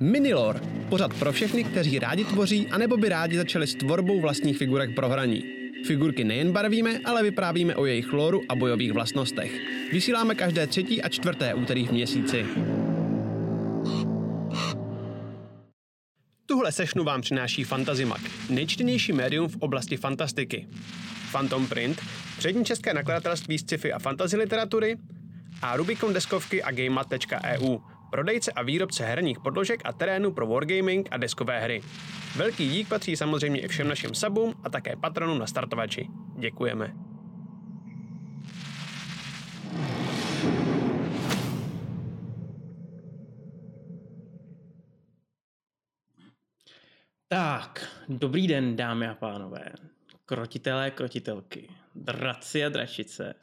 Minilor, pořad pro všechny, kteří rádi tvoří, anebo by rádi začali s tvorbou vlastních figurek pro hraní. Figurky nejen barvíme, ale vyprávíme o jejich lóru a bojových vlastnostech. Vysíláme každé třetí a čtvrté úterý v měsíci. Tuhle sešnu vám přináší Fantazimak, nejčtenější médium v oblasti fantastiky. Phantom Print, přední české nakladatelství z sci-fi a fantasy literatury a Rubicon deskovky a gamemat.eu, prodejce a výrobce herních podložek a terénu pro wargaming a deskové hry. Velký dík patří samozřejmě i všem našim subům a také patronům na startovači. Děkujeme. Tak, dobrý den, dámy a pánové, krotitelé, krotitelky, draci a dračice.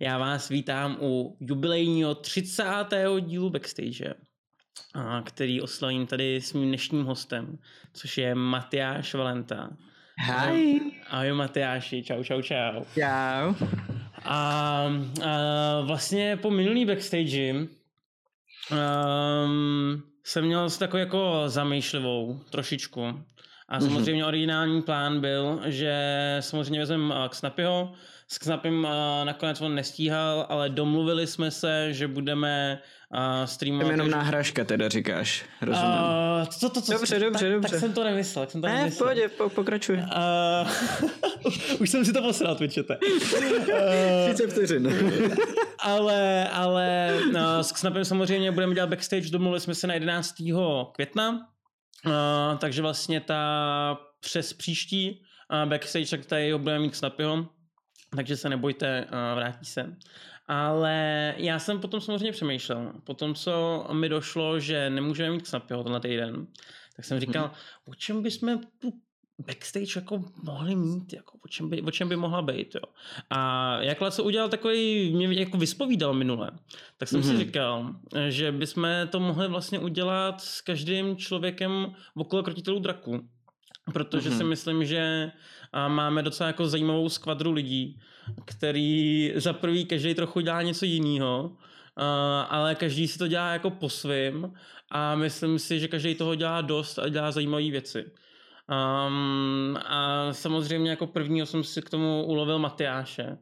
Já vás vítám u jubilejního 30. dílu Backstage, který oslavím tady s mým dnešním hostem, což je Matyáš Valenta. Hi. Ahoj Matyáši, čau, čau, čau. Čau. A, a vlastně po minulý backstage um, jsem měl takovou jako zamýšlivou trošičku. A mhm. samozřejmě originální plán byl, že samozřejmě vezmeme Snapyho, s Knapem uh, nakonec on nestíhal, ale domluvili jsme se, že budeme uh, streamovat. Jenom náhražka teda říkáš, rozumím. Uh, to, to, to, dobře, dobře, tak, dobře. Tak jsem to nemyslel. Jsem to ne, v pohodě, po, pokračuj. Uh, už jsem si to posral, Twitchete. Uh, 30 vteřin. ale, ale uh, s Knapem samozřejmě budeme dělat backstage, domluvili jsme se na 11. května, uh, takže vlastně ta přes příští uh, backstage, tak tady ho budeme mít Snapyho, takže se nebojte, vrátí se. Ale já jsem potom samozřejmě přemýšlel, potom co mi došlo, že nemůžeme mít Snapyho tenhle týden, tak jsem říkal, hmm. o čem bychom tu backstage jako mohli mít, jako o, čem by, o čem by mohla být. Jo. A jak co udělal takový, mě jako vyspovídal minule, tak jsem mm-hmm. si mhm. říkal, že bychom to mohli vlastně udělat s každým člověkem okolo krotitelů draků. Protože mm-hmm. si myslím, že máme docela jako zajímavou skvadru lidí, který za prvý každý trochu dělá něco jiného, ale každý si to dělá jako po svým a myslím si, že každý toho dělá dost a dělá zajímavé věci. Um, a samozřejmě jako prvního jsem si k tomu ulovil Matyáše,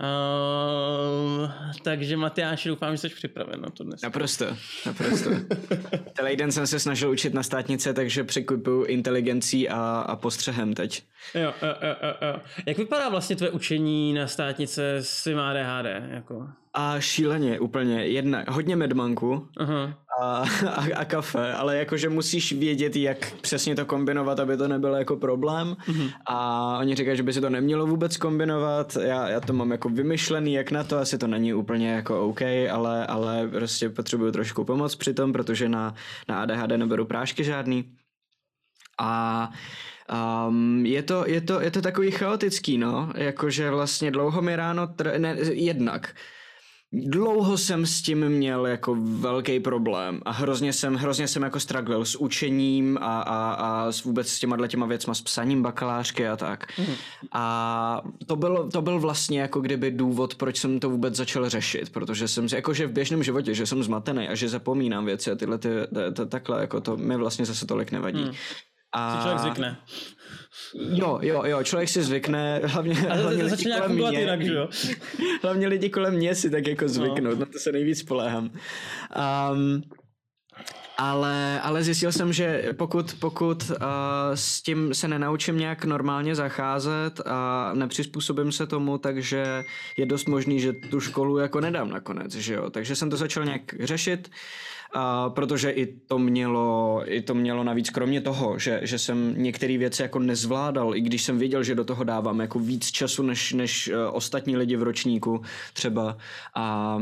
Uh, takže Matyáš, doufám, že jsi připraven na to dnes. Naprosto, naprosto. Celý den jsem se snažil učit na státnice, takže překvipuju inteligencí a, a postřehem teď. Jo, jo, jo, jo. Jak vypadá vlastně tvoje učení na státnice s tím ADHD? Jako? A šíleně úplně. Jedna, hodně medmanku uh-huh. A, a, a kafe, ale jakože musíš vědět, jak přesně to kombinovat, aby to nebylo jako problém. Uh-huh. A oni říkají, že by se to nemělo vůbec kombinovat. Já, já to mám jako vymyšlený, jak na to, asi to není úplně jako OK, ale, ale prostě potřebuju trošku pomoc při tom, protože na, na ADHD neberu prášky žádný. A Um, je, to, je, to, je to takový chaotický, no, jakože vlastně dlouho mi ráno, tr- ne, jednak, Dlouho jsem s tím měl jako velký problém a hrozně jsem, hrozně jsem jako struggle s učením a, a, a s vůbec s těma těma věcma, s psaním bakalářky a tak. Mm. A to byl, to byl vlastně jako kdyby důvod, proč jsem to vůbec začal řešit, protože jsem jakože v běžném životě, že jsem zmatený a že zapomínám věci a tyhle ty, ty, takhle, jako to mi vlastně zase tolik nevadí. Mm. A... Si člověk zvykne. Jo, jo, jo, člověk si zvykne, hlavně, hlavně lidi kolem mě, jinak, že jo? hlavně lidi kolem mě si tak jako zvyknout, no. na to se nejvíc spoléhám. Um, ale, ale zjistil jsem, že pokud, pokud uh, s tím se nenaučím nějak normálně zacházet a nepřizpůsobím se tomu, takže je dost možný, že tu školu jako nedám nakonec, že jo. Takže jsem to začal nějak řešit a protože i to mělo, i to mělo navíc, kromě toho, že, že jsem některé věci jako nezvládal, i když jsem věděl, že do toho dávám jako víc času než, než uh, ostatní lidi v ročníku třeba a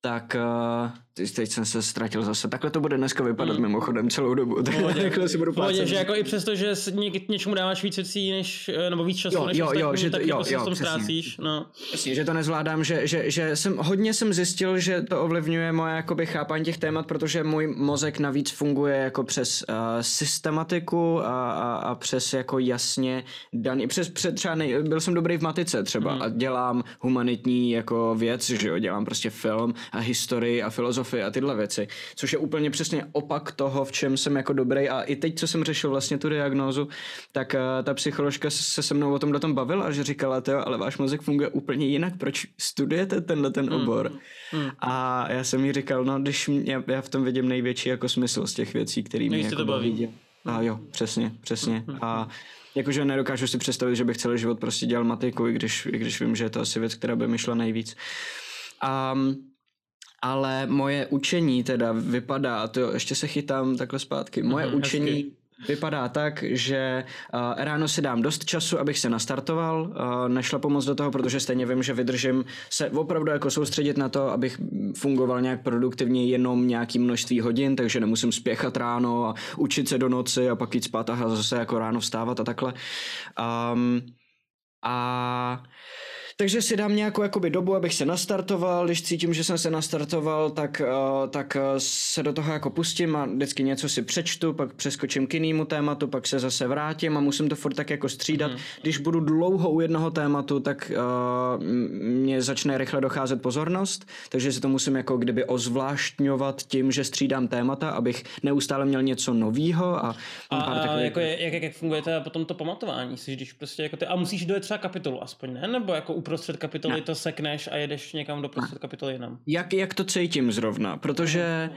tak uh, teď jsem se ztratil zase. Takhle to bude dneska vypadat mm. mimochodem celou dobu. Takhle si budu Pohodě, že jako i přesto, že ně, něčemu dáváš víc věcí, než, eh, nebo víc času, jo, než jo, jo, že to, tak jo, jako jo, se tom ztrácíš. No. Přesně, že to nezvládám, že, že, že jsem, hodně jsem zjistil, že to ovlivňuje moje jakoby chápání těch témat, protože můj mozek navíc funguje jako přes uh, systematiku a, a, a přes jako jasně daný, přes, před třeba nej, byl jsem dobrý v matice třeba mm. a dělám humanitní jako věc, že jo, dělám prostě film a historii a filozofii filozofii a tyhle věci, což je úplně přesně opak toho, v čem jsem jako dobrý a i teď, co jsem řešil vlastně tu diagnózu, tak uh, ta psycholožka se se mnou o tom tom bavila, že říkala, to, ale váš mozek funguje úplně jinak, proč studujete tenhle ten hmm, obor? Mm, mm. A já jsem jí říkal, no, když mě, já v tom vidím největší jako smysl z těch věcí, které mě jako to baví. baví. A jo, přesně, přesně. Mm, a jakože nedokážu si představit, že bych celý život prostě dělal matiku, i když, i když vím, že je to asi věc, která by mi šla nejvíc. Um, ale moje učení teda vypadá, to jo, ještě se chytám takhle zpátky, moje mm, učení hezky. vypadá tak, že uh, ráno si dám dost času, abych se nastartoval, uh, nešla pomoc do toho, protože stejně vím, že vydržím se opravdu jako soustředit na to, abych fungoval nějak produktivně jenom nějaký množství hodin, takže nemusím spěchat ráno a učit se do noci a pak jít spát a zase jako ráno vstávat a takhle. Um, a takže si dám nějakou jakoby dobu, abych se nastartoval, když cítím, že jsem se nastartoval, tak, uh, tak uh, se do toho jako pustím a vždycky něco si přečtu, pak přeskočím k jinému tématu, pak se zase vrátím a musím to furt tak jako střídat. Mm. Když budu dlouho u jednoho tématu, tak uh, mě začne rychle docházet pozornost, takže si to musím jako kdyby ozvláštňovat tím, že střídám témata, abych neustále měl něco novýho a, a, pár takových... jako je, jak, jak funguje to potom to pamatování, když prostě jako ty, a musíš dojet třeba kapitolu aspoň, ne? Nebo jako uprostřed kapitoly ne. to sekneš a jedeš někam do prostřed kapitoly jinam. Jak, jak to cítím zrovna, protože.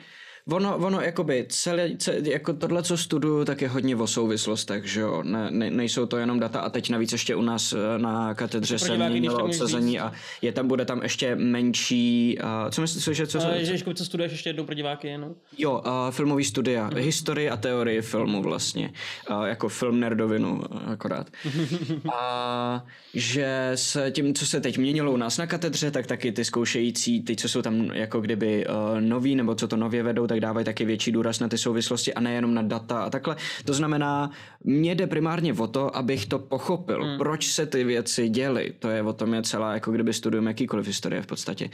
Ono, ono jakoby celé, celé, jako tohle, co studuju, tak je hodně o souvislostech, že jo, ne, ne, nejsou to jenom data a teď navíc ještě u nás eh, na katedře se měnilo obsazení a je tam, bude tam ještě menší, uh, co myslíš, že co? Uh, co, co studuješ ještě jednou pro diváky jenom? Jo, uh, filmový studia, mm. historii a teorii filmu vlastně, uh, jako film nerdovinu akorát. a že s tím, co se teď měnilo u nás na katedře, tak taky ty zkoušející, ty, co jsou tam jako kdyby uh, noví, nebo co to nově vedou, tak dávají taky větší důraz na ty souvislosti a nejenom na data a takhle. To znamená, mě jde primárně o to, abych to pochopil, hmm. proč se ty věci děly. To je o tom je celá, jako kdyby studujeme jakýkoliv historie v podstatě.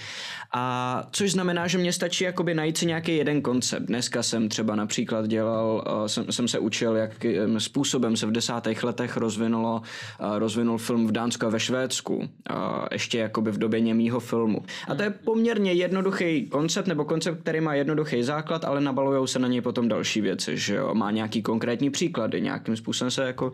A což znamená, že mě stačí jakoby najít si nějaký jeden koncept. Dneska jsem třeba například dělal, uh, jsem, jsem se učil, jakým způsobem se v desátých letech rozvinulo, uh, rozvinul film v Dánsku a ve Švédsku. Uh, ještě jakoby v době němýho filmu. A to je poměrně jednoduchý koncept, nebo koncept, který má jednoduchý základ základ, ale nabalujou se na něj potom další věci, že jo, má nějaký konkrétní příklady, nějakým způsobem se jako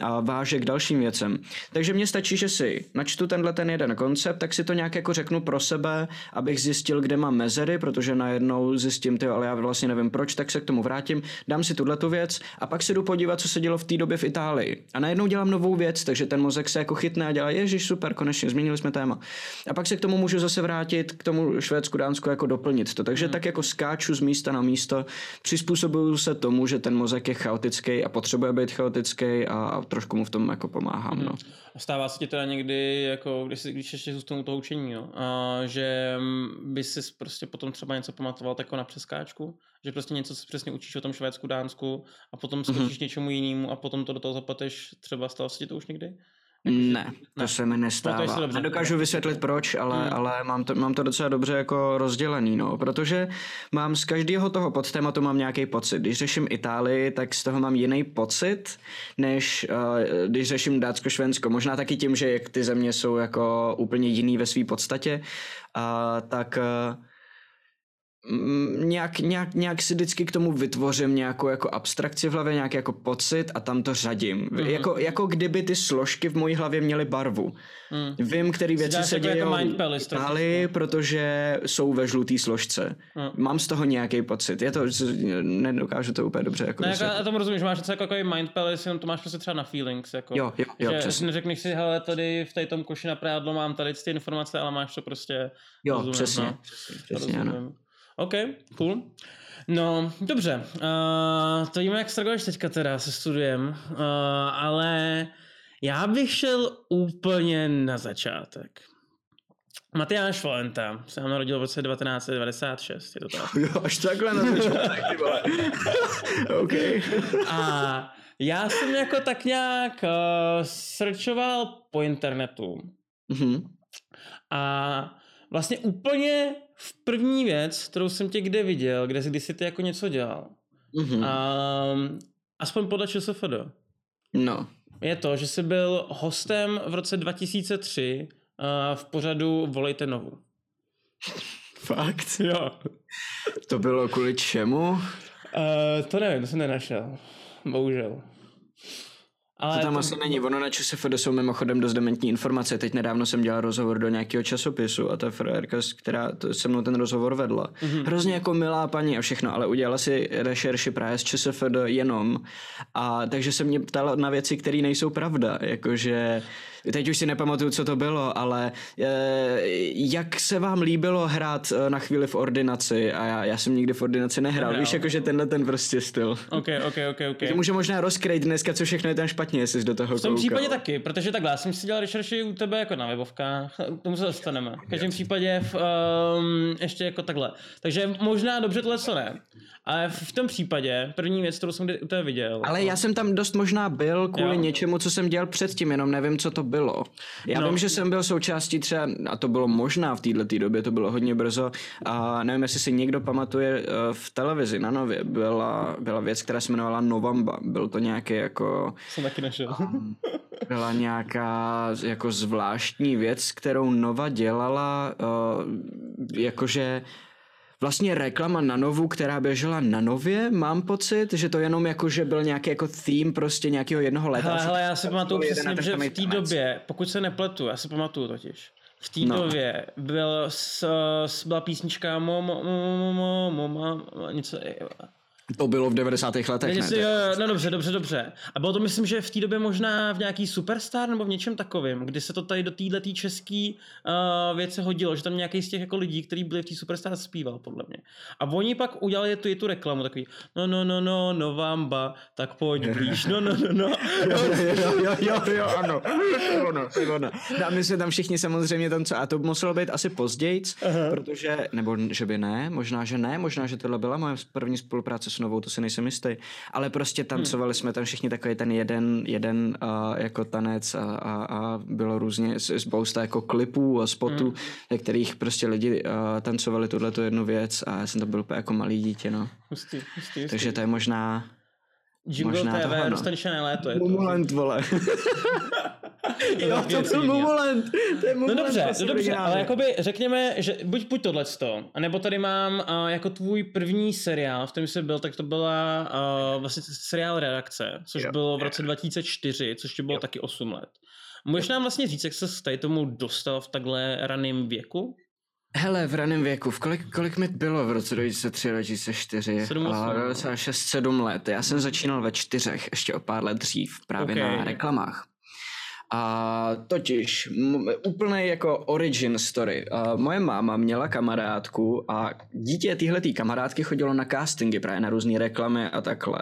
a váže k dalším věcem. Takže mně stačí, že si načtu tenhle ten jeden koncept, tak si to nějak jako řeknu pro sebe, abych zjistil, kde mám mezery, protože najednou zjistím, ty, ale já vlastně nevím proč, tak se k tomu vrátím, dám si tuhle tu věc a pak si jdu podívat, co se dělo v té době v Itálii. A najednou dělám novou věc, takže ten mozek se jako chytne a dělá, ježiš, super, konečně změnili jsme téma. A pak se k tomu můžu zase vrátit, k tomu Švédsku, Dánsku, jako doplnit to. Takže hmm. tak jako skáču z místa na místo, přizpůsobuju se tomu, že ten mozek je chaotický a potřebuje být chaotický a trošku mu v tom jako pomáhám. Mm-hmm. No. Stává se ti teda někdy, jako, když, když ještě zůstanu toho učení, jo, a, že by si prostě potom třeba něco pamatoval jako na přeskáčku, že prostě něco si přesně učíš o tom Švédsku, Dánsku a potom skočíš mm-hmm. něčemu jinému a potom to do toho zapleteš, třeba stalo se ti to už někdy? Ne, to ne. se mi nestává. Dobře, Nedokážu vysvětlit proč, ale, hmm. ale mám, to, mám to docela dobře jako rozdělený, no, protože mám z každého toho podtématu mám nějaký pocit. Když řeším Itálii, tak z toho mám jiný pocit, než uh, když řeším Dátsko-Švensko. Možná taky tím, že jak ty země jsou jako úplně jiný ve své podstatě, uh, tak uh, nějak, nějak, nějak si vždycky k tomu vytvořím nějakou jako abstrakci v hlavě, nějaký jako pocit a tam to řadím. Mm-hmm. Jako, jako kdyby ty složky v mojí hlavě měly barvu. Mm. Vím, které věci se dějí jako Itálii, protože jsou ve žlutý složce. Mm. Mám z toho nějaký pocit. Je to, nedokážu to úplně dobře jako ne, jako, Já tomu rozumím, že máš něco jako takový mind palace, jenom to máš prostě třeba na feelings. Jako, jo, jo, jo, že přesně. neřekneš si, hele, tady v té tom koši na prádlo mám tady ty informace, ale máš to prostě Jo, rozumím, přesně. No. přesně, přesně ano. OK, cool. No, dobře. Uh, to víme, jak straguješ teďka teda se studiem, uh, ale já bych šel úplně na začátek. Matyáš Valenta se nám narodil v roce 1996, je to tak? Jo, až takhle na začátek, ty vole. OK. A já jsem jako tak nějak uh, searchoval po internetu. Mm-hmm. A vlastně úplně v první věc, kterou jsem tě kde viděl, kde, kdy jsi ty jako něco dělal, mm-hmm. a, aspoň podle ČSFD, no. je to, že jsi byl hostem v roce 2003 uh, v pořadu Volejte Novu. Fakt? Jo. To bylo kvůli čemu? Uh, to nevím, to jsem nenašel. Bohužel. Ale to tam to... asi není. Ono na ČSFD jsou mimochodem dost dementní informace. Teď nedávno jsem dělal rozhovor do nějakého časopisu a ta frajerka, která to, se mnou ten rozhovor vedla. Mm-hmm. Hrozně jako milá paní a všechno, ale udělala si rešerši právě z ČSFD jenom. A takže se mě ptala na věci, které nejsou pravda. Jakože teď už si nepamatuju, co to bylo, ale e, jak se vám líbilo hrát eh, na chvíli v ordinaci a já, já jsem nikdy v ordinaci nehrál, nehrál. víš, jakože tenhle ten prostě styl. Ok, ok, ok, ok. Takže může možná rozkrejt dneska, co všechno je tam špatně, jestli jsi do toho V tom koukal. případě taky, protože takhle, já jsem si dělal rešerši u tebe jako na webovkách, tomu se dostaneme. V každém případě v, um, ještě jako takhle. Takže možná dobře tohle co ne. Ale v tom případě, první věc, kterou jsem u tebe viděl. Ale já jsem tam dost možná byl kvůli jo. něčemu, co jsem dělal předtím, jenom nevím, co to bylo. Já no. vím, že jsem byl součástí třeba, a to bylo možná v této době, to bylo hodně brzo, a nevím, jestli si někdo pamatuje, eh, v televizi na Nově byla, byla věc, která se jmenovala Novamba. Byl to nějaký jako... Jsem taky našel. byla nějaká jako zvláštní věc, kterou Nova dělala, uh, jakože vlastně reklama na Novu, která běžela na Nově, mám pocit, že to jenom jako, že byl nějaký jako theme prostě nějakého jednoho leta. Hele, hele já si pamatuju přesně, že v té době, pokud se nepletu, já si pamatuju totiž, v té no. době byl, s, s, byla písnička mo, mo, mo, mo, mo, mo, mo, něco, to bylo v 90. letech, ne? Jo, no dobře, dobře, dobře. A bylo to myslím, že v té době možná v nějaký Superstar nebo v něčem takovém, kdy se to tady do téhle české uh, věce hodilo, že tam nějaký z těch jako lidí, kteří byli v té Superstar zpíval, podle mě. A oni pak udělali tu, tu reklamu, takový no, no, no, no, no, vamba, tak pojď blíž, no, no, no, no. jo, jo, jo, jo, jo, ano. ono, ono. No a my jsme tam všichni samozřejmě tam co, a to muselo být asi později, protože, nebo že by ne, možná, že ne, možná, že tohle byla moje první spolupráce Novou, to si nejsem jistý. Ale prostě tancovali hmm. jsme tam všichni takový ten jeden, jeden uh, jako tanec a, a, a bylo různě spousta jako klipů a spotů, hmm. ve kterých prostě lidi uh, tancovali tuhle jednu věc a já jsem to byl jako malý dítě, no. Hustý, hustý, hustý. Takže to je možná Jingle Možná TV, no. dostaneš na léto. Je Moment, to. vole. jo, to byl moment. To je moment no dobře, no dobře, ale jakoby řekněme, že buď, buď tohleto, nebo tady mám uh, jako tvůj první seriál, v kterém jsi byl, tak to byla uh, vlastně seriál Redakce, což jo. bylo v roce 2004, což ti bylo jo. taky 8 let. Můžeš nám vlastně říct, jak se tady tomu dostal v takhle raném věku? Hele, v raném věku, v kolik, kolik mi bylo v roce 2003, 2004? 7, 6-7 let. Já jsem začínal ve čtyřech, ještě o pár let dřív, právě okay. na reklamách. A totiž m- úplný jako origin story. A moje máma měla kamarádku a dítě téhletý kamarádky chodilo na castingy právě na různé reklamy a takhle.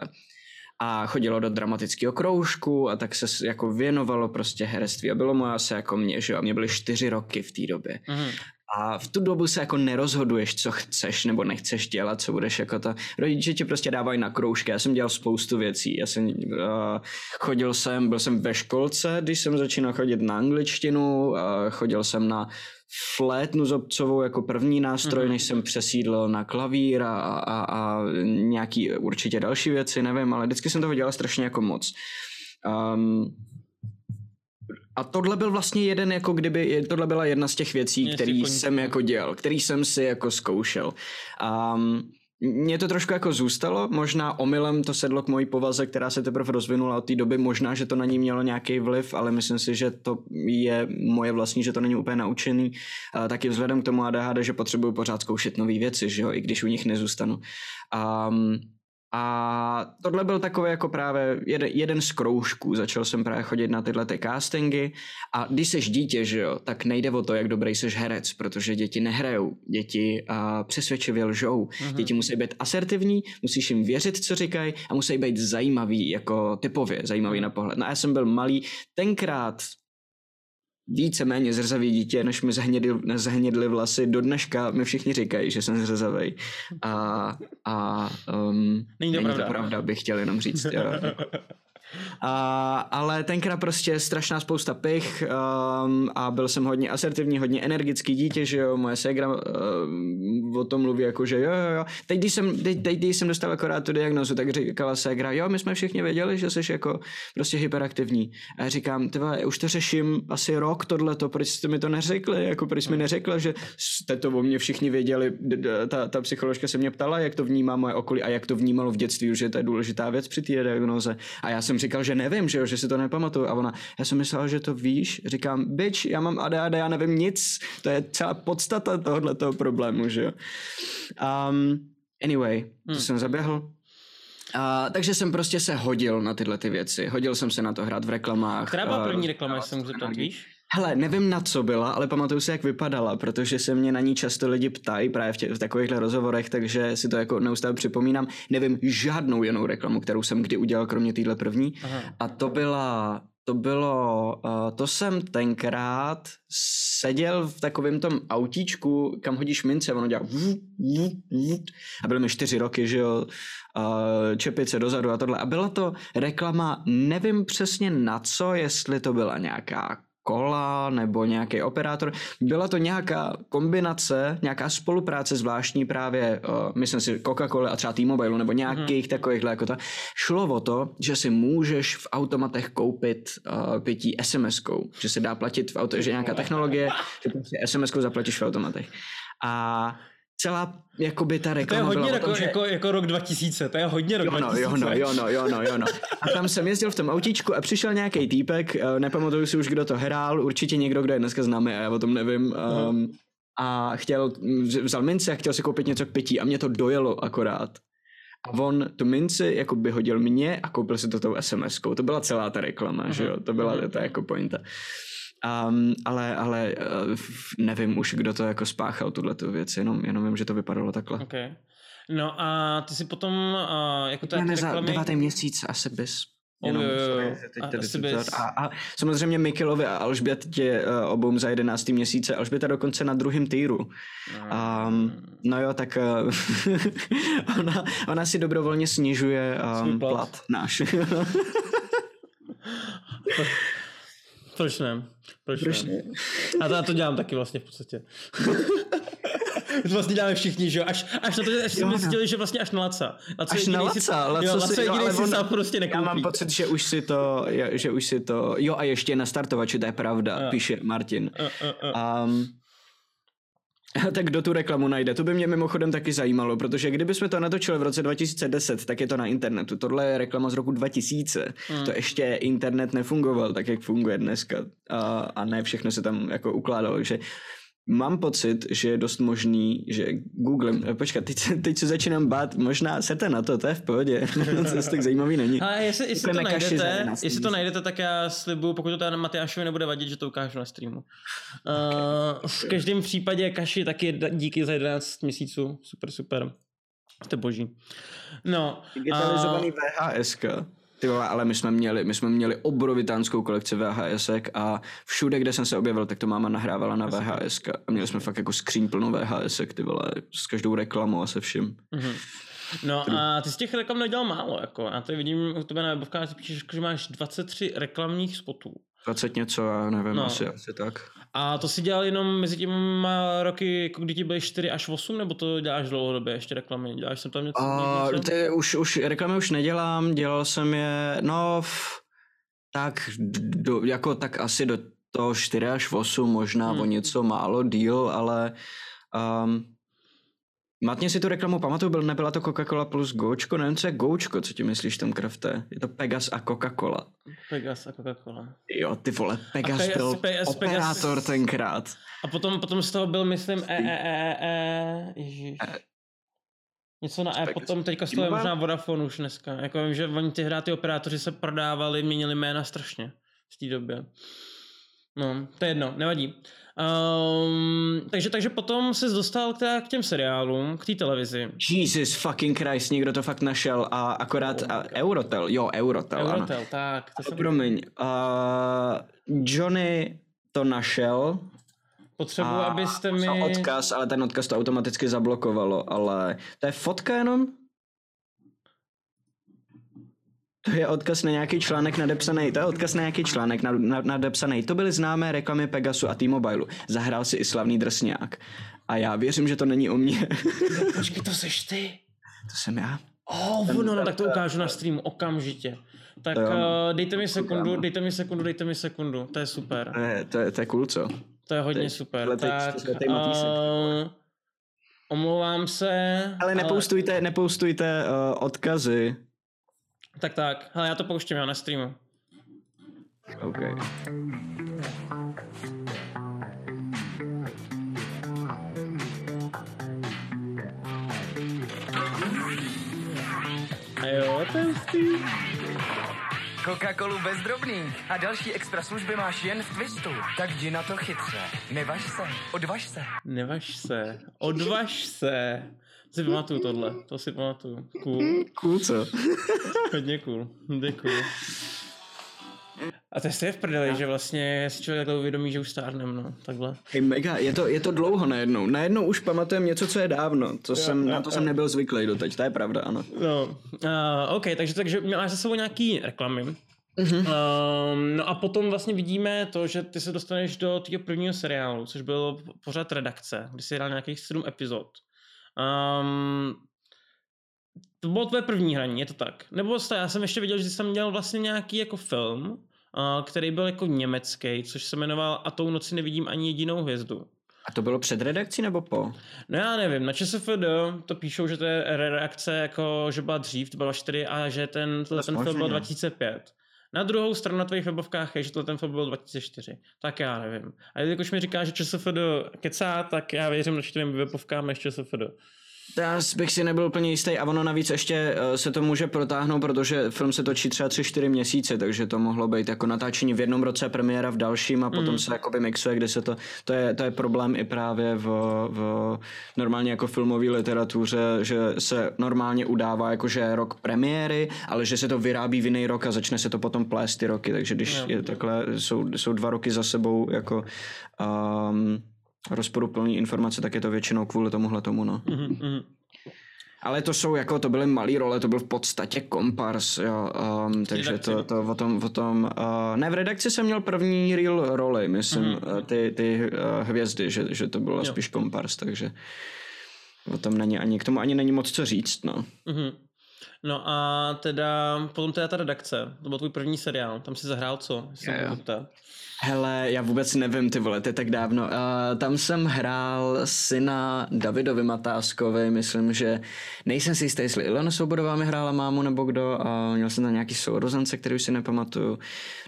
A chodilo do dramatického kroužku a tak se jako věnovalo prostě herectví. A bylo mu asi jako mě, že jo. A mě byly čtyři roky v té době. Mm. A v tu dobu se jako nerozhoduješ, co chceš nebo nechceš dělat, co budeš jako ta... Rodiče ti prostě dávají na kroužky. Já jsem dělal spoustu věcí. Já jsem uh, chodil jsem, byl jsem ve školce, když jsem začínal chodit na angličtinu, uh, chodil jsem na flétnu zobcovou jako první nástroj, mm-hmm. než jsem přesídlil na klavír a, a, a nějaký určitě další věci, nevím, ale vždycky jsem toho dělal strašně jako moc. Um, a tohle byl vlastně jeden, jako kdyby, tohle byla jedna z těch věcí, který jsem jako dělal, který jsem si jako zkoušel. Um, mně to trošku jako zůstalo, možná omylem to sedlo k mojí povaze, která se teprve rozvinula od té doby, možná, že to na ní mělo nějaký vliv, ale myslím si, že to je moje vlastní, že to není úplně naučený. Uh, taky vzhledem k tomu ADHD, že potřebuju pořád zkoušet nové věci, že jo, i když u nich nezůstanu. Um, a tohle byl takový jako právě jeden, jeden z kroužků. Začal jsem právě chodit na tyhle ty castingy a když seš dítě, že jo, tak nejde o to, jak dobrý seš herec, protože děti nehrajou, děti uh, přesvědčivě lžou. Uh-huh. Děti musí být asertivní, musíš jim věřit, co říkají a musí být zajímavý, jako typově zajímavý uh-huh. na pohled. No a já jsem byl malý, tenkrát víceméně zrzavý dítě, než mi zahnědly, zahnědly vlasy. Do dneška mi všichni říkají, že jsem zrzavý. A, a um, není, to, není pravda. to pravda, bych chtěl jenom říct. Jo. A, ale tenkrát prostě strašná spousta pich um, a byl jsem hodně asertivní, hodně energický dítě, že jo, moje ségra uh, o tom mluví jako, že jo, jo, jo. Teď, když jsem, teď, teď, když jsem dostal akorát tu diagnozu, tak říkala ségra, jo, my jsme všichni věděli, že jsi jako prostě hyperaktivní. A já říkám, tyva, už to řeším asi rok tohleto, proč jste mi to neřekli, jako proč mi neřekla, že jste to o mě všichni věděli, ta, ta psycholožka se mě ptala, jak to vnímá moje okolí a jak to vnímalo v dětství, že to je důležitá věc při té diagnoze. A já jsem říkal, že nevím, že jo, že si to nepamatuju. A ona, já jsem myslel, že to víš. Říkám, bitch, já mám ADHD, já nevím nic. To je celá podstata tohoto problému, že jo. Um, anyway, to hmm. jsem zaběhl. Uh, takže jsem prostě se hodil na tyhle ty věci. Hodil jsem se na to hrát v reklamách. Která byla první reklama, jestli se zeptat, víš? Hele, nevím na co byla, ale pamatuju si, jak vypadala, protože se mě na ní často lidi ptají právě v, tě, v takovýchhle rozhovorech, takže si to jako neustále připomínám. Nevím žádnou jinou reklamu, kterou jsem kdy udělal, kromě téhle první. Aha. A to byla to bylo, uh, to jsem tenkrát seděl v takovém tom autíčku, kam hodíš mince, ono dělá a byly mi čtyři roky, že jo, uh, čepice dozadu a tohle. A byla to reklama, nevím přesně na co, jestli to byla nějaká kola nebo nějaký operátor. Byla to nějaká kombinace, nějaká spolupráce zvláštní právě, uh, myslím si, Coca-Cola a třeba T-Mobile nebo nějakých mm-hmm. takovýchhle jako to. Šlo o to, že si můžeš v automatech koupit uh, pití SMS-kou, že se dá platit v auto, že nějaká technologie, že prostě SMS-kou zaplatíš v automatech. A celá jakoby ta reklama To je hodně jako, tom, že... jako, jako, rok 2000, to je hodně rok jo, no, 2000. Jo, no, jo, no, jo, no, jo, no. A tam jsem jezdil v tom autíčku a přišel nějaký týpek, eh, nepamatuju si už, kdo to hrál, určitě někdo, kdo je dneska známý a já o tom nevím. Um, a chtěl, vzal mince a chtěl si koupit něco k pití a mě to dojelo akorát. A on tu minci jako by hodil mě a koupil si to tou SMS-kou. To byla celá ta reklama, uh-huh. že jo? To byla ta jako pointa. Um, ale, ale uh, nevím už, kdo to jako spáchal, tuhle tu věc, jenom, jenom vím, že to vypadalo takhle. Okay. No a ty si potom, uh, jako to reklamy... za devátý měsíc asi bys. Jenom, oh, jo, jo, jo. Sorry, a, a, a samozřejmě Mikilovi a Alžbětě uh, obou za jedenáctý měsíce. Alžběta dokonce na druhém týru. Um, no jo, tak uh, ona, ona si dobrovolně snižuje um, plat. plat náš. Proč ne? Proč, Proč ne? ne? A to, já to dělám taky vlastně v podstatě. to vlastně děláme všichni, že jo? Až, až na to, až jsme zjistili, že vlastně až na Laca. Laco až na Laca, si, Laco, jo, Laco si, jo, ale si sám prostě nekoupí. Já mám pocit, že už si to, že už si to, jo a ještě na startovači, to je pravda, jo. píše Martin. Uh, uh, uh. Um, tak kdo tu reklamu najde? To by mě mimochodem taky zajímalo, protože kdybychom to natočili v roce 2010, tak je to na internetu. Tohle je reklama z roku 2000. Hmm. To ještě internet nefungoval tak, jak funguje dneska. A, a ne všechno se tam jako ukládalo. Takže Mám pocit, že je dost možný, že Google, eh, počkat, teď, teď se začínám bát, možná sete na to, to je v pohodě, to tak zajímavý není. A jestli, jestli to najdete, jestli to najdete, tak já slibuju, pokud to teda Matyášovi nebude vadit, že to ukážu na streamu. Uh, v každém případě Kaši taky díky za 11 měsíců, super, super. Jste boží. No. Digitalizovaný uh, VHS. Ty vole, ale my jsme měli, my jsme měli obrovitánskou kolekci VHS a všude, kde jsem se objevil, tak to máma nahrávala na VHS a měli jsme fakt jako skříň plnou VHS, ty vole, s každou reklamou a se vším. Mm-hmm. No a ty z těch reklam nedělal málo, jako. Já tady vidím u tebe na webovkách, ty píšeš, že máš 23 reklamních spotů. 20 něco, já nevím, no. asi, asi tak. A to si dělal jenom mezi těma roky, jako kdy ti byly 4 až 8, nebo to děláš dlouhodobě, ještě reklamy? Děláš jsem tam něco? A, něco? Ty, už, už reklamy už nedělám, dělal jsem je, no, tak, do, jako tak asi do toho 4 až 8, možná hmm. o něco málo díl, ale um, Matně si tu reklamu pamatuju, byl, nebyla to Coca-Cola plus Gočko, nevím, co je Gočko, co ti myslíš tam krafte? Je to Pegas a Coca-Cola. Pegas a Coca-Cola. Jo, ty vole, Pegas, Pegas byl Pegas, operátor Pegas. tenkrát. A potom, potom z toho byl, myslím, e, e, e, e, e ježiš. E. Něco na E, Pegas. potom teďka z toho je možná Vodafone už dneska. Jako vím, že oni ty hrá, ty operátoři se prodávali, měnili jména strašně v té době. No, to je jedno, nevadí. Um, takže, takže potom se dostal k, k těm seriálům, k té televizi. Jesus fucking Christ, někdo to fakt našel a akorát a Eurotel, jo, Eurotel, Eurotel, ano. tak. To jsem... Promiň, uh, Johnny to našel. Potřebuji, abyste mi... odkaz, ale ten odkaz to automaticky zablokovalo, ale to je fotka jenom? To je odkaz na nějaký článek nadepsaný, to je odkaz na nějaký článek nadepsaný. To byly známé reklamy Pegasu a T-Mobile. Zahrál si i slavný drsňák. A já věřím, že to není o mně. Počkej, to seš ty. To jsem já. Oh, no, no, tak to ukážu na streamu okamžitě. Tak uh, dejte mi sekundu, dejte mi sekundu, dejte mi sekundu, to je super. To je, to je, to je cool, co? To je hodně super. Letej, tak, uh, omlouvám se. Ale nepoustujte, ale... nepoustujte uh, odkazy. Tak tak, ale já to pouštím já na streamu. OK. A jo, ten. Coca-Colu bez drobných a další extra služby máš jen v Twistu. Tak jdi na to chytře. Nevaž se, odvaž se. Nevaž se, odvaž se. Si pamatuju tohle, to si pamatuju. Cool. Cool co? Hodně cool, cool. A to je v prdeli, že vlastně si člověk takhle uvědomí, že už stárnem, no, takhle. Hej, mega, je to, je to dlouho najednou. Najednou už pamatujeme něco, co je dávno. To jo, jsem, jo, na to jo. jsem nebyl zvyklý doteď, to je pravda, ano. No, uh, OK, takže, takže máš za sebou nějaký reklamy. Mm-hmm. Um, no a potom vlastně vidíme to, že ty se dostaneš do toho prvního seriálu, což bylo pořád redakce, kdy jsi hrál nějakých sedm epizod. Um, to bylo tvoje první hraní, je to tak? Nebo já jsem ještě viděl, že jsi tam měl vlastně nějaký jako film, který byl jako německý, což se jmenoval A tou noci nevidím ani jedinou hvězdu. A to bylo před redakcí nebo po? No já nevím, na ČSFD to píšou, že to je redakce jako, že byla dřív, to byla 4 a že ten, ten film byl 2005. Na druhou stranu na tvých webovkách je, že to ten film byl 2004. Tak já nevím. A jakož mi říká, že ČSFD kecá, tak já věřím na čtyřem webovkám než ČSFD. Já bych si nebyl úplně jistý a ono navíc ještě eh, se to může protáhnout, protože film se točí třeba 3-4 měsíce, takže to mohlo být jako natáčení v jednom roce, premiéra v dalším a potom mm. se jakoby mixuje, kde se to, to je, to je problém i právě v, v normálně jako filmové literatuře, že se normálně udává jako že rok premiéry, ale že se to vyrábí v jiný rok a začne se to potom plést ty roky, takže když je takhle, jsou, jsou dva roky za sebou jako um, rozporuplný informace, tak je to většinou kvůli tomuhle tomu, no. Mm-hmm. Ale to jsou jako, to byly malé role, to byl v podstatě kompars, jo, um, takže to, to o tom, o tom, uh, ne v redakci jsem měl první real roli, myslím, mm-hmm. ty, ty uh, hvězdy, že, že to bylo jo. spíš kompars, takže o tom není ani, k tomu ani není moc co říct, no. Mm-hmm. No a teda, potom teda ta redakce, to byl tvůj první seriál, tam si zahrál co? Yeah, yeah. Hele, já vůbec nevím, ty vole, je tak dávno. Uh, tam jsem hrál syna Davidovi Matáskovi, myslím, že nejsem si jistý, jestli Ilona Svobodová mi hrála mámu nebo kdo, uh, měl jsem tam nějaký sourozence, který už si nepamatuju,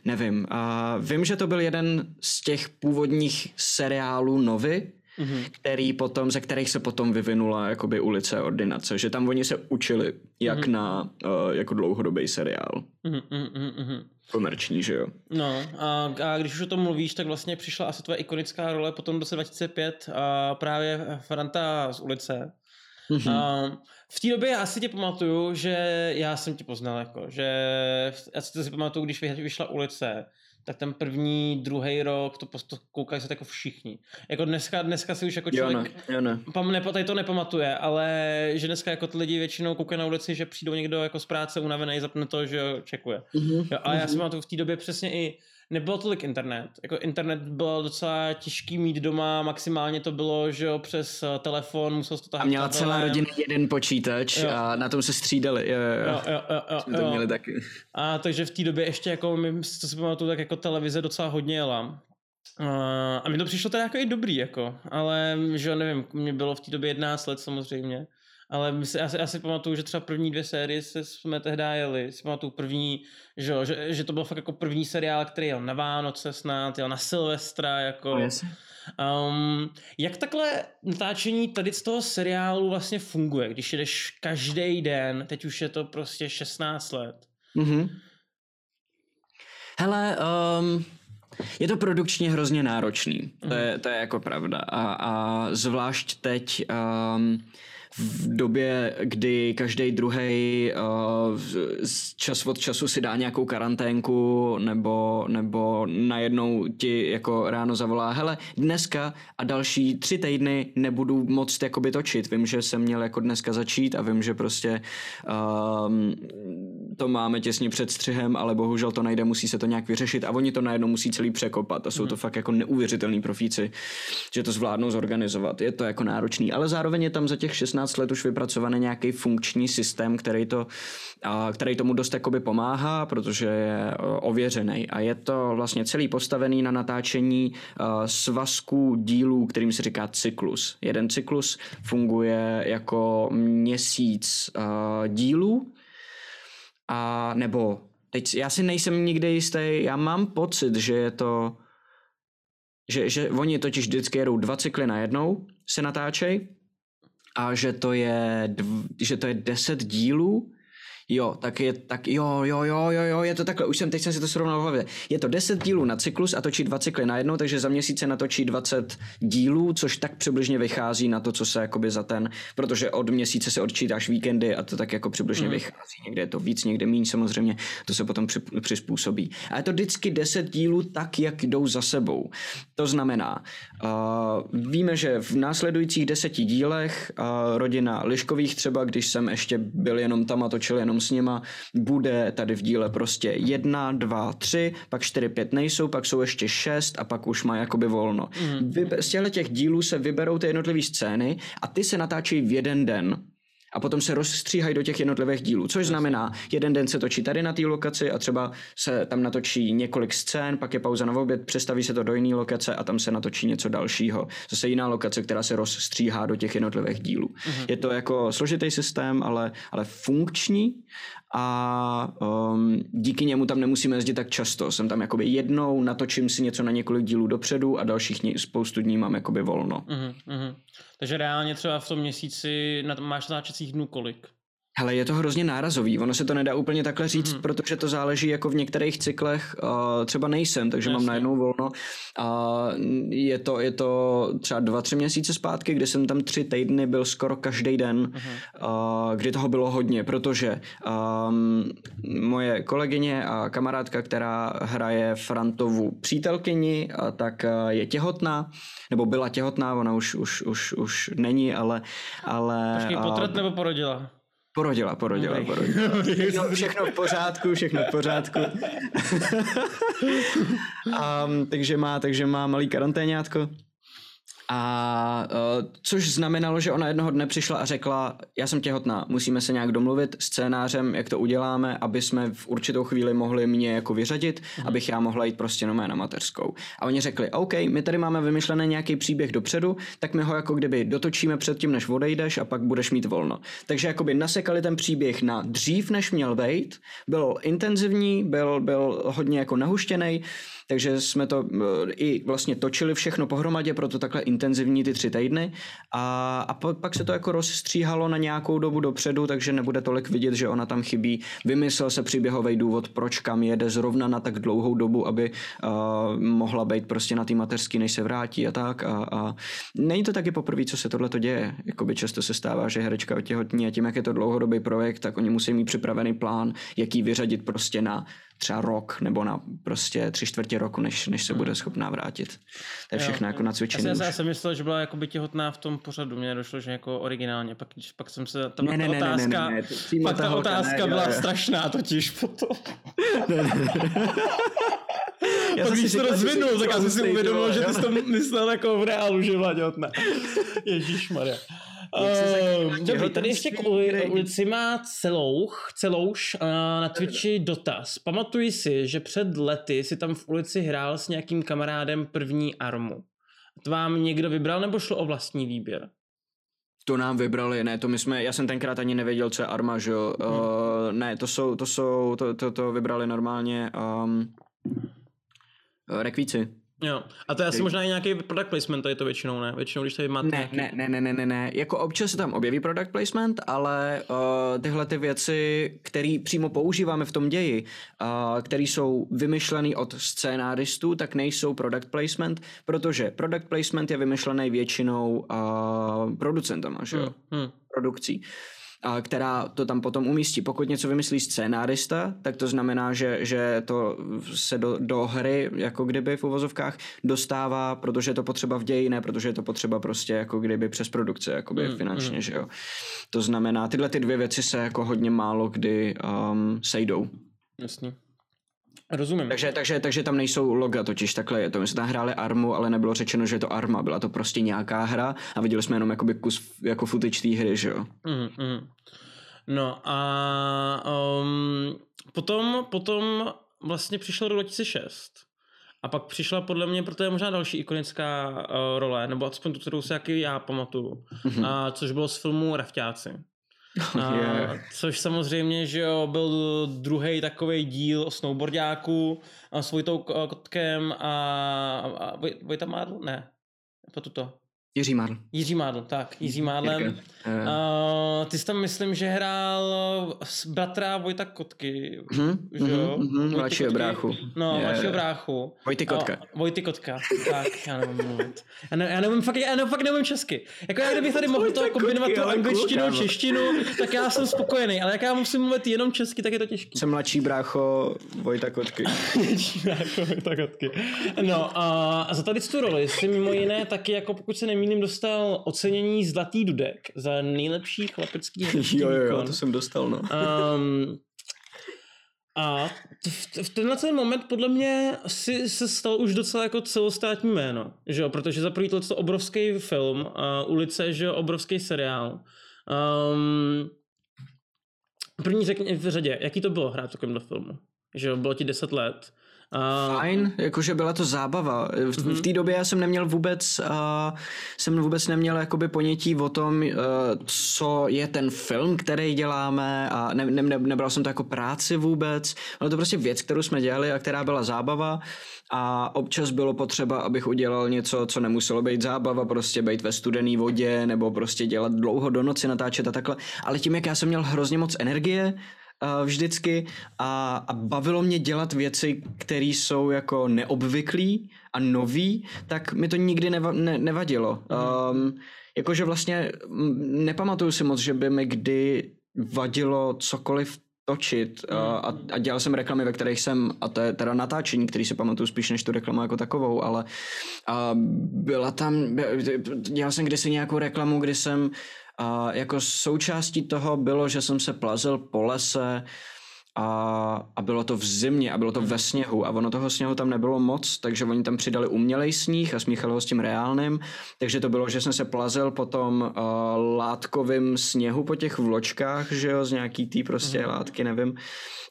nevím. Uh, vím, že to byl jeden z těch původních seriálů Novy, mm-hmm. který potom, ze kterých se potom vyvinula jakoby ulice ordinace, že tam oni se učili jak mm-hmm. na uh, jako dlouhodobý seriál. Mm-hmm, mm-hmm. Komerční, že jo. No a, a když už o tom mluvíš, tak vlastně přišla asi tvoje ikonická role potom roce 2005 a právě Franta z ulice. Mm-hmm. A v té době já asi tě pamatuju, že já jsem tě poznal, jako, že já si to si pamatuju, když vyšla ulice, tak ten první, druhý rok, to, to koukají se jako všichni. Jako dneska, dneska si už jako člověk jo ne, jo ne. Pam, ne, tady to nepamatuje, ale že dneska jako ty lidi většinou koukají na ulici, že přijdou někdo jako z práce unavený, zapne to, že jo, čekuje. Mm-hmm. Jo, ale mm-hmm. já si pamatuju v té době přesně i nebylo tolik internet. Jako internet byl docela těžký mít doma, maximálně to bylo, že jo, přes eh, telefon, musel to tahat A měla celá rodina jeden počítač jo. a na tom se střídali. Jo, jo, jo. jo, jo, jo, jo. To měli taky. A takže v té době ještě, jako my, co si pamatuju, tak jako televize docela hodně jela. Uh, a mi to přišlo teda jako i dobrý, jako, ale že nevím, mě bylo v té době 11 let samozřejmě. Ale my si, já, si, já si pamatuju, že třeba první dvě série se jsme tehdy jeli. Si pamatuju první, že, že, že, to byl fakt jako první seriál, který jel na Vánoce snad, jel na Silvestra, jako... Yes. Um, jak takhle natáčení tady z toho seriálu vlastně funguje, když jdeš každý den, teď už je to prostě 16 let? Mm-hmm. Hele, um, je to produkčně hrozně náročný, mm-hmm. to, je, to je jako pravda a, a zvlášť teď um, v době, kdy každý druhý uh, čas od času si dá nějakou karanténku nebo, nebo najednou ti jako ráno zavolá, hele, dneska a další tři týdny nebudu moc jakoby točit. Vím, že jsem měl jako dneska začít a vím, že prostě um, to máme těsně před střihem, ale bohužel to najde, musí se to nějak vyřešit a oni to najednou musí celý překopat a jsou to fakt jako neuvěřitelní profíci, že to zvládnou zorganizovat. Je to jako náročný, ale zároveň je tam za těch 16 let už vypracovaný nějaký funkční systém, který, to, který tomu dost jakoby pomáhá, protože je ověřený a je to vlastně celý postavený na natáčení svazků dílů, kterým se říká cyklus. Jeden cyklus funguje jako měsíc dílů a nebo teď já si nejsem nikdy jistý, já mám pocit, že je to že, že oni totiž vždycky jedou dva cykly na jednou, se natáčej a že to je, dv, že to je deset dílů Jo, tak je, tak jo, jo, jo, jo, jo, je to takhle, už jsem, teď jsem si to srovnal v hlavě. Je to 10 dílů na cyklus a točí dva cykly na jednou, takže za měsíc se natočí 20 dílů, což tak přibližně vychází na to, co se jakoby za ten, protože od měsíce se odčítáš víkendy a to tak jako přibližně mm. vychází. Někde je to víc, někde méně samozřejmě, to se potom při, přizpůsobí. A je to vždycky 10 dílů tak, jak jdou za sebou. To znamená, uh, víme, že v následujících deseti dílech uh, rodina Liškových třeba, když jsem ještě byl jenom tam a točil jenom jenom s nima, bude tady v díle prostě jedna, dva, tři, pak čtyři, pět nejsou, pak jsou ještě šest a pak už má jakoby volno. Mm. Vyber, z těchto těch dílů se vyberou ty jednotlivé scény a ty se natáčí v jeden den a potom se rozstříhají do těch jednotlivých dílů, což znamená, jeden den se točí tady na té lokaci a třeba se tam natočí několik scén, pak je pauza na oběd, přestaví se to do jiné lokace a tam se natočí něco dalšího. Zase jiná lokace, která se rozstříhá do těch jednotlivých dílů. Uh-huh. Je to jako složitý systém, ale, ale funkční a um, díky němu tam nemusíme jezdit tak často. Jsem tam jakoby jednou, natočím si něco na několik dílů dopředu a dalších dní, spoustu dní mám jakoby volno. Uh-huh. Takže reálně třeba v tom měsíci na, máš natáčecích dnů kolik? Hele, je to hrozně nárazový, ono se to nedá úplně takhle říct, mm-hmm. protože to záleží jako v některých cyklech, uh, třeba nejsem, takže Jasně. mám najednou volno a je to, je to třeba dva, tři měsíce zpátky, kdy jsem tam tři týdny byl skoro každý den, mm-hmm. uh, kdy toho bylo hodně, protože um, moje kolegyně a kamarádka, která hraje Frantovu přítelkyni, uh, tak uh, je těhotná, nebo byla těhotná, ona už, už, už, už není, ale... ale Počkej, potrat uh, nebo porodila? Porodila, porodila, okay. porodila. Všechno, všechno v pořádku, všechno v pořádku. um, takže má, takže má malý karanténátko. A uh, což znamenalo, že ona jednoho dne přišla a řekla, já jsem těhotná, musíme se nějak domluvit scénářem, jak to uděláme, aby jsme v určitou chvíli mohli mě jako vyřadit, mm. abych já mohla jít prostě nomé na mateřskou. A oni řekli, OK, my tady máme vymyšlený nějaký příběh dopředu, tak my ho jako kdyby dotočíme předtím, než odejdeš a pak budeš mít volno. Takže jakoby nasekali ten příběh na dřív, než měl být, byl intenzivní, byl, byl hodně jako nahuštěný, takže jsme to eh, i vlastně točili všechno pohromadě, proto takhle intenzivní ty tři týdny a, a pak se to jako rozstříhalo na nějakou dobu dopředu, takže nebude tolik vidět, že ona tam chybí. Vymyslel se příběhový důvod, proč kam jede zrovna na tak dlouhou dobu, aby uh, mohla být prostě na té mateřský, než se vrátí a tak. A, a není to taky poprvé, co se tohle to děje. Jakoby často se stává, že herečka otěhotní a tím, jak je to dlouhodobý projekt, tak oni musí mít připravený plán, jaký vyřadit prostě na třeba rok nebo na prostě tři čtvrtě roku, než, než se hmm. bude schopná vrátit. To je všechno jo, jako na cvičení. Já, já jsem myslel, že byla jako by těhotná v tom pořadu, mně došlo, že jako originálně, pak, pak jsem se, tam ne, ne, ta otázka, ne, ne, ne, ne, pak ta otázka ne, byla jo, jo. strašná totiž potom. ne, ne, ne. Já pak když to rozvinul, tak jsem si uvědomil, že ty jsi to myslel jako v reálu, že byla těhotná. Ježíš Maria. Uh, dobrý, tady ještě k ulici má celouch, celouš uh, na Twitchi dotaz. Pamatuji si, že před lety si tam v ulici hrál s nějakým kamarádem první armu. To vám někdo vybral nebo šlo o vlastní výběr? To nám vybrali, ne, to my jsme, já jsem tenkrát ani nevěděl, co je arma, že jo. Hmm. Uh, ne, to jsou, to jsou, to, to, to vybrali normálně um, rekvíci. Jo. A to je asi možná i nějaký product placement, to je to většinou, ne? Většinou, když tady máte ne, nějaký... ne, ne, ne, ne, ne, ne, jako občas se tam objeví product placement, ale uh, tyhle ty věci, které přímo používáme v tom ději, uh, které jsou vymyšlené od scénáristů, tak nejsou product placement, protože product placement je vymyšlený většinou uh, producentama, že jo? Hmm, hmm. Produkcí. A která to tam potom umístí. Pokud něco vymyslí scénárista, tak to znamená, že, že to se do, do hry, jako kdyby v uvozovkách, dostává, protože je to potřeba v ději, ne protože je to potřeba prostě jako kdyby přes produkce, jakoby mm, finančně, mm. že jo. To znamená, tyhle ty dvě věci se jako hodně málo kdy um, sejdou. Jasně. Rozumím. Takže, takže, takže tam nejsou loga totiž takhle je to. My jsme tam hráli Armu, ale nebylo řečeno, že je to Arma. Byla to prostě nějaká hra a viděli jsme jenom jakoby kus jako footage té hry, že jo. Mm, mm. No a um, potom, potom vlastně přišel rok 2006. A pak přišla podle mě, protože je možná další ikonická uh, role, nebo aspoň tu, kterou se jaký já pamatuju, mm-hmm. uh, což bylo z filmu Rafťáci. A, yeah. Což samozřejmě, že jo, byl druhý takový díl o snowboardiáku s Vojtou Kotkem a, a Vojta Mádl? Ne, po tuto. Jiří Mádl. Jiří Mádl, tak, Jiří Mádlem. Uh, ty jsi tam, myslím, že hrál s bratra Vojta Kotky, mm-hmm, že jo? Mm-hmm, mladšího bráchu. No, mladšího bráchu. Vojty Kotka. Uh, Vojty Kotka, tak, já nevím mluvit. Já, ne, já nevím, fakt, já nevím, fakt nevím česky. Jako já kdybych tady mohl to kombinovat tu angličtinu, češtinu, tak já jsem spokojený, ale jak já musím mluvit jenom česky, tak je to těžké. Jsem mladší brácho Vojta Kotky. mladší brácho Vojta Kotky. No a za tady tu roli si mimo jiné taky, jako pokud se nemýlím, dostal ocenění Zlatý dudek za nejlepší chlapecký Jo, jo, jo, to jsem dostal, no. Um, a v, v tenhle ten moment podle mě si se stal už docela jako celostátní jméno, že jo, protože za prvý to obrovský film, uh, Ulice, že jo, obrovský seriál. Um, první řekni v řadě, jaký to bylo hrát v takovémhle filmu? Že jo, bylo ti 10 let. Uh, Fajn, jakože byla to zábava. V, uh-huh. v mhm. té době já jsem neměl vůbec, uh, jsem vůbec neměl jakoby ponětí o tom, uh, co je ten film, který děláme a ne, ne, ne, nebral jsem to jako práci vůbec. Bylo to prostě věc, kterou jsme dělali a která byla zábava a občas bylo potřeba, abych udělal něco, co nemuselo být zábava, prostě být ve studené vodě nebo prostě dělat dlouho do noci, natáčet a takhle. Ale tím, jak já jsem měl hrozně moc energie, vždycky a, a bavilo mě dělat věci, které jsou jako neobvyklý a nový, tak mi to nikdy neva, ne, nevadilo. Um, jakože vlastně nepamatuju si moc, že by mi kdy vadilo cokoliv točit uh, a, a dělal jsem reklamy, ve kterých jsem, a to je teda natáčení, který si pamatuju spíš než tu reklamu jako takovou, ale uh, byla tam, dělal jsem kdysi nějakou reklamu, kdy jsem a jako součástí toho bylo, že jsem se plazil po lese a, a bylo to v zimě a bylo to ve sněhu a ono toho sněhu tam nebylo moc, takže oni tam přidali umělej sníh a smíchali ho s tím reálným, takže to bylo, že jsem se plazil po tom uh, látkovým sněhu po těch vločkách, že jo, z nějaký tý prostě mm. látky, nevím.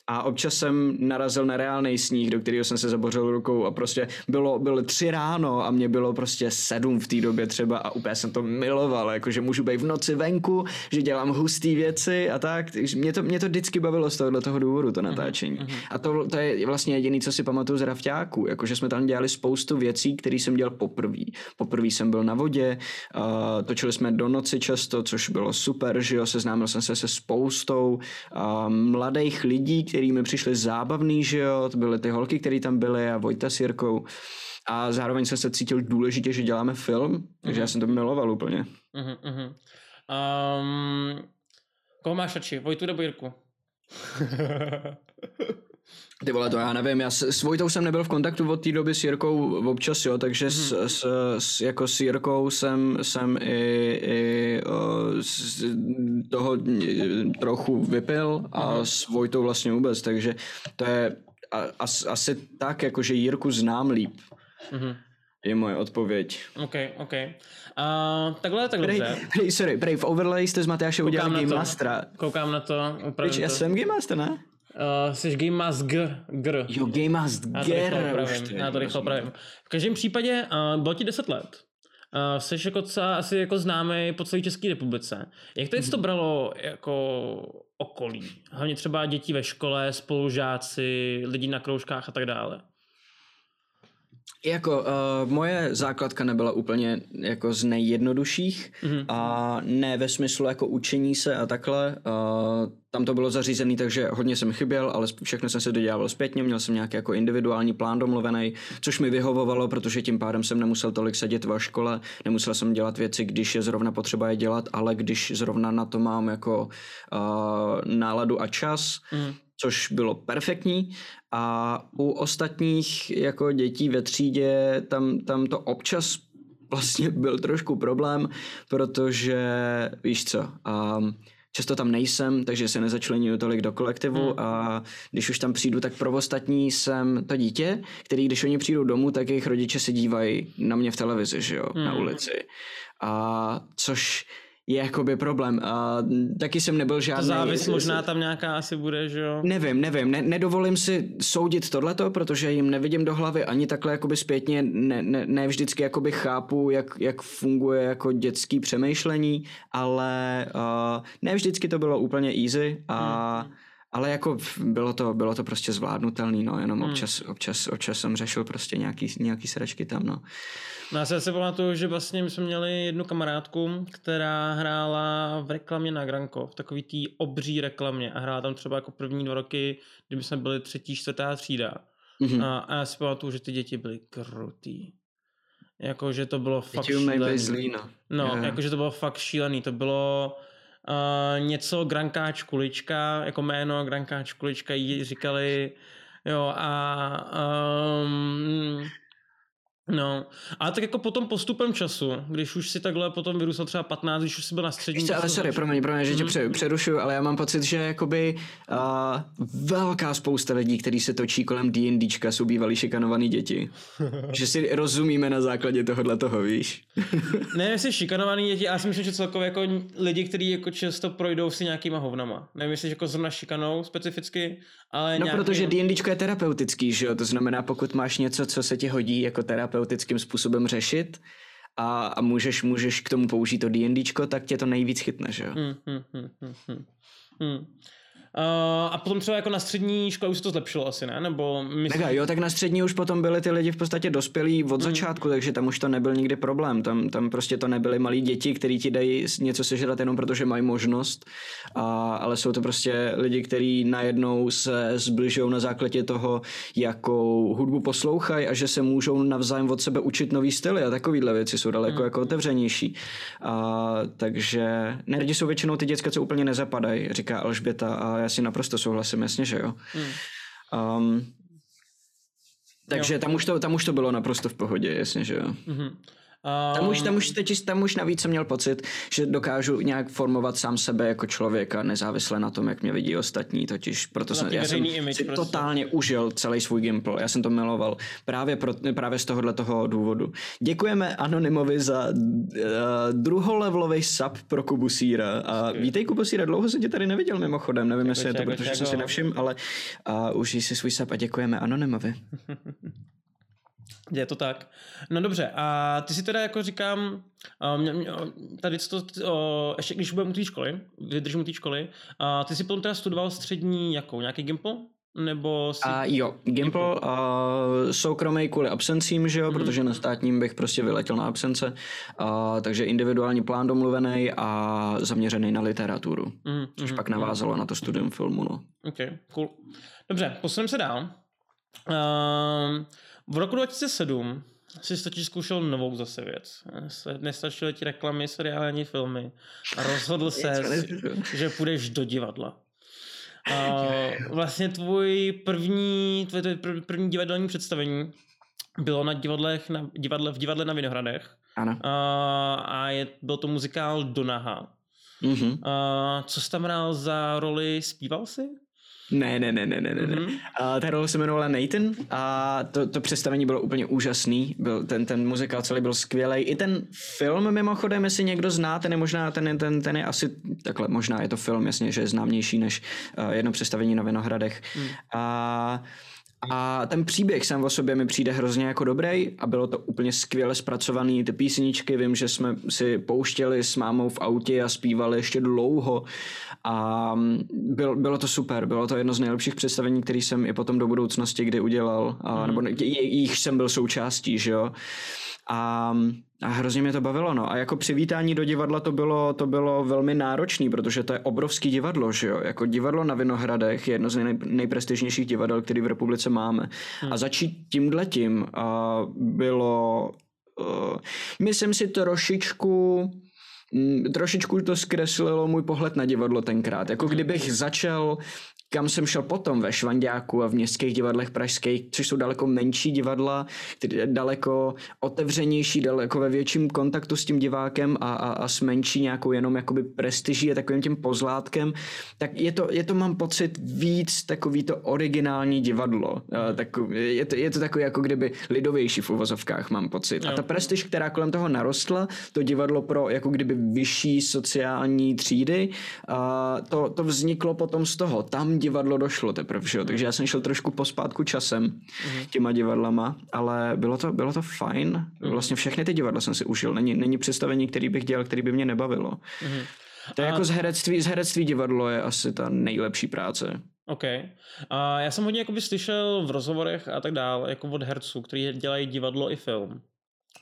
A občas jsem narazil na reálný sníh, do kterého jsem se zabořil rukou a prostě bylo, bylo tři ráno a mě bylo prostě sedm v té době třeba a úplně jsem to miloval, jakože můžu být v noci venku, že dělám husté věci a tak, mě to, mě to vždycky bavilo z tohohle toho důvodu, to mhm, natáčení. Uh-huh. A to, to je vlastně jediný, co si pamatuju z Rafťáku, jakože jsme tam dělali spoustu věcí, které jsem dělal poprvé. Poprvé jsem byl na vodě, uh, točili jsme do noci často, což bylo super, že jo, seznámil jsem se se spoustou uh, mladých lidí, který mi přišly zábavný, že jo, to byly ty holky, které tam byly a Vojta s Jirkou. A zároveň jsem se cítil důležitě, že děláme film, takže mm-hmm. já jsem to miloval úplně. Mm-hmm. Um, koho máš radši, Vojtu nebo Jirku? Ty vole, to já nevím, já s, s Vojtou jsem nebyl v kontaktu od té doby s Jirkou občas, jo, takže s, s, s, jako s Jirkou jsem, jsem i, i o, z toho trochu vypil a mm-hmm. s Vojtou vlastně vůbec, takže to je a, as, asi tak, jako že Jirku znám líp. Mm-hmm. Je moje odpověď. OK, OK. Uh, takhle, takhle. Prej, prej, sorry, prej, v Overlay jste z Matyáše udělali Game Mastera. Koukám na to. Pryč, já jsem Game Master, ne? Uh, jsi Game Master G. Gr. Jo, Game Master Gr. Já to rychle opravím. V každém případě uh, bylo ti 10 let. Uh, jsi jako celá, asi jako známý po celé České republice. Jak to, mm-hmm. to bralo jako okolí? Hlavně třeba děti ve škole, spolužáci, lidi na kroužkách a tak dále. Jako uh, moje základka nebyla úplně jako z nejjednodušších mm-hmm. a ne ve smyslu jako učení se a takhle. Uh, tam to bylo zařízené, takže hodně jsem chyběl, ale všechno jsem se dodělával zpětně, měl jsem nějaký jako individuální plán domluvený, což mi vyhovovalo, protože tím pádem jsem nemusel tolik sedět ve škole, nemusel jsem dělat věci, když je zrovna potřeba je dělat, ale když zrovna na to mám jako uh, náladu a čas, mm což bylo perfektní a u ostatních jako dětí ve třídě tam, tam to občas vlastně byl trošku problém, protože víš co, um, často tam nejsem, takže se nezačlenuju tolik do kolektivu hmm. a když už tam přijdu, tak pro ostatní jsem to dítě, který když oni přijdou domů, tak jejich rodiče se dívají na mě v televizi, že jo, hmm. na ulici. A což je jakoby problém. A taky jsem nebyl žádný... To závis možná tam nějaká asi bude, že jo? Nevím, nevím. Ne, nedovolím si soudit tohleto, protože jim nevidím do hlavy ani takhle jakoby zpětně ne, ne, ne vždycky jakoby chápu, jak, jak funguje jako dětský přemýšlení, ale uh, ne vždycky to bylo úplně easy a hmm. Ale jako bylo to, bylo to prostě zvládnutelný, no, jenom hmm. občas, občas, občas jsem řešil prostě nějaký, nějaký sračky tam, no. No já se si pamatuju, že vlastně my jsme měli jednu kamarádku, která hrála v reklamě na Granko, v takový tý obří reklamě a hrála tam třeba jako první dva roky, kdyby jsme byli třetí, čtvrtá třída. Mm-hmm. A, a já si pamatuju, že ty děti byly krutý. Jako, že to bylo fakt šílený. Zlý, no, no yeah. jako, že to bylo fakt šílený. To bylo uh, něco Grankáč Kulička, jako jméno Grankáč Kulička jí říkali, jo, a um, No, ale tak jako potom postupem času, když už si takhle potom vyrůstal třeba 15, když už si byl na střední... Ještě, ale sorry, promiň, promiň, že tě mm-hmm. přerušuju, ale já mám pocit, že jakoby uh, velká spousta lidí, kteří se točí kolem D&Dčka, jsou bývalí šikanovaný děti. že si rozumíme na základě tohohle toho, víš? ne, jestli šikanovaný děti, já si myslím, že celkově jako lidi, kteří jako často projdou si nějakýma hovnama. Nevím, jestli jako zrovna šikanou specificky, ale No, nějaký... protože D&Dčko je terapeutický, že jo? To znamená, pokud máš něco, co se ti hodí jako terapeutickým způsobem řešit, a, a můžeš, můžeš k tomu použít to D&Dčko, tak tě to nejvíc chytne, že jo? Hmm, hmm, hmm, hmm, hmm. Hmm. Uh, a potom třeba jako na střední škole už se to zlepšilo asi, ne? Nebo myslím... Mega, jo, tak na střední už potom byli ty lidi v podstatě dospělí od mm. začátku, takže tam už to nebyl nikdy problém. Tam, tam prostě to nebyly malí děti, kteří ti dají něco sežrat jenom protože mají možnost, a, ale jsou to prostě lidi, kteří najednou se zbližují na základě toho, jakou hudbu poslouchají a že se můžou navzájem od sebe učit nový styly a takovýhle věci jsou daleko mm. jako otevřenější. A, takže nerdi jsou většinou ty děcka, co úplně nezapadají, říká Alžběta a já si naprosto souhlasím, jasně, že jo. Hmm. Um, takže jo. Tam, už to, tam už to bylo naprosto v pohodě, jasně, že jo. Mm-hmm. Um... Tam, už, tam, už, teď, tam už navíc jsem měl pocit, že dokážu nějak formovat sám sebe jako člověka, nezávisle na tom, jak mě vidí ostatní, totiž proto jsem, já jsem image si prostě. totálně užil celý svůj gameplay, já jsem to miloval právě, pro, právě z tohohle toho důvodu. Děkujeme Anonymovi za uh, druholevelový sub pro Kubusíra a vítej Kubusíra, dlouho jsem tě tady neviděl mimochodem, nevím, jestli je to, protože jsem si nevšiml, ale uh, užij si svůj sub a děkujeme Anonymovi. Je to tak. No dobře, a ty si teda jako říkám, mě, mě, tady to, o, ještě když budeme u té školy, vydržím u té školy, a ty si potom teda studoval střední jakou, nějaký Gimple? Nebo si... A jo, Gimple, uh, soukromý kvůli absencím, že jo, mm. protože na státním bych prostě vyletěl na absence, uh, takže individuální plán domluvený a zaměřený na literaturu, mm, což mm, pak navázalo mm. na to studium filmu, no. Ok, cool. Dobře, posuneme se dál. Uh, v roku 2007 si totiž zkoušel novou zase věc. Nestačily ti reklamy, seriální filmy a rozhodl se, že půjdeš do divadla. A vlastně tvůj první, tvoje první divadelní představení bylo na divadlech, na divadle, v divadle na Vinohradech. Ano. A, a je, byl to muzikál Donaha. Mm-hmm. A, co jsi tam hrál za roli? Zpíval jsi? Ne, ne, ne, ne, ne, ne. Mm-hmm. Uh, ta role se jmenovala Nathan a to, to představení bylo úplně úžasný. Byl, ten, ten muzikál celý byl skvělý. I ten film mimochodem, jestli někdo zná, ten je možná, ten, ten, ten je asi, takhle možná je to film, jasně, že je známější než uh, jedno představení na Vinohradech. Mm. A A ten příběh sám o sobě mi přijde hrozně jako dobrý a bylo to úplně skvěle zpracovaný. Ty písničky, vím, že jsme si pouštěli s mámou v autě a zpívali ještě dlouho a byl, bylo to super. Bylo to jedno z nejlepších představení, který jsem i potom do budoucnosti kdy udělal, a, mm. nebo jich jsem byl součástí, že jo. A, a hrozně mě to bavilo, no. A jako přivítání do divadla to bylo, to bylo velmi náročné, protože to je obrovský divadlo, že jo. Jako divadlo na Vinohradech je jedno z nej, nejprestižnějších divadel, který v republice máme. Hmm. A začít tímhletím uh, bylo, uh, myslím si trošičku mm, trošičku to zkreslilo můj pohled na divadlo tenkrát. Jako kdybych začal kam jsem šel potom ve Švandáku a v městských divadlech pražských, což jsou daleko menší divadla, daleko otevřenější, daleko ve větším kontaktu s tím divákem a, a, a s menší nějakou jenom jakoby prestiží a takovým tím pozlátkem, tak je to, je to mám pocit víc takový to originální divadlo. Tak, je, to, je to takový jako kdyby lidovější v uvozovkách mám pocit. A ta prestiž, která kolem toho narostla, to divadlo pro jako kdyby vyšší sociální třídy, a to, to vzniklo potom z toho. Tam divadlo došlo teprve, že jo? takže já jsem šel trošku pospátku časem mm-hmm. těma divadlama, ale bylo to, bylo to fajn. Mm-hmm. Vlastně všechny ty divadla jsem si užil. Není, není představení, který bych dělal, který by mě nebavilo. Mm-hmm. To je a... jako z herectví, z herectví divadlo je asi ta nejlepší práce. OK. A já jsem hodně jakoby slyšel v rozhovorech a tak dále, jako od herců, kteří dělají divadlo i film.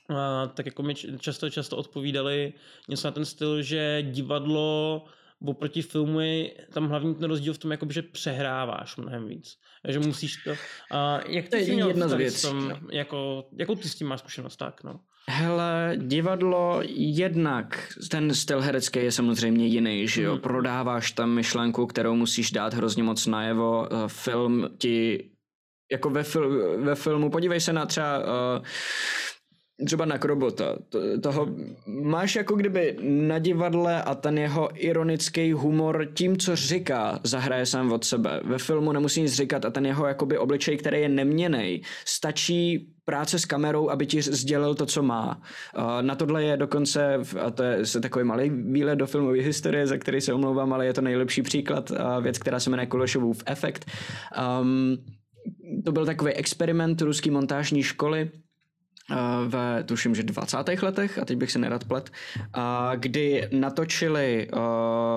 A, tak jako mi často, často odpovídali něco na ten styl, že divadlo oproti filmu je tam hlavní ten rozdíl v tom, jakoby, že přehráváš mnohem víc. Že musíš to... A jak ty to je jedna z věcí. Tom, no. jako, jakou ty s tím máš zkušenost? Tak, no. Hele, divadlo jednak, ten styl herecký je samozřejmě jiný, že jo? Hmm. Prodáváš tam myšlenku, kterou musíš dát hrozně moc najevo. Eh, film ti jako ve, fil, ve filmu, podívej se na třeba uh, třeba na Krobota. To, toho máš jako kdyby na divadle a ten jeho ironický humor tím, co říká, zahraje sám od sebe. Ve filmu nemusí nic říkat a ten jeho jakoby obličej, který je neměný, stačí práce s kamerou, aby ti sdělil to, co má. Na tohle je dokonce, a to je takový malý výlet do filmové historie, za který se omlouvám, ale je to nejlepší příklad, věc, která se jmenuje Kulešovův efekt. Um, to byl takový experiment ruský montážní školy, ve, tuším, že 20. letech, a teď bych se nerad plet, a kdy natočili,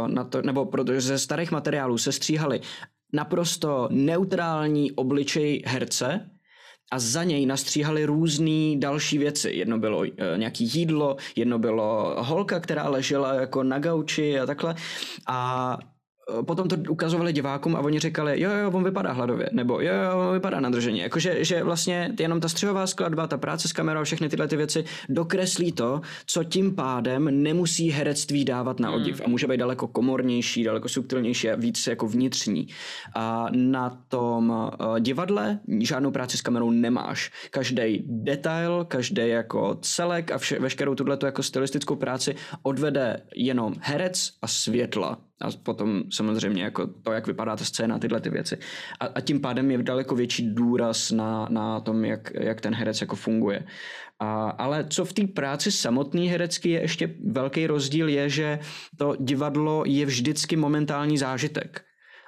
na to, nebo protože ze starých materiálů se stříhali naprosto neutrální obličej herce, a za něj nastříhali různé další věci. Jedno bylo nějaký jídlo, jedno bylo holka, která ležela jako na gauči a takhle. A Eh, potom to ukazovali divákům a oni říkali, jo, jo, on vypadá hladově, nebo jo, jo, on vypadá nadrženě. Jakože že vlastně jenom ta střihová skladba, ta práce s kamerou, všechny tyhle ty věci dokreslí to, co tím pádem nemusí herectví dávat na odiv mm. a může být daleko komornější, daleko subtilnější a víc jako vnitřní. A na tom uh, divadle žádnou práci s kamerou nemáš. Každý detail, každý jako celek a vše, veškerou tuhle jako stylistickou práci odvede jenom herec a světla a potom samozřejmě jako to, jak vypadá ta scéna, tyhle ty věci. A, a tím pádem je daleko větší důraz na, na tom, jak, jak ten herec jako funguje. A, ale co v té práci samotný herecký je ještě velký rozdíl je, že to divadlo je vždycky momentální zážitek.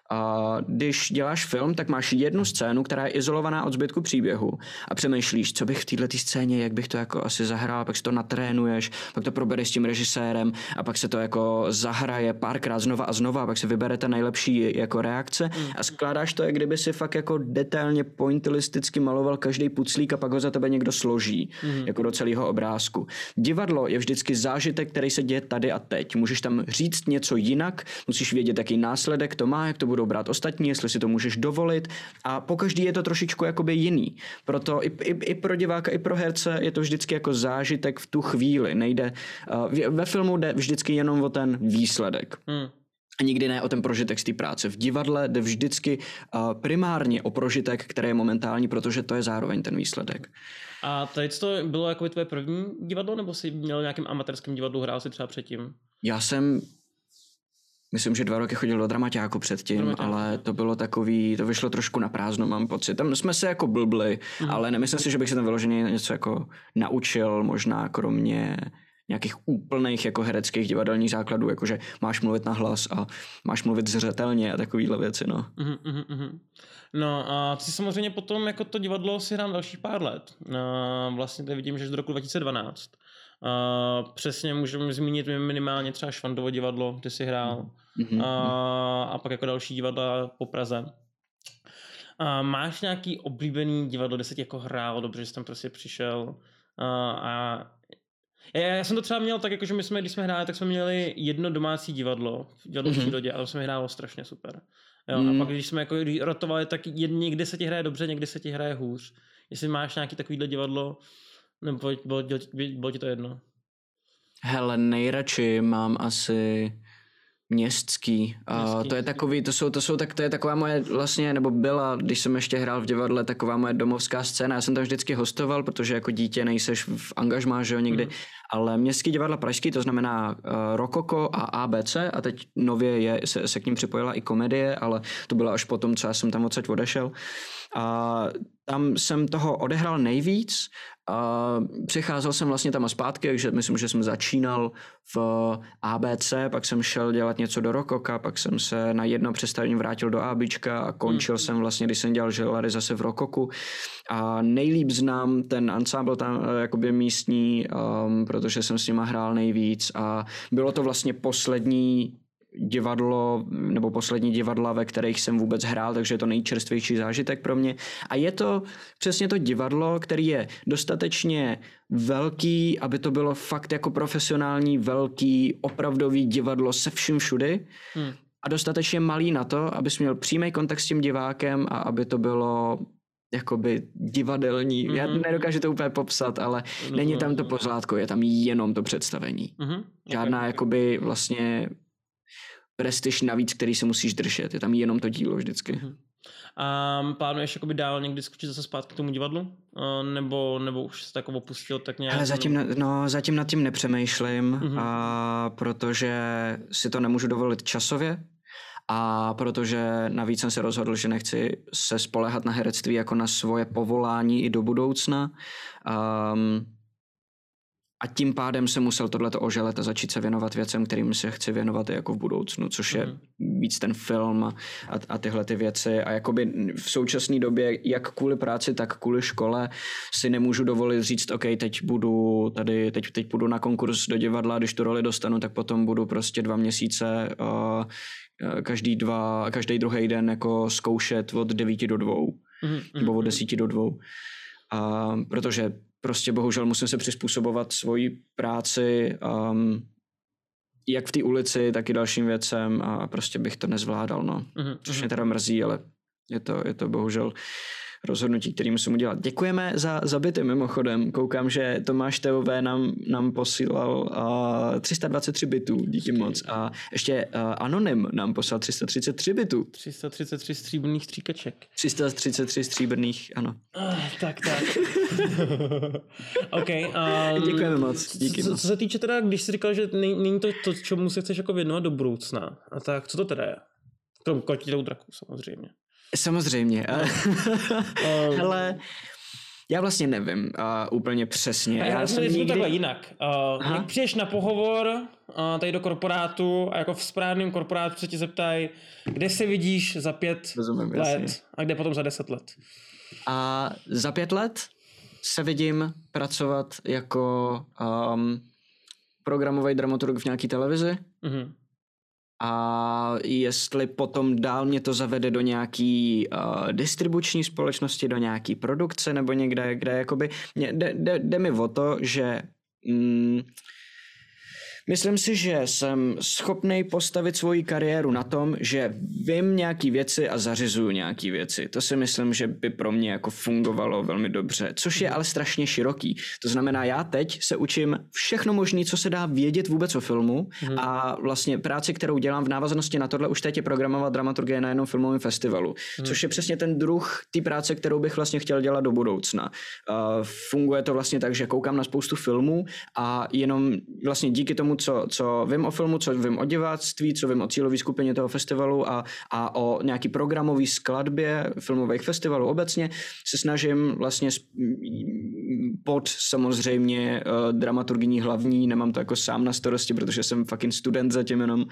A když děláš film, tak máš jednu scénu, která je izolovaná od zbytku příběhu a přemýšlíš, co bych v této scéně, jak bych to jako asi zahrál, pak si to natrénuješ, pak to probereš s tím režisérem a pak se to jako zahraje párkrát znova a znova, a pak si vyberete nejlepší jako reakce a skládáš to, jak kdyby si fakt jako detailně pointillisticky maloval každý puclík a pak ho za tebe někdo složí, mm. jako do celého obrázku. Divadlo je vždycky zážitek, který se děje tady a teď. Můžeš tam říct něco jinak, musíš vědět, jaký následek to má, jak to bude budou brát ostatní, jestli si to můžeš dovolit a po každý je to trošičku jakoby jiný. Proto i, i, i pro diváka, i pro herce je to vždycky jako zážitek v tu chvíli. Nejde, uh, ve filmu jde vždycky jenom o ten výsledek. Hmm. A nikdy ne o ten prožitek z té práce. V divadle jde vždycky uh, primárně o prožitek, který je momentální, protože to je zároveň ten výsledek. A tady to bylo jako tvoje první divadlo, nebo jsi měl nějakým amatérském divadlu, hrál si třeba předtím? Já jsem Myslím, že dva roky chodil do dramaťáku předtím, Dramaťáku. ale to bylo takový, to vyšlo trošku na prázdno, mám pocit. Tam jsme se jako blbli, mm. ale nemyslím si, že bych se tam vyloženě něco jako naučil, možná kromě nějakých úplných jako hereckých divadelních základů, jakože máš mluvit na hlas a máš mluvit zřetelně a takovýhle věci, no. Uh-huh, uh-huh. No a ty samozřejmě potom jako to divadlo si hrám dalších pár let. Uh, vlastně tady vidím, že do roku 2012. Uh, přesně můžeme zmínit minimálně třeba Švandovo divadlo, kde si hrál. Uh-huh. Uh, a pak jako další divadla po Praze. Uh, máš nějaký oblíbený divadlo, kde se ti jako hrál dobře, že jsi tam prostě přišel uh, a já, já, jsem to třeba měl tak, jako, že my jsme, když jsme hráli, tak jsme měli jedno domácí divadlo, divadlo mm-hmm. v přírodě, ale jsme hrálo strašně super. Jo, mm. A pak, když jsme jako rotovali, tak jed, někdy se ti hraje dobře, někdy se ti hraje hůř. Jestli máš nějaký takovýhle divadlo, nebo bylo, bylo, bylo ti to jedno? Hele, nejradši mám asi Městský. A to je takový, to jsou, to jsou tak, to je taková moje vlastně, nebo byla, když jsem ještě hrál v divadle, taková moje domovská scéna. Já jsem tam vždycky hostoval, protože jako dítě nejseš v angažmá, že jo, někdy. Mm. Ale Městský divadla Pražský, to znamená uh, Rokoko a ABC a teď nově je, se, se k ním připojila i komedie, ale to bylo až potom, co já jsem tam odsaď odešel. A tam jsem toho odehrál nejvíc a přicházel jsem vlastně tam a zpátky, takže myslím, že jsem začínal v ABC, pak jsem šel dělat něco do Rokoka, pak jsem se na jedno představení vrátil do ABčka a končil mm. jsem vlastně, když jsem dělal želary zase v Rokoku. A nejlíp znám ten ansábl tam eh, jakoby místní, um, protože jsem s nima hrál nejvíc a bylo to vlastně poslední divadlo, nebo poslední divadla, ve kterých jsem vůbec hrál, takže je to nejčerstvější zážitek pro mě. A je to přesně to divadlo, který je dostatečně velký, aby to bylo fakt jako profesionální, velký, opravdový divadlo se vším všudy. Hmm. A dostatečně malý na to, abys měl přímý kontakt s tím divákem a aby to bylo jakoby divadelní. Mm-hmm. Já mhm. nedokážu to úplně popsat, ale no, není tam to pozlátko, je tam jenom to představení. Mm-hmm. Žádná okay. jakoby vlastně prestiž navíc, který se musíš držet. Je tam jenom to dílo vždycky. Uh-huh. A plánuješ jakoby dál někdy skočit zase zpátky k tomu divadlu? Uh, nebo, nebo už se tak opustil tak nějak? Ale zatím, nebo... no, zatím nad tím nepřemýšlím, uh-huh. a protože si to nemůžu dovolit časově, a protože navíc jsem se rozhodl, že nechci se spolehat na herectví jako na svoje povolání i do budoucna. Um, a tím pádem se musel tohleto oželet a začít se věnovat věcem, kterým se chci věnovat i jako v budoucnu, což je mm. víc ten film a, a tyhle ty věci. A jakoby v současné době, jak kvůli práci, tak kvůli škole, si nemůžu dovolit říct, OK, teď budu tady, teď, teď půjdu na konkurs do divadla, když tu roli dostanu, tak potom budu prostě dva měsíce uh, každý dva, každý druhý den jako zkoušet od devíti do dvou. Mm, nebo od desíti do dvou. A, protože prostě bohužel musím se přizpůsobovat svoji práci um, jak v té ulici, tak i dalším věcem a prostě bych to nezvládal, no. Mm-hmm. Což mě teda mrzí, ale je to, je to bohužel rozhodnutí, který musím udělat. Děkujeme za zabity mimochodem. Koukám, že Tomáš TOV nám, nám posílal uh, 323 bitů, díky moc. A ještě uh, Anonym nám poslal 333 bitů. 333 stříbrných stříkaček. 333 stříbrných, ano. Uh, tak, tak. OK. Um, Děkujeme moc, díky co, co se týče teda, když jsi říkal, že není to to, čemu se chceš jako věnovat do budoucna, a tak co to teda je? Krom kotitou draku samozřejmě. Samozřejmě. Um. Hele, já vlastně nevím uh, úplně přesně. Já, já jsem nikdy... takhle jinak. Uh, jak přijdeš na pohovor uh, tady do korporátu a jako v správném korporátu se ti zeptají, kde se vidíš za pět Rozumím, let jasně. a kde potom za deset let. A za pět let se vidím pracovat jako um, programový dramaturg v nějaké televizi. Uh-huh a jestli potom dál mě to zavede do nějaký uh, distribuční společnosti, do nějaký produkce nebo někde, kde jakoby, jde, jde, jde mi o to, že mm, Myslím si, že jsem schopný postavit svoji kariéru na tom, že vím nějaký věci a zařizuju nějaký věci. To si myslím, že by pro mě jako fungovalo velmi dobře, což je ale strašně široký. To znamená, já teď se učím všechno možné, co se dá vědět vůbec o filmu hmm. a vlastně práci, kterou dělám v návaznosti na tohle, už teď je programovat dramaturgie na jednom filmovém festivalu, hmm. což je přesně ten druh té práce, kterou bych vlastně chtěl dělat do budoucna. Uh, funguje to vlastně tak, že koukám na spoustu filmů a jenom vlastně díky tomu, co, co vím o filmu, co vím o diváctví, co vím o cílové skupině toho festivalu a, a o nějaký programové skladbě filmových festivalů obecně, se snažím vlastně pod samozřejmě uh, dramaturgyní hlavní, nemám to jako sám na starosti, protože jsem fucking student zatím jenom,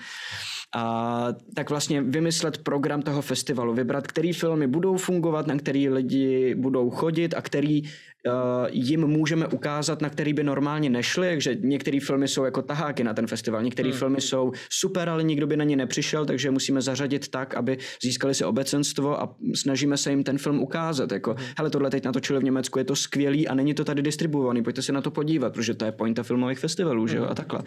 a tak vlastně vymyslet program toho festivalu, vybrat, který filmy budou fungovat, na který lidi budou chodit a který jim můžeme ukázat, na který by normálně nešli, takže některé filmy jsou jako taháky na ten festival, některé hmm. filmy jsou super, ale nikdo by na ně nepřišel, takže musíme zařadit tak, aby získali si obecenstvo a snažíme se jim ten film ukázat. Jako, hmm. hele, tohle teď natočili v Německu, je to skvělý a není to tady distribuovaný, pojďte se na to podívat, protože to je pointa filmových festivalů, hmm. že jo, hmm. a takhle.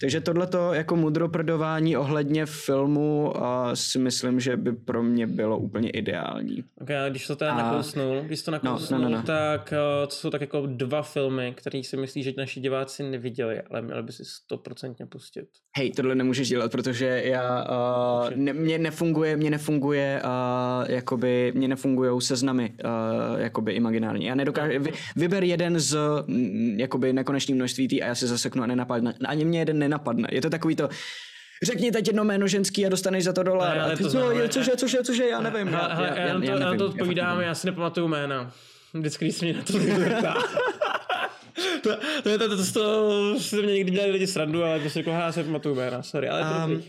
Takže tohle to jako mudroprdování ohledně filmu uh, si myslím, že by pro mě bylo úplně ideální. Ok, a když to teda a... nakousnul, když to nakousnul, no, no, no, no. tak uh, to jsou tak jako dva filmy, které si myslí, že naši diváci neviděli, ale měli by si stoprocentně pustit. Hej, tohle nemůžeš dělat, protože já, uh, ne, mě nefunguje, mě nefunguje, uh, jakoby, mě nefungujou seznamy, uh, jakoby imaginární. Já nedokážu, vy, vyber jeden z, mm, jakoby, nekonečný množství tý a já si zaseknu a nenapadne. Ani mě jeden nenapadne. Je to takový to, řekni teď jedno jméno ženský a dostaneš za to dolar. Ne, to co, je, cože, cože, cože, já nevím. Já, já, já, já, já, já, já, to odpovídám, já si nepamatuju jména. Vždycky, když se mě na to zeptá. to, to, je to, to, to, to, to mě někdy dělali lidi srandu, ale prostě jako já se pamatuju jména, sorry, ale um,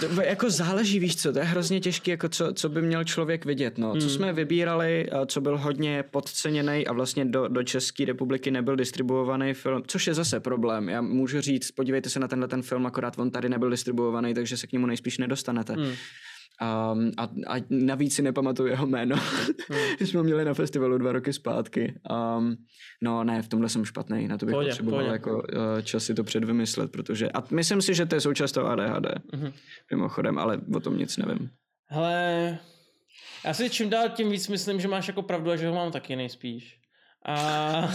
to, jako záleží, víš co, to je hrozně těžké, jako co, co by měl člověk vidět, no. Hmm. Co jsme vybírali, co byl hodně podceněný a vlastně do, do České republiky nebyl distribuovaný film, což je zase problém. Já můžu říct, podívejte se na tenhle ten film, akorát on tady nebyl distribuovaný, takže se k němu nejspíš nedostanete. Hmm. Um, a, a navíc si nepamatuju jeho jméno. Hmm. jsme ho měli na festivalu dva roky zpátky. Um, no ne, v tomhle jsem špatný. Na to bych pohodě, potřeboval pohodě. jako uh, čas si to předvymyslet, protože a myslím si, že to je součást toho ADHD. Mm-hmm. Mimochodem, ale o tom nic nevím. Hele, já si čím dál tím víc myslím, že máš jako pravdu a že ho mám taky nejspíš. A...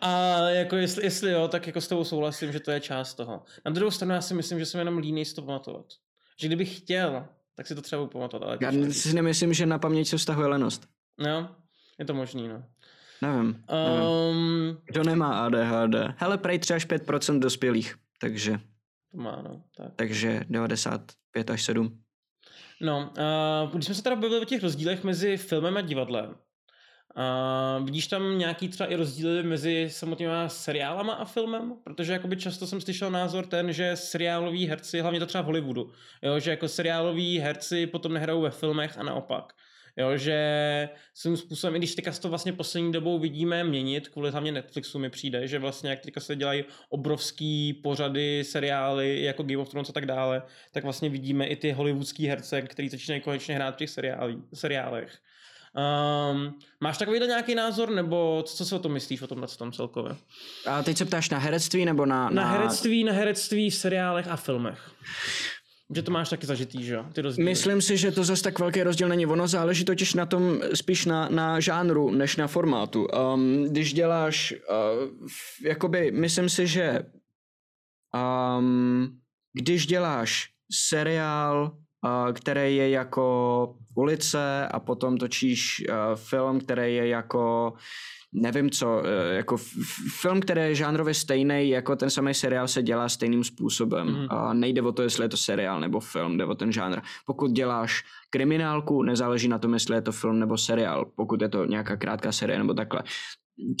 A jako jestli, jestli jo, tak jako s tebou souhlasím, že to je část toho. Na druhou stranu já si myslím, že jsem jenom líný si to pamatovat že kdybych chtěl, tak si to třeba pamatovat. Ale Já si nemyslím, že na paměť se vztahuje lenost. No, je to možný, no. Nevím, nevím. Um, Kdo nemá ADHD? Hele, prej třeba až 5% dospělých, takže... To má, no. Tak. Takže 95 až 7. No, uh, když jsme se teda bavili o těch rozdílech mezi filmem a divadlem, Uh, vidíš tam nějaký třeba i rozdíly mezi samotnými seriálama a filmem? Protože jakoby často jsem slyšel názor ten, že seriáloví herci, hlavně to třeba v Hollywoodu, jo, že jako seriáloví herci potom nehrajou ve filmech a naopak. Jo, že svým způsobem, i když teďka to vlastně poslední dobou vidíme měnit, kvůli hlavně Netflixu mi přijde, že vlastně jak teďka se dělají obrovský pořady, seriály, jako Game of Thrones a tak dále, tak vlastně vidíme i ty hollywoodský herce, který začínají konečně hrát v těch seriálech. Um, máš takovýhle nějaký názor, nebo co si o tom myslíš, o tomhle tom celkově? A teď se ptáš na herectví, nebo na... Na, na herectví, na herectví v seriálech a filmech. Že to máš taky zažitý, že jo? Ty rozdíly. Myslím si, že to zase tak velký rozdíl není. Ono záleží totiž na tom spíš na, na žánru, než na formátu. Um, když děláš, uh, jakoby, myslím si, že um, když děláš seriál, uh, který je jako ulice a potom točíš uh, film, který je jako nevím co, eh, jako film, který je žánrově stejný, jako ten samý seriál se dělá stejným způsobem. Mm. A nejde o to, jestli je to seriál nebo film, jde o ten žánr. Pokud děláš kriminálku, nezáleží na tom, jestli je to film nebo seriál, pokud je to nějaká krátká série nebo takhle.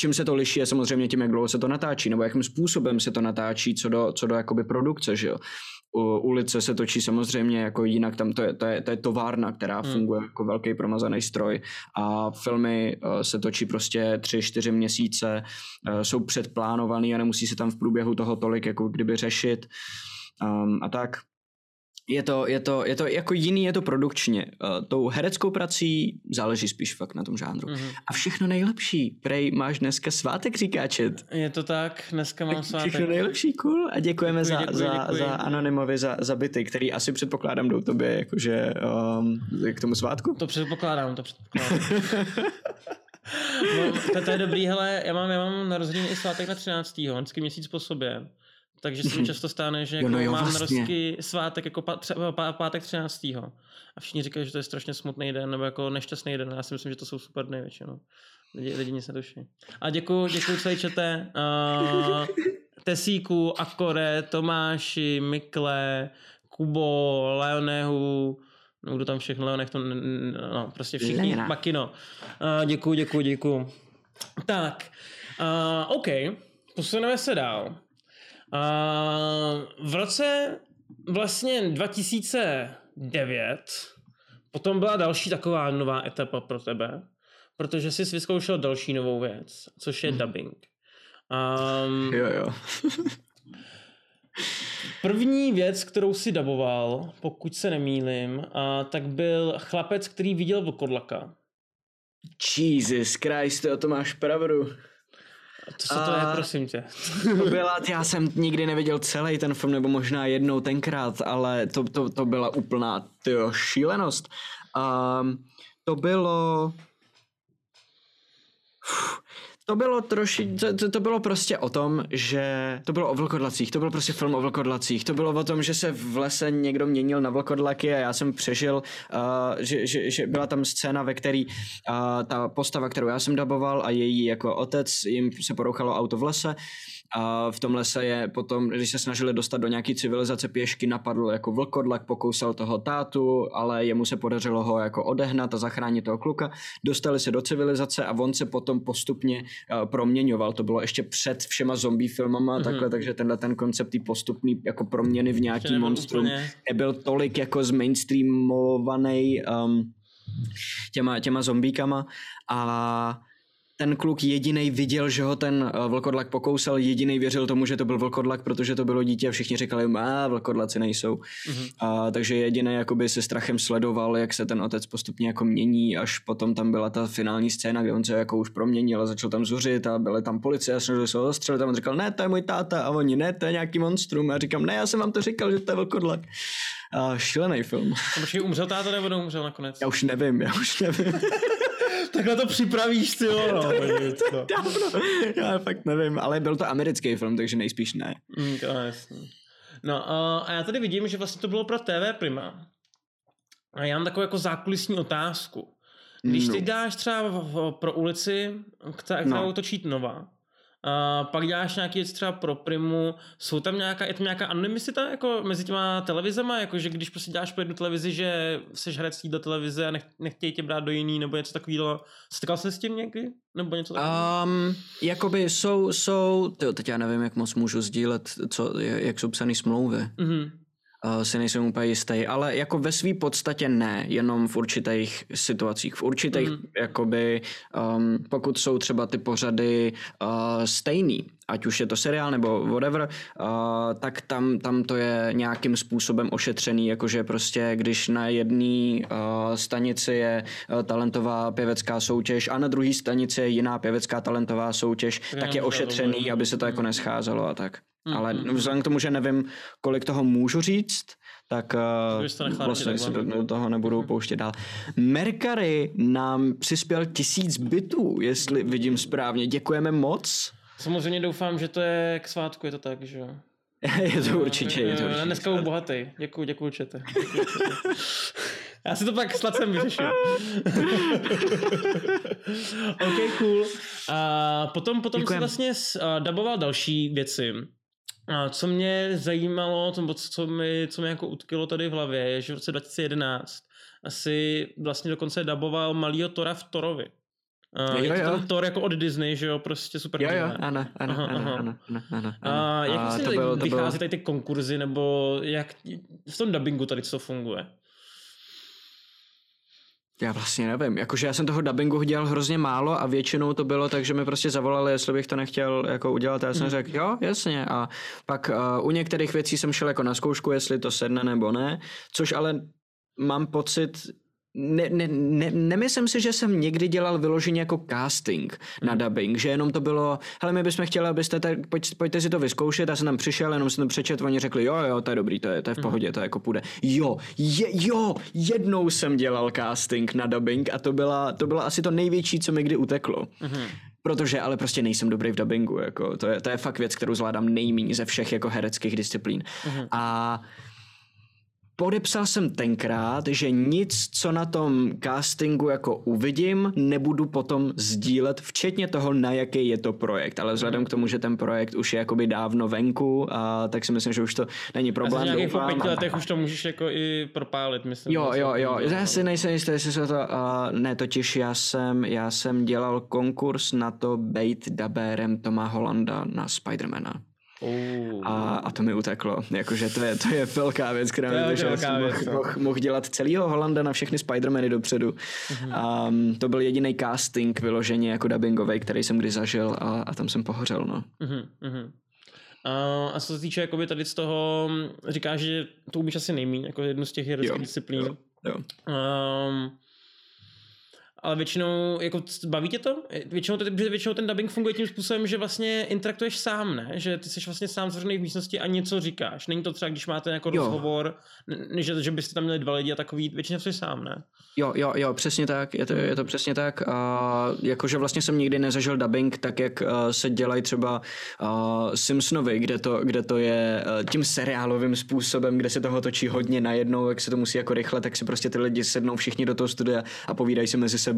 Čím se to liší je samozřejmě tím, jak dlouho se to natáčí, nebo jakým způsobem se to natáčí, co do, co do jakoby produkce, že jo ulice se točí samozřejmě jako jinak, tam to je, to je, to je továrna, která hmm. funguje jako velký promazaný stroj a filmy uh, se točí prostě tři, čtyři měsíce, uh, jsou předplánovaný a nemusí se tam v průběhu toho tolik jako kdyby řešit um, a tak je to, je to, je to jako jiný, je to produkčně. Uh, tou hereckou prací záleží spíš fakt na tom žánru. Mm-hmm. A všechno nejlepší. Prej, máš dneska svátek, říká čet. Je to tak, dneska mám svátek. Všechno nejlepší, cool. A děkujeme děkuji, za, děkuji, za, děkuji. za Anonymovi za, za byty, který asi předpokládám jdou tobě jakože um, k tomu svátku. To předpokládám, to předpokládám. no, to, to, je dobrý, hele, já mám, já mám narozeniny i svátek na 13. vždycky měsíc po sobě. Takže se mi často stane, že jako jo, no jo, mám vlastně. narozky svátek jako pá, pá, pátek 13. A všichni říkají, že to je strašně smutný den nebo jako nešťastný den. Já si myslím, že to jsou super dny většinou. Lidi, lidi nic netuší. A děkuji, děkuji celý čete. Uh, Tesíku, Akore, Tomáši, Mikle, Kubo, Leonehu, no kdo tam všechno, Leonech to, no prostě všichni, Lena. Makino. Uh, děkuju, děkuju, děkuju. Tak, uh, OK, posuneme se dál. V roce vlastně 2009 potom byla další taková nová etapa pro tebe, protože jsi vyzkoušel další novou věc, což je hmm. dubbing. Um, jo, jo. První věc, kterou si daboval, pokud se nemýlim, a, tak byl chlapec, který viděl vlkodlaka. Jesus Christ, o to máš pravdu. Co to je, prosím tě? to byla, já jsem nikdy neviděl celý ten film, nebo možná jednou tenkrát, ale to, to, to byla úplná tyjo, šílenost. Um, to bylo... Uf, to bylo troši, to, to, to bylo prostě o tom, že to bylo o vlkodlacích, to byl prostě film o vlkodlacích, to bylo o tom, že se v lese někdo měnil na vlkodlaky a já jsem přežil, uh, že, že, že byla tam scéna, ve který uh, ta postava, kterou já jsem daboval a její jako otec, jim se porouchalo auto v lese a v tom lese je potom, když se snažili dostat do nějaký civilizace pěšky, napadl jako vlkodlak, pokousal toho tátu, ale jemu se podařilo ho jako odehnat a zachránit toho kluka. Dostali se do civilizace a on se potom postupně uh, proměňoval. To bylo ještě před všema zombie filmama mm-hmm. takhle, takže tenhle ten koncept postupný jako proměny v nějaký monstrum úplně... nebyl tolik jako z mainstreamovaný um, těma, těma zombíkama a ten kluk jediný viděl, že ho ten uh, vlkodlak pokousal, jediný věřil tomu, že to byl vlkodlak, protože to bylo dítě a všichni říkali, a vlkodlaci nejsou. Mm-hmm. A, takže jediný jakoby se strachem sledoval, jak se ten otec postupně jako mění, až potom tam byla ta finální scéna, kde on se jako už proměnil a začal tam zuřit a byly tam policie a snažili se ho zastřelit a on říkal, ne, to je můj táta a oni, ne, to je nějaký monstrum a říkám, ne, já jsem vám to říkal, že to je vlkodlak. A šílený film. A umřel táta nebo neumřel nakonec? Já už nevím, já už nevím. Takhle to připravíš, ty jo, no. Dávno. Já fakt nevím, ale byl to americký film, takže nejspíš ne. Mm, to jasný. No uh, a já tady vidím, že vlastně to bylo pro TV Prima. A já mám takovou jako zákulisní otázku. Když no. ty dáš třeba pro ulici, která, no. točí Nova, a pak děláš nějaký věc třeba pro Primu, jsou tam nějaká, je tam nějaká anonymicita jako mezi těma televizema, jako že když prostě děláš pro jednu televizi, že jsi herec do televize a nech, nechtějí tě brát do jiný, nebo něco takového. Setkal se s tím někdy? Nebo něco takového? Um, jakoby jsou, jsou, tyjo, teď já nevím, jak moc můžu sdílet, co, jak jsou psané smlouvy. Mm-hmm si nejsem úplně jistý, ale jako ve své podstatě ne, jenom v určitých situacích, v určitých, mm. jakoby, um, pokud jsou třeba ty pořady uh, stejný, ať už je to seriál nebo whatever, uh, tak tam, tam to je nějakým způsobem ošetřený, jakože prostě když na jedné uh, stanici je uh, talentová pěvecká soutěž a na druhé stanici je jiná pěvecká talentová soutěž, Já tak je ošetřený, aby se to jako nescházelo a tak. Mm, Ale mm, vzhledem k tomu, že nevím, kolik toho můžu říct, tak uh, vlastně se do, do toho nebudu mm. pouštět dál. Mercari nám přispěl tisíc bitů, jestli vidím správně. Děkujeme moc. Samozřejmě doufám, že to je k svátku, je to tak, že jo? je to určitě, je to určitě. Dneska budu bohatý. Děkuji, děkuji, čete. Já si to pak s Lacem vyřeším. ok, cool. A potom, potom si vlastně daboval další věci. A co mě zajímalo, co, co, mi, co mi jako utkilo tady v hlavě, je, že v roce 2011 asi vlastně dokonce daboval malýho Tora v Torovi. Uh, jo, je to jo. ten Thor jako od Disney, že jo, prostě super. Jo, jo, ano, ano, aha, ano, ano, ano, ano, A jak a to bylo, to vychází bylo... tady ty konkurzy, nebo jak v tom dubbingu tady co funguje? Já vlastně nevím, jakože já jsem toho dubbingu dělal hrozně málo a většinou to bylo tak, že mi prostě zavolali, jestli bych to nechtěl jako udělat. A já jsem mm. řekl, jo, jasně. A pak uh, u některých věcí jsem šel jako na zkoušku, jestli to sedne nebo ne, což ale mám pocit, ne, ne, ne, nemyslím si, že jsem někdy dělal vyloženě jako casting na hmm. dubbing, že jenom to bylo, hele, my bychom chtěli, abyste, tak, pojď, pojďte si to vyzkoušet, já jsem tam přišel, jenom jsem to přečet, oni řekli, jo, jo, to je dobrý, to je, to je v hmm. pohodě, to jako půjde. Jo, je, jo, jednou jsem dělal casting na dubbing a to byla, to byla asi to největší, co mi kdy uteklo. Mm-hmm. Protože ale prostě nejsem dobrý v dubbingu, jako, to, je, to je fakt věc, kterou zvládám nejméně ze všech jako hereckých disciplín. Mm-hmm. A podepsal jsem tenkrát, že nic, co na tom castingu jako uvidím, nebudu potom sdílet, včetně toho, na jaký je to projekt. Ale vzhledem k tomu, že ten projekt už je jakoby dávno venku, a tak si myslím, že už to není problém. A po pěti letech už to můžeš jako i propálit, myslím. Jo, jo, jo. Já si nejsem jistý, jestli se to... Uh, ne, totiž já jsem, já jsem dělal konkurs na to bejt dabérem Toma Holanda na Spidermana. Uh. A, a to mi uteklo. Jakože to je, to je velká věc, která mi. Mohl, no. mohl, dělat celého Holanda na všechny Spidermany dopředu. Uh-huh. Um, to byl jediný casting vyloženě jako dubbingový, který jsem kdy zažil a, a tam jsem pohořel. No. Uh-huh, uh-huh. Uh, a co se týče jakoby tady z toho, říkáš, že to umíš asi nejméně, jako jednu z těch hereckých disciplín. Jo, jo. Um, ale většinou, jako baví tě to? Většinou, to, většinou ten dubbing funguje tím způsobem, že vlastně interaktuješ sám, ne? Že ty jsi vlastně sám zavřený v místnosti a něco říkáš. Není to třeba, když máte jako jo. rozhovor, že, že byste tam měli dva lidi a takový, většinou jsi sám, ne? Jo, jo, jo, přesně tak, je to, je to přesně tak. A jakože vlastně jsem nikdy nezažil dubbing tak, jak uh, se dělají třeba uh, Simpsonovi, kde to, kde to je tím seriálovým způsobem, kde se toho točí hodně najednou, jak se to musí jako rychle, tak si prostě ty lidi sednou všichni do toho studia a povídají si mezi sebou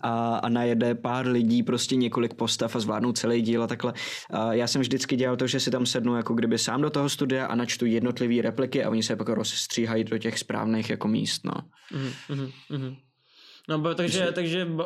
a, a najede pár lidí, prostě několik postav a zvládnou celý díl a takhle. A já jsem vždycky dělal to, že si tam sednu jako kdyby sám do toho studia a načtu jednotlivé repliky a oni se pak rozstříhají do těch správných jako míst, no. Mm-hmm, mm-hmm. No, takže, takže uh,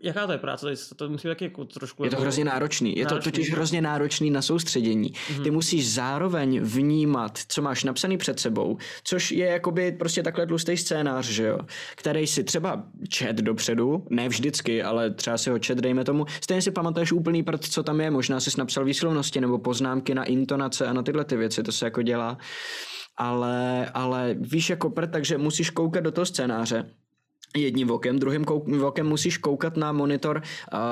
jaká to je práce? To musí taky jako trošku... Je to jako hrozně náročný. Je náročný. to totiž hrozně náročný na soustředění. Mm-hmm. Ty musíš zároveň vnímat, co máš napsaný před sebou, což je jakoby prostě takhle tlustý scénář, že jo? Který si třeba čet dopředu, ne vždycky, ale třeba si ho čet, dejme tomu. Stejně si pamatuješ úplný prd, co tam je. Možná jsi napsal výslovnosti nebo poznámky na intonace a na tyhle ty věci. To se jako dělá ale, ale víš jako prd, takže musíš koukat do toho scénáře jedním vokem, druhým kou- vokem musíš koukat na monitor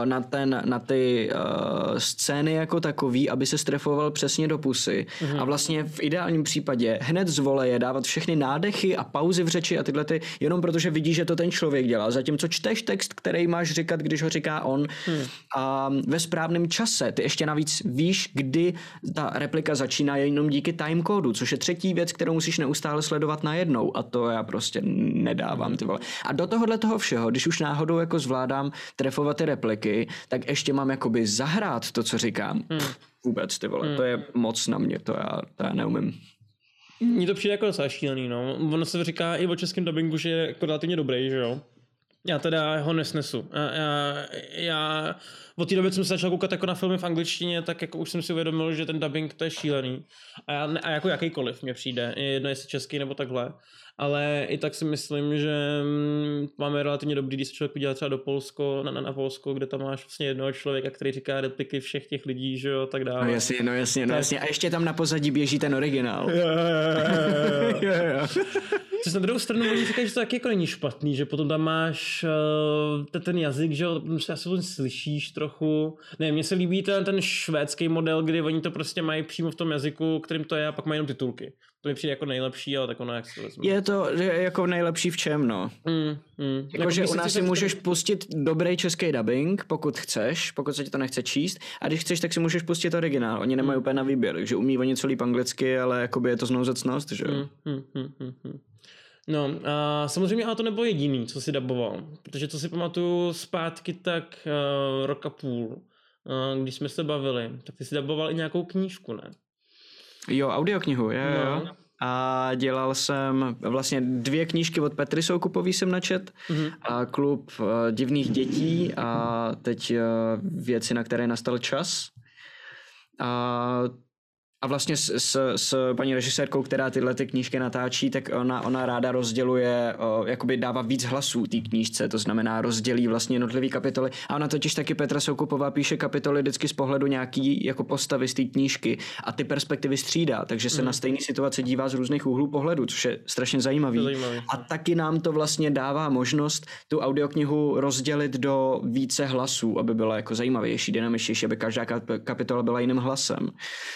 na, ten, na ty uh, scény jako takový, aby se strefoval přesně do pusy mm-hmm. a vlastně v ideálním případě hned z voleje dávat všechny nádechy a pauzy v řeči a tyhle ty, jenom protože vidíš, že to ten člověk dělá. Zatímco čteš text, který máš říkat, když ho říká on mm. a ve správném čase. Ty ještě navíc víš, kdy ta replika začíná jenom díky timecódu, což je třetí věc, kterou musíš neustále sledovat najednou a to já prostě nedávám ty vole. A do tohohle toho všeho, když už náhodou jako zvládám trefovat ty repliky, tak ještě mám jakoby zahrát to, co říkám. Hmm. Vůbec, ty vole, hmm. to je moc na mě, to já, to já neumím. Mně to přijde jako docela šílený, no. Ono se říká i o českém dubbingu, že je jako relativně dobrý, že jo. Já teda ho nesnesu. Já, já, já od té doby, co jsem se začal koukat jako na filmy v angličtině, tak jako už jsem si uvědomil, že ten dubbing to je šílený. A, já, a jako jakýkoliv mě přijde, je jedno jestli český nebo takhle ale i tak si myslím, že mm, máme relativně dobrý, když se člověk podívá třeba do Polsko, na, na, na Polsko, kde tam máš vlastně jednoho člověka, který říká repliky všech těch lidí, že jo, tak dále. No jasně, no jasně, no jasně. A ještě tam na pozadí běží ten originál. Jo, jo, jo. Což na druhou stranu můžu říkat, že to taky jako není špatný, že potom tam máš uh, ten jazyk, že jo, se asi slyšíš trochu. Ne, mně se líbí ten, ten švédský model, kdy oni to prostě mají přímo v tom jazyku, kterým to je a pak mají jenom titulky. To mi přijde jako nejlepší, ale tak ono jak se to vezme. Je to jako nejlepší v čem, no. Mm, mm. Jako, že u nás si můžeš to... pustit dobrý český dubbing, pokud chceš, pokud se ti to nechce číst, a když chceš, tak si můžeš pustit originál. Oni nemají mm. úplně na výběr, takže umí o něco líp anglicky, ale jakoby je to znouzecnost, že jo. Mm, mm, mm, mm, mm. No, a samozřejmě ale to nebylo jediný, co si daboval, protože co si pamatuju zpátky, tak uh, rok a půl, uh, když jsme se bavili, tak ty si daboval i nějakou knížku, ne? Jo, audioknihu, jo, no. jo. A dělal jsem vlastně dvě knížky od Petry Soukupový jsem načet mm-hmm. a klub uh, divných dětí a teď uh, věci, na které nastal čas. A a vlastně s, s, s paní režisérkou, která tyhle ty knížky natáčí, tak ona, ona ráda rozděluje, o, jakoby dává víc hlasů té knížce, to znamená rozdělí vlastně jednotlivé kapitoly. A ona totiž taky Petra Soukupová píše kapitoly vždycky z pohledu nějaký jako postavy z té knížky a ty perspektivy střídá, takže se mm. na stejné situace dívá z různých úhlů pohledu, což je strašně zajímavý. zajímavý. A taky nám to vlastně dává možnost tu audioknihu rozdělit do více hlasů, aby byla jako zajímavější, dynamičtější, aby každá kapitola byla jiným hlasem,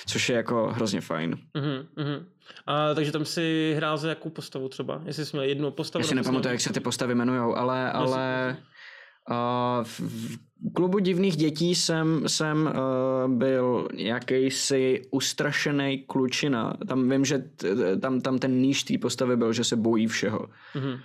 což je jako jako hrozně fajn. Uh-huh, uh-huh. A, takže tam si hrál za jakou postavu třeba? Jestli jsi měl jednu postavu? Já si nepamatuju, jak se ty postavy jmenujou, ale, ale uh, v, klubu divných dětí jsem, jsem uh, byl jakýsi ustrašený klučina. Tam vím, že t, tam, tam ten níž té postavy byl, že se bojí všeho. Mm-hmm.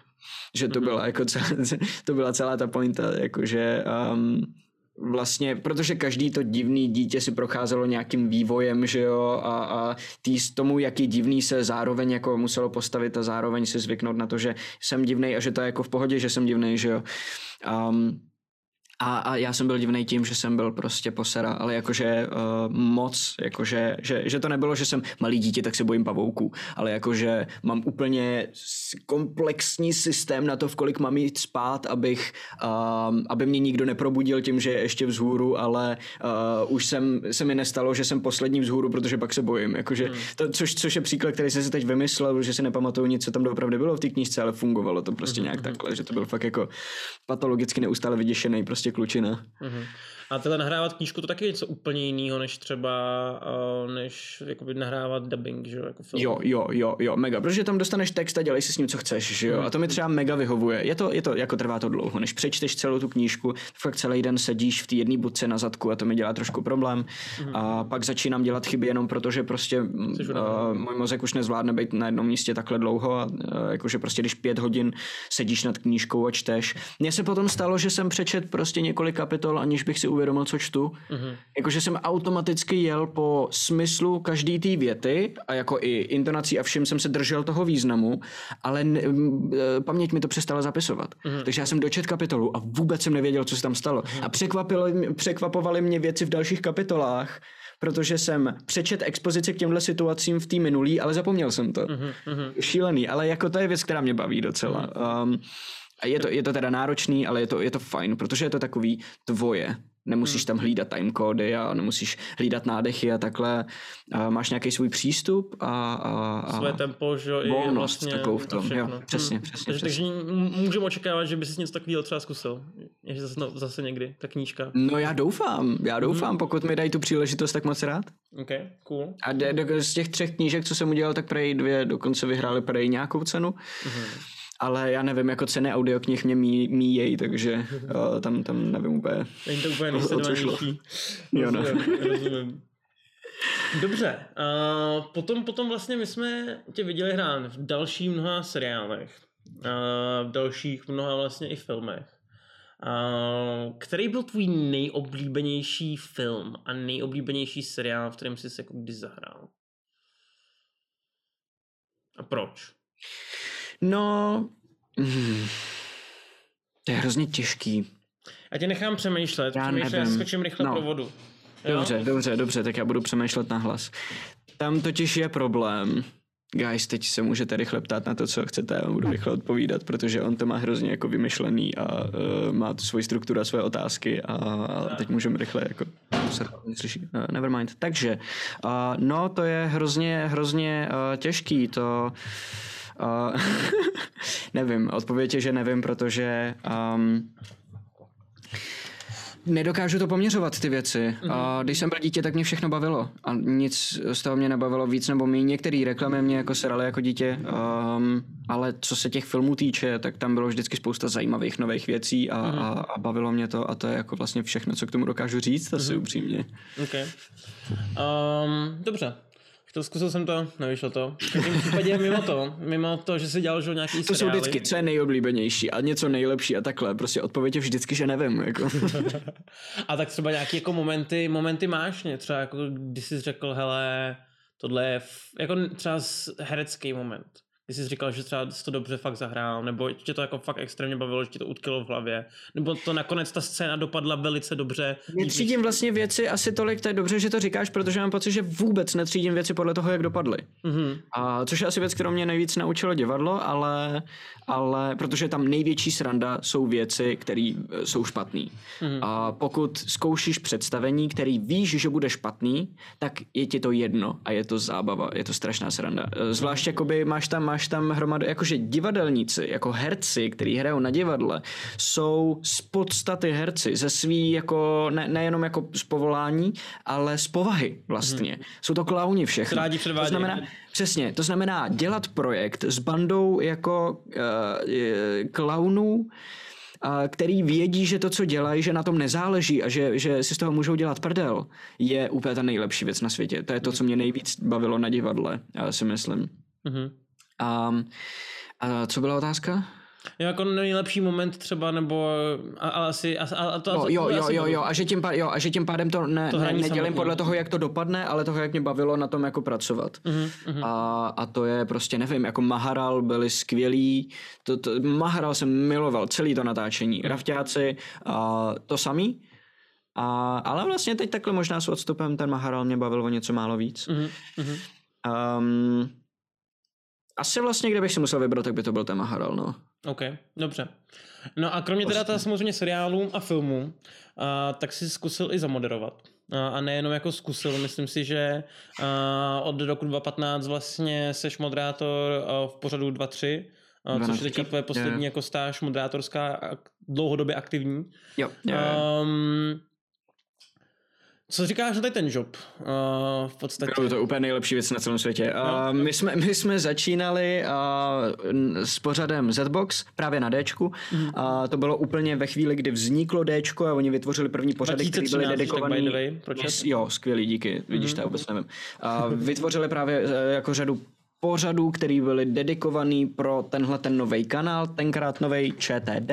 Že to byla jako celá, to byla celá ta pointa, jakože um, vlastně, protože každý to divný dítě si procházelo nějakým vývojem, že jo, a, a tý, tomu, jaký divný se zároveň jako muselo postavit a zároveň si zvyknout na to, že jsem divný a že to je jako v pohodě, že jsem divný, že jo. Um, a, a já jsem byl divný tím, že jsem byl prostě posera, ale jakože uh, moc, jakože, že, že to nebylo, že jsem malý dítě, tak se bojím pavouků, ale jakože mám úplně komplexní systém na to, v kolik mám jít spát, abych, uh, aby mě nikdo neprobudil tím, že je ještě vzhůru, ale uh, už jsem, se mi nestalo, že jsem poslední vzhůru, protože pak se bojím, jakože hmm. to, což, což je příklad, který jsem si teď vymyslel, že si nepamatuju nic, co tam doopravdy bylo v té knížce, ale fungovalo to prostě hmm. nějak hmm. takhle, že to byl fakt jako patologicky neustále vyděšený prostě klučina. Mm-hmm. A tohle nahrávat knížku to taky je něco úplně jiného, než třeba uh, než jakoby nahrávat dubbing, že jo, jako film. Jo, jo, jo, jo, mega, protože tam dostaneš text a dělej si s ním, co chceš, že jo, a to mi třeba mega vyhovuje. Je to, je to, jako trvá to dlouho, než přečteš celou tu knížku, fakt celý den sedíš v té jedné budce na zadku a to mi dělá trošku problém. Mm. A pak začínám dělat chyby jenom proto, že prostě uh, můj mozek už nezvládne být na jednom místě takhle dlouho a uh, jakože prostě když pět hodin sedíš nad knížkou a čteš. Mně se potom stalo, že jsem přečet prostě několik kapitol, aniž bych si uvědomil, co čtu. Mm-hmm. Jakože jsem automaticky jel po smyslu každý té věty a jako i intonací a všem jsem se držel toho významu, ale ne, e, paměť mi to přestala zapisovat. Mm-hmm. Takže já jsem dočet kapitolu a vůbec jsem nevěděl, co se tam stalo. Mm-hmm. A překvapilo, překvapovaly mě věci v dalších kapitolách, protože jsem přečet expozici k těmhle situacím v té minulý, ale zapomněl jsem to. Mm-hmm. Šílený, ale jako to je věc, která mě baví docela. Mm-hmm. Um, a je to, je to teda náročný, ale je to, je to fajn, protože je to takový tvoje. Nemusíš hmm. tam hlídat timecody a nemusíš hlídat nádechy a takhle. A máš nějaký svůj přístup a, a, a Své tempo, že jo, volnost vlastně takovou v tom. Jo, přesně, hmm. přesně, takže, přesně. Takže můžeme očekávat, že bys něco takového třeba zkusil. Že zase, no, zase někdy, ta knížka. No já doufám, já doufám, hmm. pokud mi dají tu příležitost, tak moc rád. Ok, cool. A de, de, z těch třech knížek, co jsem udělal, tak prej dvě dokonce vyhrály prej nějakou cenu. Hmm ale já nevím, jako ceny audioknih mě mí, míjejí, takže uh, tam, tam nevím úplně. Není to úplně nejsledovanější. Jo, no. rozumím. Dobře, uh, potom, potom vlastně my jsme tě viděli hrát v dalších mnoha seriálech, uh, v dalších mnoha vlastně i filmech. Uh, který byl tvůj nejoblíbenější film a nejoblíbenější seriál, v kterém jsi se jako kdy zahrál? A proč? No, mm, to je hrozně těžký. Já tě nechám přemýšlet, já přemýšlet, nevím. skočím rychle no. pro vodu. Jo? Dobře, dobře, dobře, tak já budu přemýšlet na hlas. Tam totiž je problém. Guys, teď se můžete rychle ptát na to, co chcete, já budu rychle odpovídat, protože on to má hrozně jako vymyšlený a uh, má tu svoji strukturu a své otázky a, a teď můžeme rychle jako slyší, uh, never mind. Takže, uh, no to je hrozně, hrozně uh, těžký, to Uh, nevím, odpověď je, že nevím, protože um, nedokážu to poměřovat, ty věci. Mm-hmm. A když jsem byl dítě, tak mě všechno bavilo. A nic z toho mě nebavilo víc nebo méně. Některé reklamy mě jako seraly jako dítě, um, ale co se těch filmů týče, tak tam bylo vždycky spousta zajímavých nových věcí a, mm-hmm. a, a bavilo mě to a to je jako vlastně všechno, co k tomu dokážu říct, asi mm-hmm. upřímně. Okay. Um, dobře, Chtěl, zkusil jsem to, nevyšlo to. V každém případě mimo to, mimo to, že si dělal že nějaký To seriály. jsou vždycky, co je nejoblíbenější a něco nejlepší a takhle. Prostě odpověď je vždycky, že nevím. Jako. a tak třeba nějaký jako momenty, momenty máš, ne? třeba jako když jsi řekl, hele, tohle je f... jako třeba herecký moment ty jsi říkal, že třeba jsi to dobře fakt zahrál, nebo tě to jako fakt extrémně bavilo, že ti to utkilo v hlavě, nebo to nakonec ta scéna dopadla velice dobře. Netřídím vlastně věci asi tolik, to je dobře, že to říkáš, protože mám pocit, že vůbec netřídím věci podle toho, jak dopadly. Mm-hmm. A což je asi věc, kterou mě nejvíc naučilo divadlo, ale, ale protože tam největší sranda jsou věci, které e, jsou špatné. Mm-hmm. A pokud zkoušíš představení, který víš, že bude špatný, tak je ti to jedno a je to zábava, je to strašná sranda. E, zvlášť jakoby máš tam, máš tam hromadu, jakože divadelníci, jako herci, kteří hrajou na divadle, jsou z podstaty herci, ze svý jako, ne, nejenom jako z povolání, ale z povahy vlastně. Hmm. Jsou to klauni všechno. Rádi to znamená, přesně, to znamená dělat projekt s bandou jako uh, klaunů, a který vědí, že to, co dělají, že na tom nezáleží a že, že si z toho můžou dělat prdel, je úplně ta nejlepší věc na světě. To je to, co mě nejvíc bavilo na divadle, já si myslím. Mm-hmm. A, a co byla otázka? Jo, jako nejlepší moment třeba, nebo a, a asi... A, a to, jo, jo, jo, jo, jo, a že tím, pádem, jo, a že tím pádem to, ne, to ne, nedělím samotný. podle toho, jak to dopadne, ale toho, jak mě bavilo na tom jako pracovat. Uh-huh, A, a to je prostě, nevím, jako Maharal byli skvělí, to, to, Maharal jsem miloval, celý to natáčení, uh-huh. Rafťáci, a to samý, a, ale vlastně teď takhle možná s odstupem ten Maharal mě bavil o něco málo víc. Uh-huh. Um, asi vlastně, kdybych si musel vybrat, tak by to byl ten Maharal, no. OK, dobře. No a kromě teda teda samozřejmě seriálů a filmů, a, tak si zkusil i zamoderovat. A, a nejenom jako zkusil, myslím si, že a, od roku 2015 vlastně seš moderátor a, v pořadu 2.3, a, což je teďka tvoje poslední jako stáž moderátorská dlouhodobě aktivní. Jo. Um, co říkáš na ten job? Uh, v podstatě. Bylo to úplně nejlepší věc na celém světě. Uh, my, jsme, my jsme začínali uh, s pořadem Zbox právě na Dčku. Mm. Uh, to bylo úplně ve chvíli, kdy vzniklo Dčko a oni vytvořili první pořady, které byly dedikované. Jo, skvělý, díky. Vidíš, mm. to vůbec nevím. Uh, vytvořili právě uh, jako řadu pořadů, který byly dedikovaný pro tenhle ten nový kanál, tenkrát nový ČTD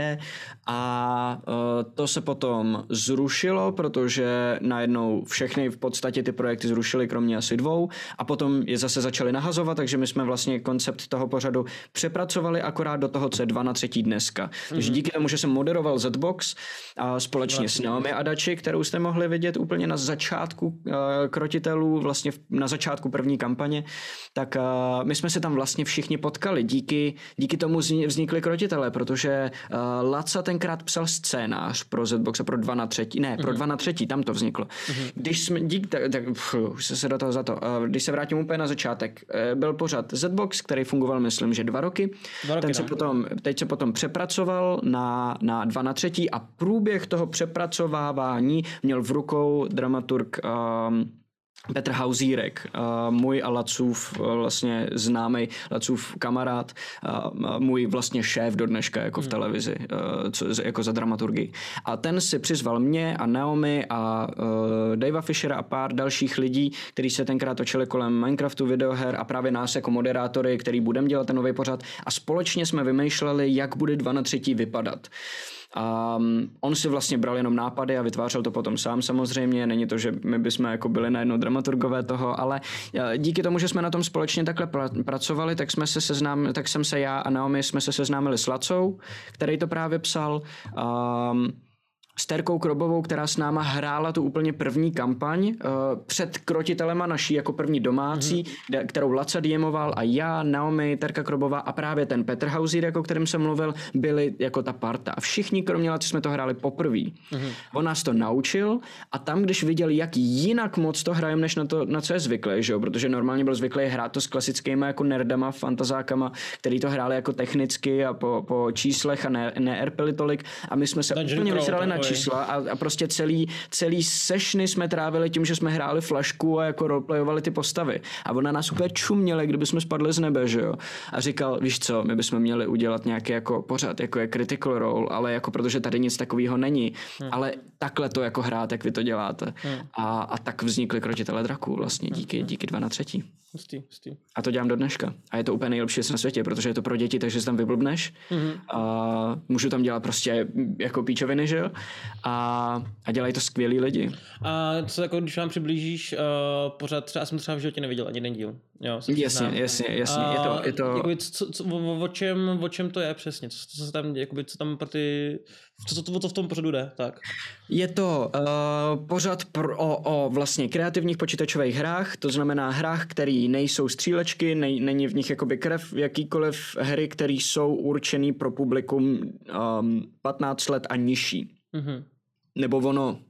a uh, to se potom zrušilo, protože najednou všechny v podstatě ty projekty zrušily, kromě asi dvou a potom je zase začali nahazovat, takže my jsme vlastně koncept toho pořadu přepracovali akorát do toho, co je dva na třetí dneska. Mm-hmm. Takže díky tomu, že jsem moderoval Zbox a společně vlastně. s Naomi Adači, kterou jste mohli vidět úplně na začátku uh, krotitelů, vlastně na začátku první kampaně, tak uh, my jsme se tam vlastně všichni potkali. Díky, díky tomu vznikly krotitele, protože uh, Laca tenkrát psal scénář pro Zbox a pro dva na třetí, ne, pro mm-hmm. dva na třetí, tam to vzniklo. Mm-hmm. Když jsme, dík, tak, tak už se do toho za to, uh, když se vrátím úplně na začátek, uh, byl pořád Zbox, který fungoval, myslím, že dva roky. Dva roky Ten se potom, teď se potom přepracoval na, na dva na třetí a průběh toho přepracovávání měl v rukou dramaturg um, Petr Hauzírek, můj a Lacův vlastně známý Lacův kamarád, můj vlastně šéf do dneška jako v hmm. televizi, jako za dramaturgii. A ten si přizval mě a Naomi a Davea Fishera a pár dalších lidí, kteří se tenkrát točili kolem Minecraftu, videoher a právě nás jako moderátory, který budeme dělat ten nový pořad a společně jsme vymýšleli, jak bude dva na třetí vypadat. A on si vlastně bral jenom nápady a vytvářel to potom sám samozřejmě. Není to, že my bychom jako byli najednou dramaturgové toho, ale e, díky tomu, že jsme na tom společně takhle pra- pracovali, tak jsme se seznám, tak jsem se já a Naomi jsme se seznámili s Lacou, který to právě psal. Um, s Terkou Krobovou, která s náma hrála tu úplně první kampaň uh, před krotitelema naší jako první domácí, mm-hmm. kterou Laca diemoval a já, Naomi, Terka Krobová a právě ten Petr Hausír, jako kterým jsem mluvil, byli jako ta parta. A všichni, kromě Laci, jsme to hráli poprvé. Mm-hmm. On nás to naučil a tam, když viděl, jak jinak moc to hrajeme, než na to, na co je zvyklý, že jo? protože normálně byl zvyklý hrát to s klasickými jako nerdama, fantazákama, který to hráli jako technicky a po, po číslech a ne, ne tolik a my jsme se Dungeon úplně vysrali na čísla a, a prostě celý, celý sešny jsme trávili tím, že jsme hráli flašku a jako roleplayovali ty postavy. A ona nás úplně čuměla, kdyby jsme spadli z nebe, že jo. A říkal, víš co, my bychom měli udělat nějaký jako pořad, jako je Critical Role, ale jako protože tady nic takového není. Hmm. Ale takhle to jako hrát, jak vy to děláte. Hmm. A, a tak vznikly krotitele draků vlastně díky, hmm. díky dva na třetí. Hustý, hustý. A to dělám do dneška. A je to úplně nejlepší na světě, protože je to pro děti, takže se tam vyblbneš. Mm-hmm. A můžu tam dělat prostě jako píčoviny, že jo? A, a dělají to skvělí lidi. A co jako, když vám přiblížíš uh, pořád, třeba jsem třeba v životě neviděl ani jeden díl. Jo, jasně, znám. jasně, jasně. A, je to, je to... Jakoby, co, co, o, o, čem, o čem to je přesně? Co, co se tam, jakoby, co tam pro ty, co, to, to v tom pořadu jde, tak? Je to uh, pořad pro, o, o vlastně kreativních počítačových hrách, to znamená hrách, které nejsou střílečky, nej, není v nich jakoby krev, jakýkoliv hry, které jsou určený pro publikum um, 15 let a nižší. Mm-hmm. Nebo ono,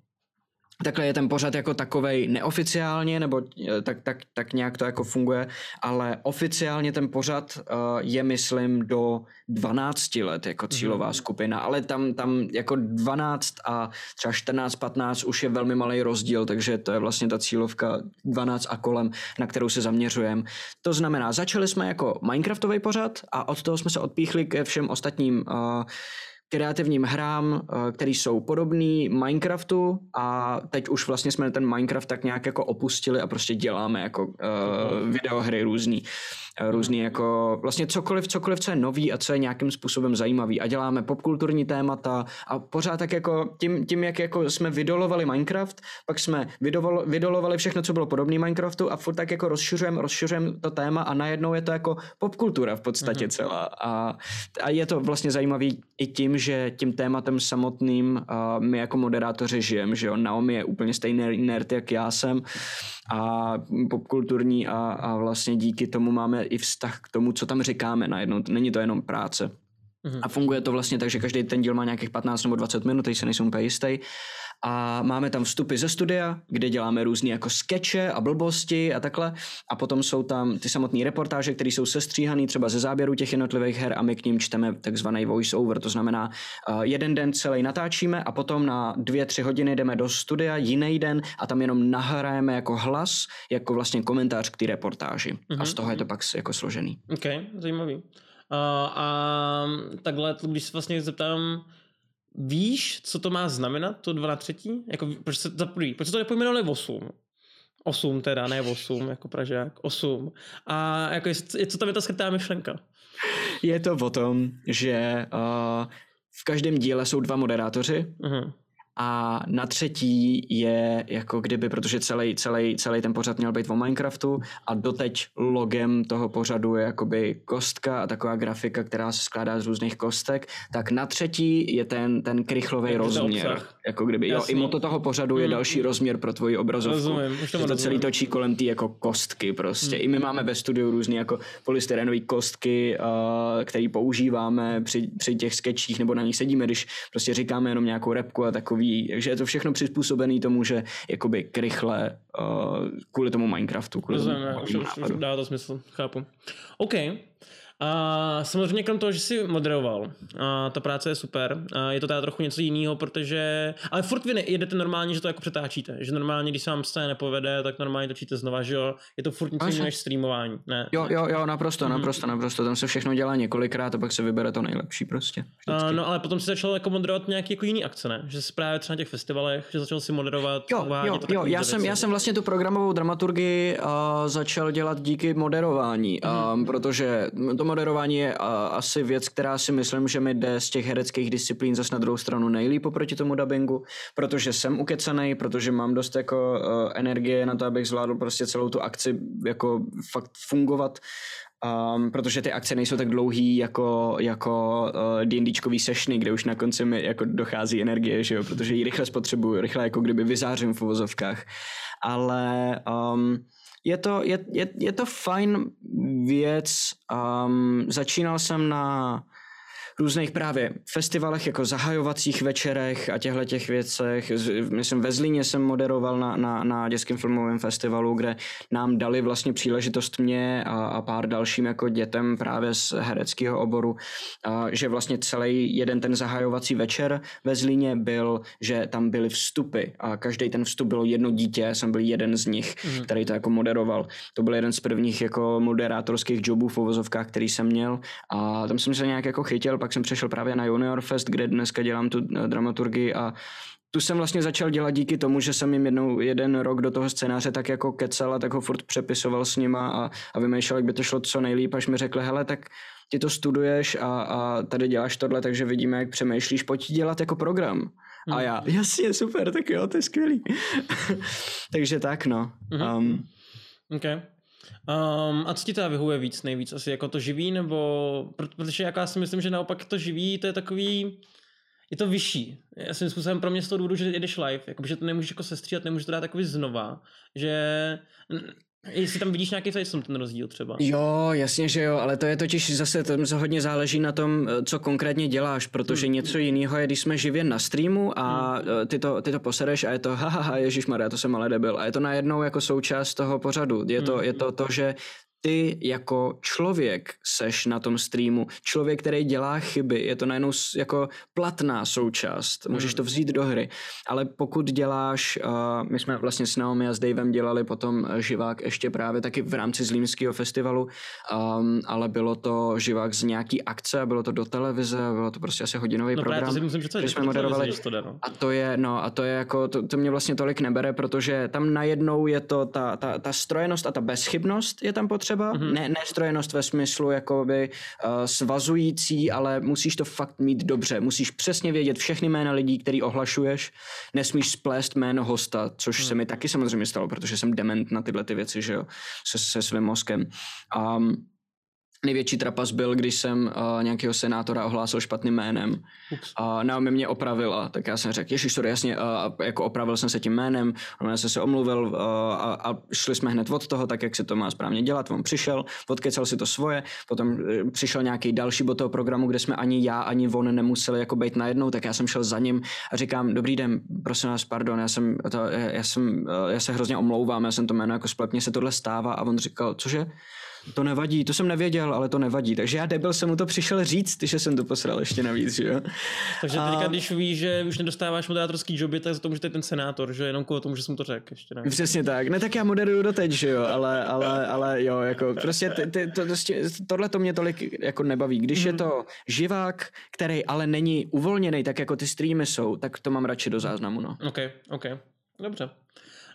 Takhle je ten pořad jako takovej neoficiálně, nebo eh, tak, tak, tak nějak to jako funguje, ale oficiálně ten pořad uh, je, myslím, do 12 let jako mhm. cílová skupina, ale tam, tam jako 12 a třeba 14, 15 už je velmi malý rozdíl, takže to je vlastně ta cílovka 12 a kolem, na kterou se zaměřujeme. To znamená, začali jsme jako Minecraftový pořad a od toho jsme se odpíchli ke všem ostatním uh, kreativním hrám, eh, které jsou podobné Minecraftu a teď už vlastně jsme ten Minecraft tak nějak jako opustili a prostě děláme jako uh, videohry různý. Eh, různý jako vlastně cokoliv, cokoliv, co je nový a co je nějakým způsobem zajímavý. A děláme popkulturní témata a pořád tak jako tím, tím jak jako jsme vydolovali Minecraft, pak jsme vydolovali, vydolovali všechno, co bylo podobné Minecraftu a furt tak jako rozšiřujeme rozšiřujem to téma a najednou je to jako popkultura v podstatě mm-hmm. celá. A, a je to vlastně zajímavý i tím, že tím tématem samotným uh, my jako moderátoři žijeme, že jo, Naomi je úplně stejný nerd, jak já jsem. A popkulturní a, a vlastně díky tomu máme i vztah k tomu, co tam říkáme najednou. Není to jenom práce. Mm-hmm. A funguje to vlastně tak, že každý ten díl má nějakých 15 nebo 20 minut, teď se nejsem úplně jistý a máme tam vstupy ze studia, kde děláme různé jako skeče a blbosti a takhle a potom jsou tam ty samotné reportáže, které jsou sestříhané třeba ze záběru těch jednotlivých her a my k ním čteme takzvaný voice over, to znamená uh, jeden den celý natáčíme a potom na dvě, tři hodiny jdeme do studia jiný den a tam jenom nahrajeme jako hlas, jako vlastně komentář k té reportáži mm-hmm. a z toho je to mhm. pak jako složený. Ok, zajímavý. Uh, a takhle, když se vlastně zeptám, Víš, co to má znamenat, to 2 na třetí? Jako, proč se, za prvý, proč se to nepojmenovali 8? 8 teda, ne 8, jako Pražák, 8. A jako, co tam je ta skrytá myšlenka? Je to o tom, že uh, v každém díle jsou dva moderátoři, uh-huh a na třetí je jako kdyby, protože celý, celý, celý ten pořad měl být o Minecraftu a doteď logem toho pořadu je jakoby kostka a taková grafika, která se skládá z různých kostek, tak na třetí je ten, ten krychlový rozměr. Obsah. Jako kdyby, jo, i moto toho pořadu hmm. je další rozměr pro tvoji obrazovku. Rozumím, už to, to celý točí kolem té jako kostky prostě. Hmm. I my máme ve studiu různé jako polystyrenové kostky, uh, které používáme při, při těch sketchích nebo na nich sedíme, když prostě říkáme jenom nějakou repku a takový takže je to všechno přizpůsobené tomu, že jakoby krychle uh, kvůli tomu Minecraftu. Kvůli Rozumím, tomu, už, už, dá to smysl, chápu. OK, a samozřejmě krom toho, že jsi moderoval, a ta práce je super, a je to teda trochu něco jiného, protože, ale furt vy jedete normálně, že to jako přetáčíte, že normálně, když se vám scéna nepovede, tak normálně točíte znova, že jo, je to furt něco jiného než streamování, ne? Jo, jo, jo, naprosto, mm-hmm. naprosto, naprosto, tam se všechno dělá několikrát a pak se vybere to nejlepší prostě. A, no ale potom si začal jako moderovat nějaký jako jiný akce, ne? Že jsi právě třeba na těch festivalech, že začal si moderovat, jo, jo, jo, já jsem, já jsem vlastně tu programovou dramaturgii uh, začal dělat díky moderování, mm-hmm. um, protože to moderování je a, asi věc, která si myslím, že mi jde z těch hereckých disciplín zase na druhou stranu nejlíp oproti tomu dubbingu, protože jsem ukecený, protože mám dost jako uh, energie na to, abych zvládl prostě celou tu akci jako fakt fungovat Um, protože ty akce nejsou tak dlouhý jako, jako uh, D&Dčkový sešny, kde už na konci mi jako dochází energie, že jo, protože ji rychle spotřebuju, rychle jako kdyby vyzářím v uvozovkách. Ale um, je to, je, je, je to fajn věc. Um, začínal jsem na různých právě festivalech, jako zahajovacích večerech a těchto těch věcech. Myslím, ve Zlíně jsem moderoval na, na, na dětském filmovém festivalu, kde nám dali vlastně příležitost mě a, a pár dalším jako dětem právě z hereckého oboru, a, že vlastně celý jeden ten zahajovací večer ve Zlíně byl, že tam byly vstupy a každý ten vstup bylo jedno dítě, jsem byl jeden z nich, mm. který to jako moderoval. To byl jeden z prvních jako moderátorských jobů v uvozovkách, který jsem měl a tam jsem se nějak jako chytil, pak jsem přešel právě na Junior Fest, kde dneska dělám tu eh, dramaturgii a tu jsem vlastně začal dělat díky tomu, že jsem jim jednou jeden rok do toho scénáře tak jako kecal a tak ho furt přepisoval s nima a, a vymýšlel, jak by to šlo co nejlíp, až mi řekli, hele, tak ty to studuješ a, a tady děláš tohle, takže vidíme, jak přemýšlíš, pojď dělat jako program. Hmm. A já, jasně, super, tak jo, to je skvělý. takže tak, no. Mm-hmm. Um, okay. Um, a co ti teda vyhovuje víc nejvíc? Asi jako to živý, nebo... Protože jako já si myslím, že naopak to živý, to je takový... Je to vyšší. Já si způsobem pro mě z toho důvodu, že jedeš live, jako, že to nemůžeš jako sestříhat, nemůžeš to dát takový znova, že Jestli tam vidíš nějaký v ten rozdíl třeba. Jo, jasně, že jo, ale to je totiž zase, to hodně záleží na tom, eh, co konkrétně děláš, protože hmm. něco jiného je, když jsme živě na streamu a hmm. Eh, ty, to, ty to posereš a je to hahaha, Maria, to jsem ale debil. A je to najednou jako součást toho pořadu. Je to, hmm. je to to, že ty jako člověk seš na tom streamu, člověk, který dělá chyby, je to najednou jako platná součást, můžeš to hmm. vzít do hry, ale pokud děláš, uh, my jsme vlastně s Naomi a s Davem dělali potom živák ještě právě taky v rámci Zlínského festivalu, um, ale bylo to živák z nějaký akce, bylo to do televize, bylo to prostě asi hodinový no, program, to si musím že jsme moderovali. To jde, no. A to je, no a to je jako, to, to mě vlastně tolik nebere, protože tam najednou je to ta, ta, ta strojenost a ta bezchybnost je tam potřeba potřeba, mm-hmm. ne, nestrojenost ve smyslu jakoby uh, svazující, ale musíš to fakt mít dobře, musíš přesně vědět všechny jména lidí, který ohlašuješ, nesmíš splést jméno hosta, což mm. se mi taky samozřejmě stalo, protože jsem dement na tyhle ty věci, že jo, se, se svým mozkem. Um, Největší trapas byl, když jsem uh, nějakého senátora ohlásil špatným jménem. A uh, Naomi mě opravila, tak já jsem řekl, ježiš, sorry, jasně, uh, jako opravil jsem se tím jménem, on jsem se omluvil uh, a, a, šli jsme hned od toho, tak jak se to má správně dělat. On přišel, odkecal si to svoje, potom uh, přišel nějaký další bod toho programu, kde jsme ani já, ani on nemuseli jako být najednou, tak já jsem šel za ním a říkám, dobrý den, prosím vás, pardon, já jsem, to, já, jsem, uh, já se hrozně omlouvám, já jsem to jméno jako spletně se tohle stává a on říkal, cože? To nevadí, to jsem nevěděl, ale to nevadí. Takže já debil jsem mu to přišel říct, že jsem to posral ještě navíc, že jo. Takže a... teďka, když víš, že už nedostáváš moderátorský joby, tak za to můžete ten senátor, že jenom kvůli tomu, že jsem to řekl ještě ne. Přesně tak. Ne, tak já moderuju doteď, že jo, ale, ale, ale jo, jako prostě ty, ty, to, prostě, tohle to mě tolik jako nebaví. Když mm. je mhm. to živák, který ale není uvolněný, tak jako ty streamy jsou, tak to mám radši do záznamu, no. Ok, ok. Dobře.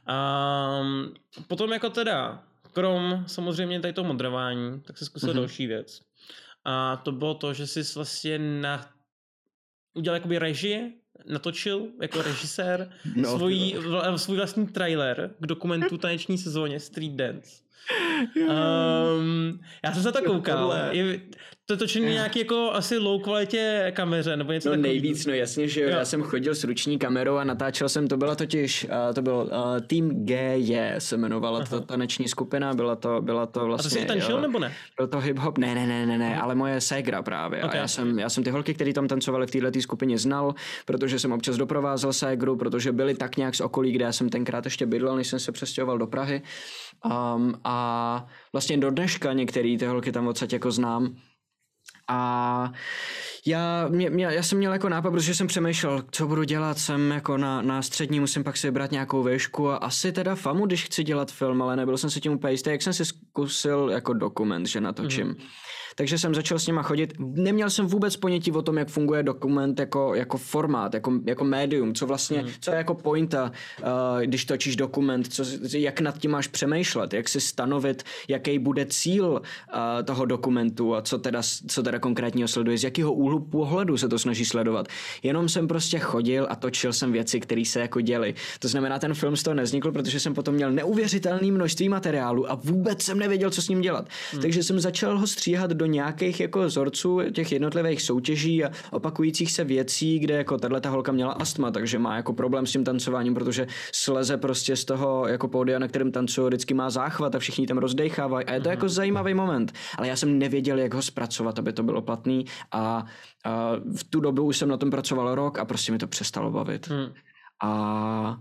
Um, potom jako teda krom samozřejmě tady toho modrování, tak se zkusil mm-hmm. další věc. A to bylo to, že jsi vlastně na... udělal jakoby režii, natočil jako režisér no, svůj, v, svůj vlastní trailer k dokumentu taneční sezóně Street Dance. Um, já jsem se to koukal. Je, to točení nějaký jako asi low kvalitě kameře nebo něco No takový. nejvíc, no jasně, že jo. Já jsem chodil s ruční kamerou a natáčel jsem, to byla totiž, uh, to byl uh, Team GJ se jmenovala Aha. ta taneční skupina, byla to, byla to vlastně. A to jsi vlastně, tančil nebo ne? Byl to hip hop, ne, ne, ne, ne, ne, ale moje ségra právě. Okay. A já jsem, já jsem ty holky, které tam tancovali v této skupině znal, protože jsem občas doprovázel ségru, protože byli tak nějak z okolí, kde já jsem tenkrát ještě bydlel, než jsem se přestěhoval do Prahy. Um, a vlastně do dneška některé ty holky tam odsaď jako znám. A já, mě, mě, já jsem měl jako nápad, protože jsem přemýšlel, co budu dělat, jsem jako na, na střední, musím pak si vybrat nějakou výšku a asi teda famu, když chci dělat film, ale nebyl jsem si tím úplně jistý, jak jsem si zkusil jako dokument, že natočím. Mm-hmm takže jsem začal s nima chodit. Neměl jsem vůbec ponětí o tom, jak funguje dokument jako, jako formát, jako, jako médium, co vlastně, hmm. co je jako pointa, uh, když točíš dokument, co, jak nad tím máš přemýšlet, jak si stanovit, jaký bude cíl uh, toho dokumentu a co teda, co teda konkrétně sleduje, z jakého úhlu pohledu se to snaží sledovat. Jenom jsem prostě chodil a točil jsem věci, které se jako děly. To znamená, ten film z toho neznikl, protože jsem potom měl neuvěřitelné množství materiálu a vůbec jsem nevěděl, co s ním dělat. Hmm. Takže jsem začal ho stříhat do nějakých jako vzorců těch jednotlivých soutěží a opakujících se věcí, kde jako tahle ta holka měla astma, takže má jako problém s tím tancováním, protože sleze prostě z toho jako pódia, na kterém tancuje, vždycky má záchvat a všichni tam rozdechávají. A je to jako mhm. zajímavý moment. Ale já jsem nevěděl, jak ho zpracovat, aby to bylo platný a, a v tu dobu už jsem na tom pracoval rok a prostě mi to přestalo bavit. Hmm. A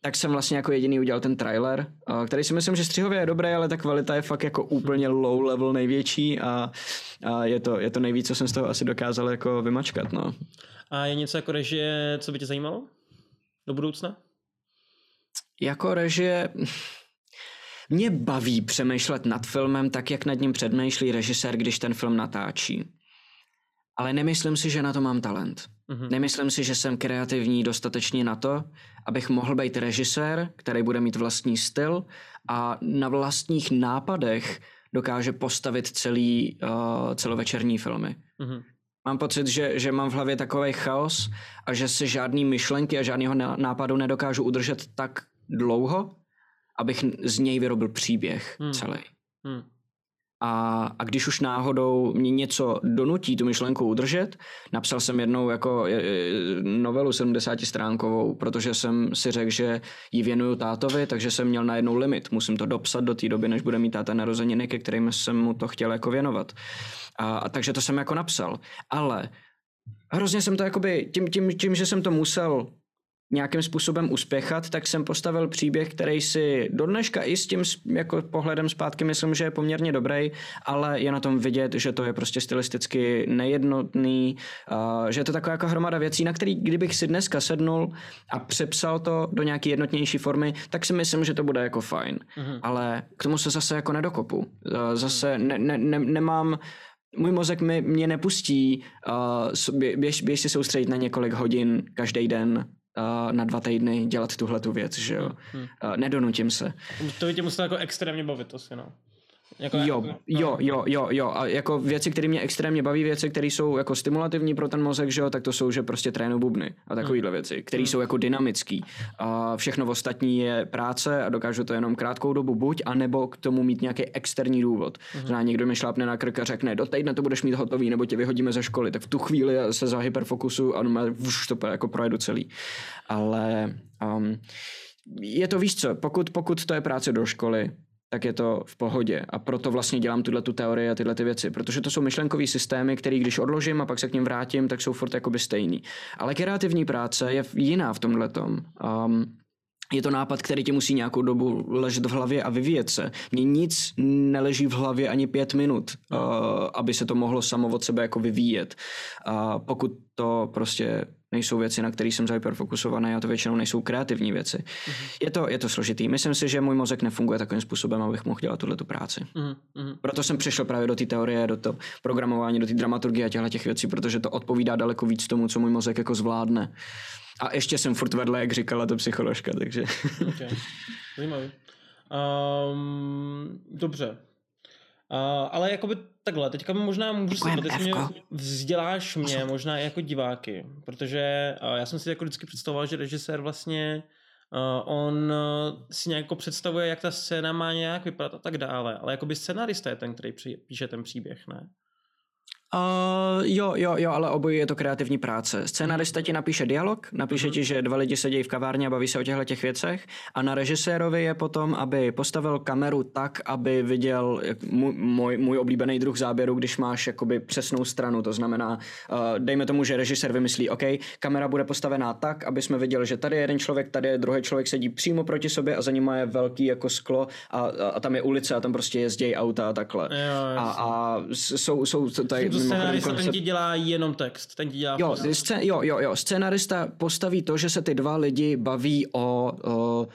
tak jsem vlastně jako jediný udělal ten trailer, který si myslím, že střihově je dobrý, ale ta kvalita je fakt jako úplně low level největší a, a je, to, je to nejvíc, co jsem z toho asi dokázal jako vymačkat, no. A je něco jako režie, co by tě zajímalo do budoucna? Jako režie... Mě baví přemýšlet nad filmem tak, jak nad ním předmýšlí režisér, když ten film natáčí. Ale nemyslím si, že na to mám talent. Mm-hmm. Nemyslím si, že jsem kreativní dostatečně na to, abych mohl být režisér, který bude mít vlastní styl a na vlastních nápadech dokáže postavit celý uh, celovečerní filmy. Mm-hmm. Mám pocit, že, že mám v hlavě takový chaos a že si žádný myšlenky a žádného nápadu nedokážu udržet tak dlouho, abych z něj vyrobil příběh mm. celý. Mm. A, a když už náhodou mě něco donutí tu myšlenku udržet, napsal jsem jednou jako novelu 70 stránkovou, protože jsem si řekl, že ji věnuju tátovi, takže jsem měl na jednou limit. Musím to dopsat do té doby, než bude mít táta narozeniny, ke kterým jsem mu to chtěl jako věnovat. A, a takže to jsem jako napsal. Ale hrozně jsem to jakoby, tím, tím, tím, že jsem to musel nějakým způsobem uspěchat, tak jsem postavil příběh, který si do dneška i s tím jako pohledem zpátky myslím, že je poměrně dobrý, ale je na tom vidět, že to je prostě stylisticky nejednotný, že je to taková jako hromada věcí, na který kdybych si dneska sednul a přepsal to do nějaký jednotnější formy, tak si myslím, že to bude jako fajn. Mm-hmm. Ale k tomu se zase jako nedokopu. Zase ne, ne, ne, nemám můj mozek mi, mě nepustí uh, běž, běž si soustředit na několik hodin každý den uh, na dva týdny dělat tuhle tu věc, že jo. Hmm. Uh, nedonutím se. To by tě muselo jako extrémně bavit, to si no. Jako, jo, jako, jo, jo, jo, jo. A jako věci, které mě extrémně baví, věci, které jsou jako stimulativní pro ten mozek, že jo, tak to jsou, že prostě trénu bubny a takovéhle hmm. věci, které hmm. jsou jako dynamický. A všechno ostatní je práce a dokážu to jenom krátkou dobu buď, anebo k tomu mít nějaký externí důvod. Hmm. Zná někdo mi šlápne na krk a řekne, do týdne to budeš mít hotový, nebo tě vyhodíme ze školy, tak v tu chvíli se za hyperfokusu a už to jako projedu celý. Ale um, je to víš co, pokud, pokud to je práce do školy, tak je to v pohodě. A proto vlastně dělám tuhle tu teorii a tyhle ty věci. Protože to jsou myšlenkové systémy, které když odložím a pak se k ním vrátím, tak jsou furt jakoby stejný. Ale kreativní práce je jiná v tomhle tom. Um, je to nápad, který ti musí nějakou dobu ležet v hlavě a vyvíjet se. Mně nic neleží v hlavě ani pět minut, uh, aby se to mohlo samo od sebe jako vyvíjet. Uh, pokud to prostě nejsou věci, na které jsem hyperfokusovaný a to většinou nejsou kreativní věci. Mm-hmm. Je, to, je to složitý. Myslím si, že můj mozek nefunguje takovým způsobem, abych mohl dělat tuhle tu práci. Mm-hmm. Proto jsem přišel právě do té teorie, do toho programování, do té dramaturgie a těchto těch věcí, protože to odpovídá daleko víc tomu, co můj mozek jako zvládne. A ještě jsem furt vedle, jak říkala to psycholožka, takže... Okay. Zajímavý. Um, dobře. Uh, ale jakoby takhle, teďka možná můžu se ty mě vzděláš mě, možná i jako diváky, protože uh, já jsem si jako vždycky představoval, že režisér vlastně uh, on si nějak jako představuje, jak ta scéna má nějak vypadat a tak dále, ale jakoby scenarista je ten, který píše ten příběh, ne? Uh, jo, jo, jo, ale obojí je to kreativní práce. Scenarista ti napíše dialog, napíše ti, že dva lidi sedí v kavárně a baví se o těchto těch věcech a na režisérovi je potom, aby postavil kameru tak, aby viděl můj, můj, můj oblíbený druh záběru, když máš jakoby přesnou stranu, to znamená, uh, dejme tomu, že režisér vymyslí, OK, kamera bude postavená tak, aby jsme viděli, že tady je jeden člověk, tady je druhý člověk sedí přímo proti sobě a za ním je velký jako sklo a, a, a tam je ulice a tam prostě jezdí auta a takhle. Jo, a, a jsou, jsou tady Scénarista ten ti dělá jenom text, ten ti dělá jo, scén, jo, jo, jo, scénarista postaví to, že se ty dva lidi baví o, o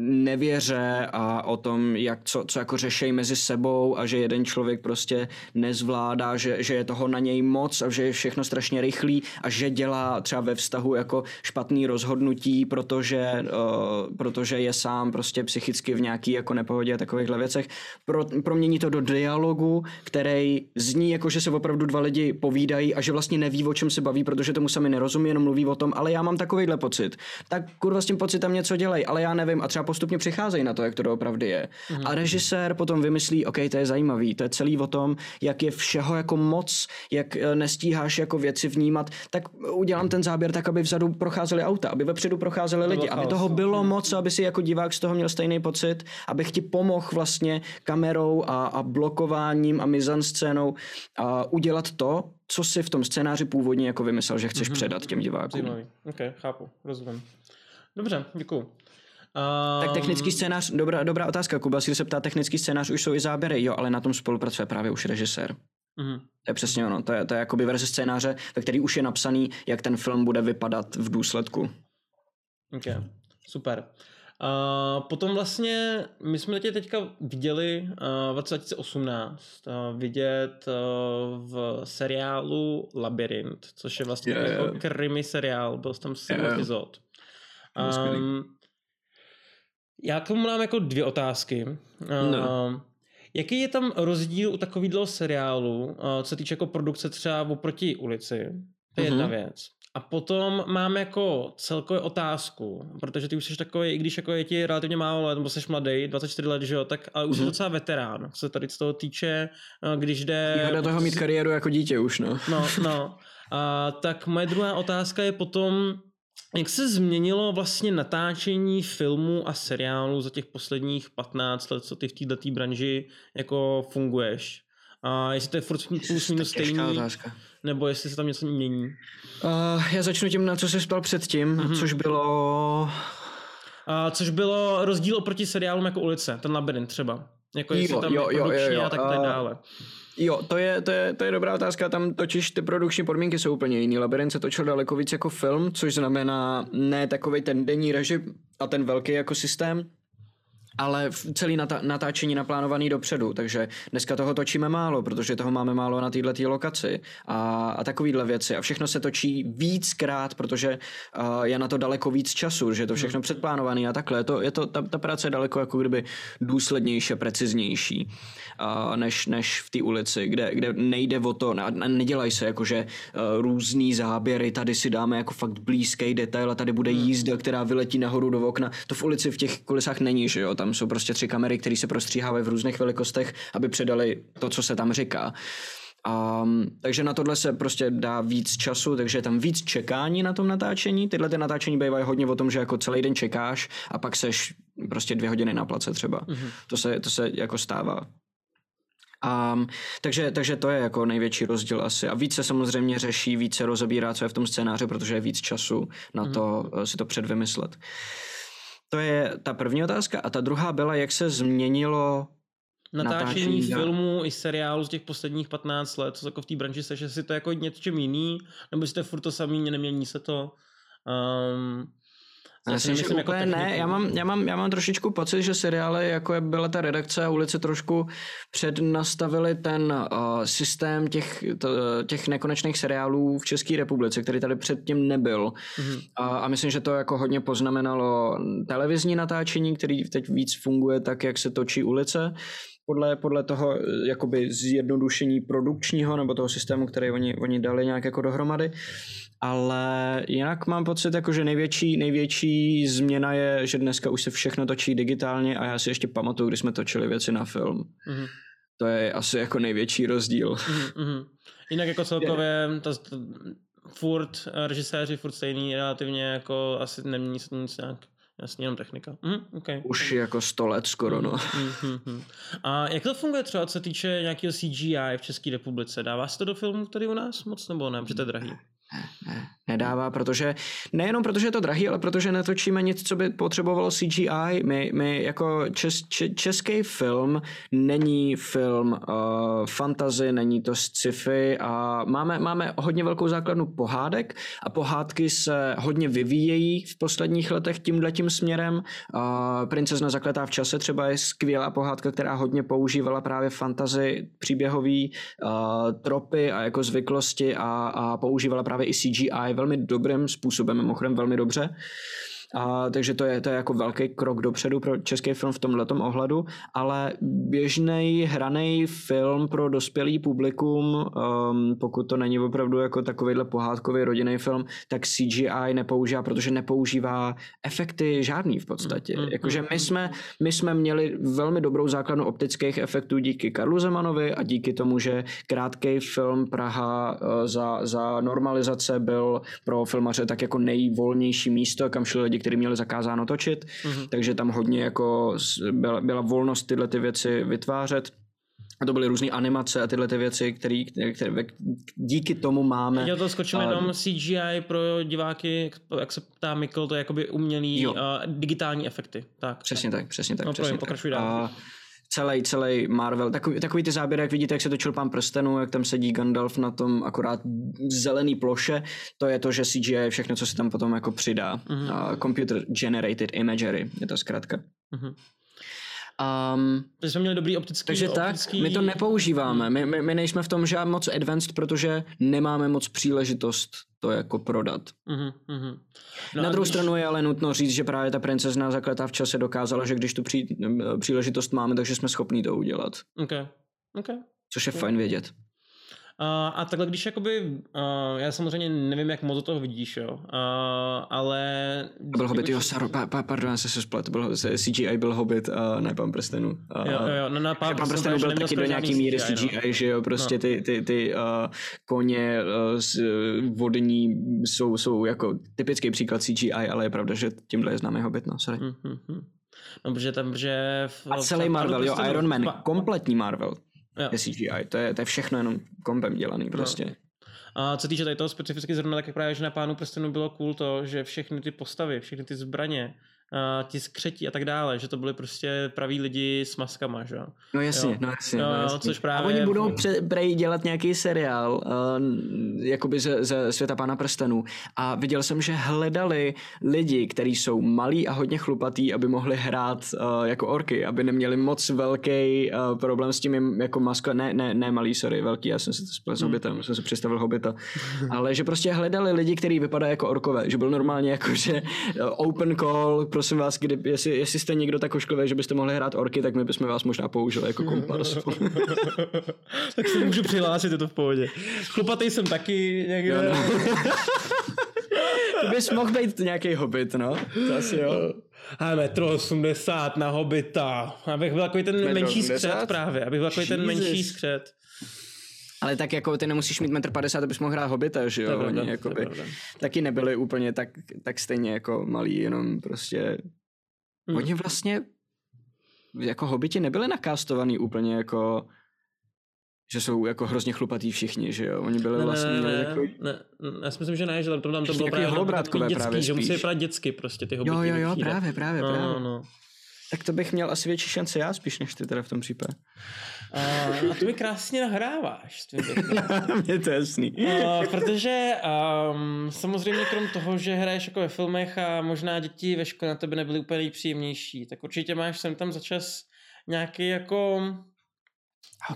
nevěře a o tom, jak co, co jako řešejí mezi sebou a že jeden člověk prostě nezvládá, že, že je toho na něj moc a že je všechno strašně rychlý a že dělá třeba ve vztahu jako špatný rozhodnutí, protože, uh, protože je sám prostě psychicky v nějaký jako nepohodě a takovýchhle věcech. Pro, promění to do dialogu, který zní jako, že se opravdu dva lidi povídají a že vlastně neví, o čem se baví, protože tomu sami nerozumí, jenom mluví o tom, ale já mám takovýhle pocit. Tak kurva s tím pocitem něco dělají, ale já nevím a třeba postupně přicházejí na to, jak to doopravdy je. Mm-hmm. A režisér potom vymyslí, OK, to je zajímavý, to je celý o tom, jak je všeho jako moc, jak eh, nestíháš jako věci vnímat, tak udělám ten záběr tak, aby vzadu procházely auta, aby vepředu procházeli lidi, aby toho bylo moc, aby si jako divák z toho měl stejný pocit, abych ti pomohl vlastně kamerou a, a blokováním a mizanscénou a udělat to, co si v tom scénáři původně jako vymyslel, že chceš mm-hmm. předat těm divákům. Zajímavý. Ok, chápu, rozumím. Dobře, děkuji. Um... Tak technický scénář, dobrá, dobrá otázka, Kuba, si se ptá, technický scénář už jsou i záběry, jo, ale na tom spolupracuje právě už režisér. Mm-hmm. To je přesně ono, to je, to je jakoby verze scénáře, ve který už je napsaný, jak ten film bude vypadat v důsledku. Ok, super. Uh, potom vlastně, my jsme tě teďka viděli uh, v roce 2018 uh, vidět uh, v seriálu Labyrinth, což je vlastně yeah, jako krimi seriál, byl tam 7 yeah. epizod. Um, já k tomu mám jako dvě otázky. No. Um, jaký je tam rozdíl u takového seriálu, uh, co se týče jako produkce třeba oproti ulici? To je uh-huh. jedna mhm. věc. A potom mám jako celkově otázku, protože ty už jsi takový, i když jako je ti relativně málo let, nebo jsi mladý, 24 let, že jo, tak ale už mm-hmm. jsi docela veterán, co se tady z toho týče, když jde... do toho mít kariéru jako dítě už, no. No, no. A, tak moje druhá otázka je potom, jak se změnilo vlastně natáčení filmů a seriálů za těch posledních 15 let, co ty v této branži jako funguješ? A jestli to je furt plus minus stejný, otázka. nebo jestli se tam něco mění. Uh, já začnu tím, na co jsi ptal předtím, mm-hmm. což bylo... Uh, což bylo rozdíl oproti seriálům jako Ulice, ten labirint třeba. Jako jestli jo, tam jo, jo, jo, jo. a tak, tak dále. Jo, to je, to, je, to je dobrá otázka. Tam totiž ty produkční podmínky jsou úplně jiný. Labirint se točil daleko víc jako film, což znamená ne takový ten denní režim a ten velký jako systém, ale celý natá- natáčení naplánovaný dopředu, takže dneska toho točíme málo, protože toho máme málo na této lokaci a, a takovýhle věci. A všechno se točí víckrát, protože uh, je na to daleko víc času, že je to všechno hmm. předplánované a takhle, je to, je to, ta, ta práce je daleko jako kdyby důslednější, preciznější uh, než, než v té ulici, kde, kde nejde o to, ne, nedělají se jakože uh, různý záběry, tady si dáme jako fakt blízký detail a tady bude hmm. jízda, která vyletí nahoru do okna, to v ulici v těch kulisách není, že jo, tam jsou prostě tři kamery, které se prostříhávají v různých velikostech, aby předali to, co se tam říká. Um, takže na tohle se prostě dá víc času, takže je tam víc čekání na tom natáčení. Tyhle ty natáčení bývají hodně o tom, že jako celý den čekáš a pak seš prostě dvě hodiny na place třeba. Mm-hmm. To, se, to se jako stává. Um, takže, takže to je jako největší rozdíl asi. A více samozřejmě řeší, více rozebírá, co je v tom scénáři, protože je víc času na mm-hmm. to si to předvymyslet. To je ta první otázka. A ta druhá byla, jak se změnilo natáčení, natáčení filmů i seriálu z těch posledních 15 let, co jako v té branži se, že si to jako něčím jiný, nebo jste furt to samý, nemění se to. Um, já si myslím, jako úplně ne, já mám, já, mám, já mám trošičku pocit, že seriály, jako je byla ta redakce a ulice, trošku přednastavili ten uh, systém těch, to, těch nekonečných seriálů v České republice, který tady předtím nebyl. Mm-hmm. A, a myslím, že to jako hodně poznamenalo televizní natáčení, který teď víc funguje tak, jak se točí ulice podle, podle toho jakoby zjednodušení produkčního nebo toho systému, který oni, oni dali nějak jako dohromady ale jinak mám pocit, jako, že největší, největší změna je, že dneska už se všechno točí digitálně a já si ještě pamatuju, když jsme točili věci na film. Mm-hmm. To je asi jako největší rozdíl. Mm-hmm. Jinak jako celkově to, to, furt režiséři furt stejný relativně jako asi nemění se nic nějak Jasně, jenom technika. Mm, okay, Už jako 100 let skoro, no. Mm, mm, mm. A jak to funguje třeba, co se týče nějakého CGI v České republice? Dává se to do filmu tady u nás moc, nebo ne, protože to je drahý? Ne, nedává, protože nejenom protože je to drahý, ale protože netočíme nic, co by potřebovalo CGI. My, my jako čes, če, český film není film uh, fantasy, není to sci-fi a máme, máme hodně velkou základnu pohádek a pohádky se hodně vyvíjejí v posledních letech tímhletím směrem. Uh, Princezna zakletá v čase třeba je skvělá pohádka, která hodně používala právě fantasy, příběhový uh, tropy a jako zvyklosti a, a používala právě i CGI velmi dobrým způsobem, mimochodem velmi dobře. A, takže to je, to je jako velký krok dopředu pro český film v tomhle ohledu, ale běžný hraný film pro dospělý publikum, um, pokud to není opravdu jako takovýhle pohádkový rodinný film, tak CGI nepoužívá, protože nepoužívá efekty žádný v podstatě. Mm, mm, Jakože my mm. jsme, my jsme měli velmi dobrou základnu optických efektů díky Karlu Zemanovi a díky tomu, že krátký film Praha uh, za, za normalizace byl pro filmaře tak jako nejvolnější místo, kam šli lidi, kteří měli zakázáno točit, mm-hmm. takže tam hodně jako byla, byla volnost tyhle ty věci vytvářet. A to byly různé animace a tyhle ty věci, které, které díky tomu máme. Já to skočím jenom CGI pro diváky, jak se ptá Mikl, to je jakoby umělý uh, digitální efekty. Tak, přesně tak, přesně tak. No, přesně tak. Pokračuj dál. A, celý, celý Marvel. Takový, takový ty záběry, jak vidíte, jak se točil pán prstenů, jak tam sedí Gandalf na tom akorát zelený ploše, to je to, že CGI je všechno, co se tam potom jako přidá. Mm-hmm. Uh, computer generated imagery, je to zkrátka. Mm-hmm. Um, takže jsme měli dobrý optický... Takže optický... tak, my to nepoužíváme. My, my, my nejsme v tom že moc advanced, protože nemáme moc příležitost to jako prodat. Uh-huh, uh-huh. No Na druhou když... stranu je ale nutno říct, že právě ta princezna zakletá v čase dokázala, že když tu pří, příležitost máme, takže jsme schopni to udělat. Okay. Okay. Což je okay. fajn vědět. A takhle, když jakoby, uh, já samozřejmě nevím, jak moc do toho vidíš, jo, uh, ale... Byl Hobbit, jo, Saro, pa, pa, pardon, já jsem se splet, byl, CGI byl Hobbit a ne Pan prstenů. Uh, jo, jo, no na Pán, Pán prstenů byl taky do nějaký míry CGI, no. že jo, prostě no. ty, ty, ty uh, koně uh, vodní jsou, jsou jako typický příklad CGI, ale je pravda, že tímhle je známý Hobbit, no, sorry. Mm-hmm. No, protože tam, že... V, a celý Marvel, jo, Iron Man, kompletní Marvel je CGI, to je, to je všechno jenom kompem dělaný prostě. No. A co týče tady toho specificky zrovna, tak právě, že na Pánu prstenu bylo cool to, že všechny ty postavy, všechny ty zbraně, ti skřetí a tak dále, že to byly prostě praví lidi s maskama, že No jasně, jo. no jasně. Jo, no jasně. Což právě... A oni budou pře- prej dělat nějaký seriál, uh, jakoby ze, ze světa pána prstenů a viděl jsem, že hledali lidi, kteří jsou malí a hodně chlupatý, aby mohli hrát uh, jako orky, aby neměli moc velký uh, problém s tím jako masko, ne, ne, ne malý, sorry, velký, já jsem si to spletl s hobitem, jsem si představil hobita, ale že prostě hledali lidi, kteří vypadají jako orkové, že byl normálně jako, že open call, prosím vás, kdy, jestli, jestli jste někdo tak ošklivý, že byste mohli hrát orky, tak my bychom vás možná použili jako kompars. tak se můžu přihlásit, je to v pohodě. Chlupatý jsem taky někde. No, no. Ty bys mohl být nějaký hobit, no. To asi jo. A metro 80 na hobita. Abych byl takový ten metro menší 80? skřet právě. Abych byl takový Jesus. ten menší skřet. Ale tak jako ty nemusíš mít 1,50 m, abys mohl hrát hobita, že jo? Oni jakoby, taky nebyli úplně tak, tak stejně jako malí, jenom prostě... Hmm. Oni vlastně jako hobiti nebyli nakástovaný úplně jako že jsou jako hrozně chlupatý všichni, že jo? Oni byli ne, vlastně... Ne, ne, jako... ne, já si myslím, že ne, že tam to tam to bylo právě holobrátkové dětský, právě že musí vypadat dětsky prostě ty hobity. Jo, jo, jo, právě, právě, no, právě. No, no. Tak to bych měl asi větší šance já spíš než ty teda v tom případě. Uh, a ty mi krásně nahráváš. Mně to jasný. Uh, protože um, samozřejmě krom toho, že hraješ jako ve filmech a možná děti ve škole na tebe nebyly úplně nejpříjemnější, tak určitě máš sem tam za čas nějaký jako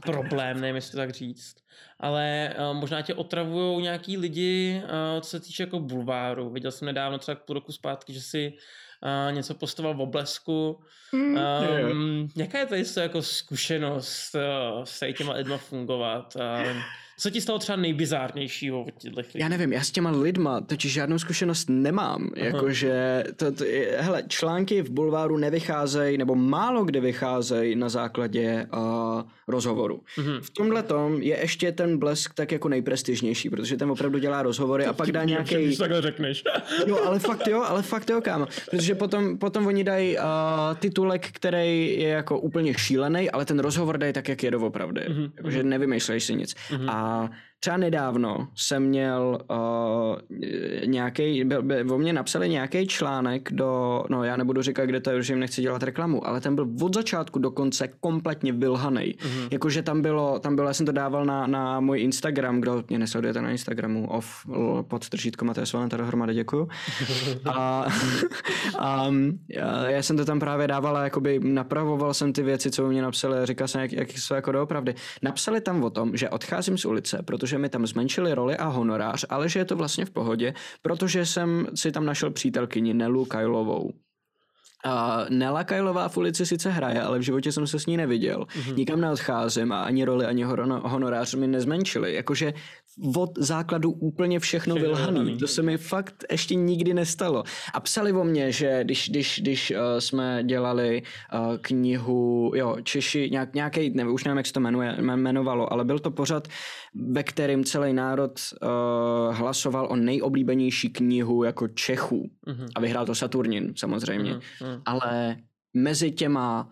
problém, nevím, jestli to tak říct. Ale uh, možná tě otravují nějaký lidi, uh, co se týče jako bulváru. Viděl jsem nedávno třeba půl roku zpátky, že si uh, něco postoval v oblesku. Mm, um, jaká je to jako zkušenost uh, s těma lidma fungovat? Uh, co ti stalo třeba nejbizárnějšího od těchto lidí? Já nevím, já s těma lidma totiž žádnou zkušenost nemám. Jakože, to, to, hele, články v bulváru nevycházejí, nebo málo kde vycházejí na základě uh, rozhovoru. Uh-huh. V tomhle tom je ještě ten blesk tak jako nejprestižnější, protože ten opravdu dělá rozhovory to a pak dá nějaký. Když takhle řekneš. jo, ale fakt jo, ale fakt jo, kámo. Protože potom, potom oni dají uh, titulek, který je jako úplně šílený, ale ten rozhovor dají tak, jak je doopravdy. Uh-huh. Jakože nevymýšlejš si nic. Uh-huh. A 啊 třeba nedávno jsem měl uh, nějaký, o mě napsali nějaký článek do, no já nebudu říkat, kde to je, že jim nechci dělat reklamu, ale ten byl od začátku do konce kompletně vylhanej. Mm-hmm. Jakože tam bylo, tam bylo, já jsem to dával na, na můj Instagram, kdo mě nesledujete na Instagramu, off pod tržítkom a to je to dohromady, děkuju. a, a já, já, jsem to tam právě dával a jakoby napravoval jsem ty věci, co mě napsali, říkal jsem, jak, jak jsou jako doopravdy. Napsali tam o tom, že odcházím z ulice, protože mi tam zmenšili roli a honorář, ale že je to vlastně v pohodě, protože jsem si tam našel přítelkyni Nelu Kajlovou. Uh, Nela Kajlová v ulici sice hraje, ale v životě jsem se s ní neviděl. Mm-hmm. Nikam neodcházím a ani roli, ani honorář mi nezmenšili. Jakože od základu úplně všechno vylhaný. To se mi fakt ještě nikdy nestalo. A psali o mně, že když, když, když uh, jsme dělali uh, knihu, jo, Češi, nějak, nějaký, nevím, už nevím, jak se to jmenuje, jmenovalo, ale byl to pořad, ve kterým celý národ uh, hlasoval o nejoblíbenější knihu jako Čechů. Mm-hmm. A vyhrál to Saturnin, samozřejmě. Mm-hmm. Ale mezi těma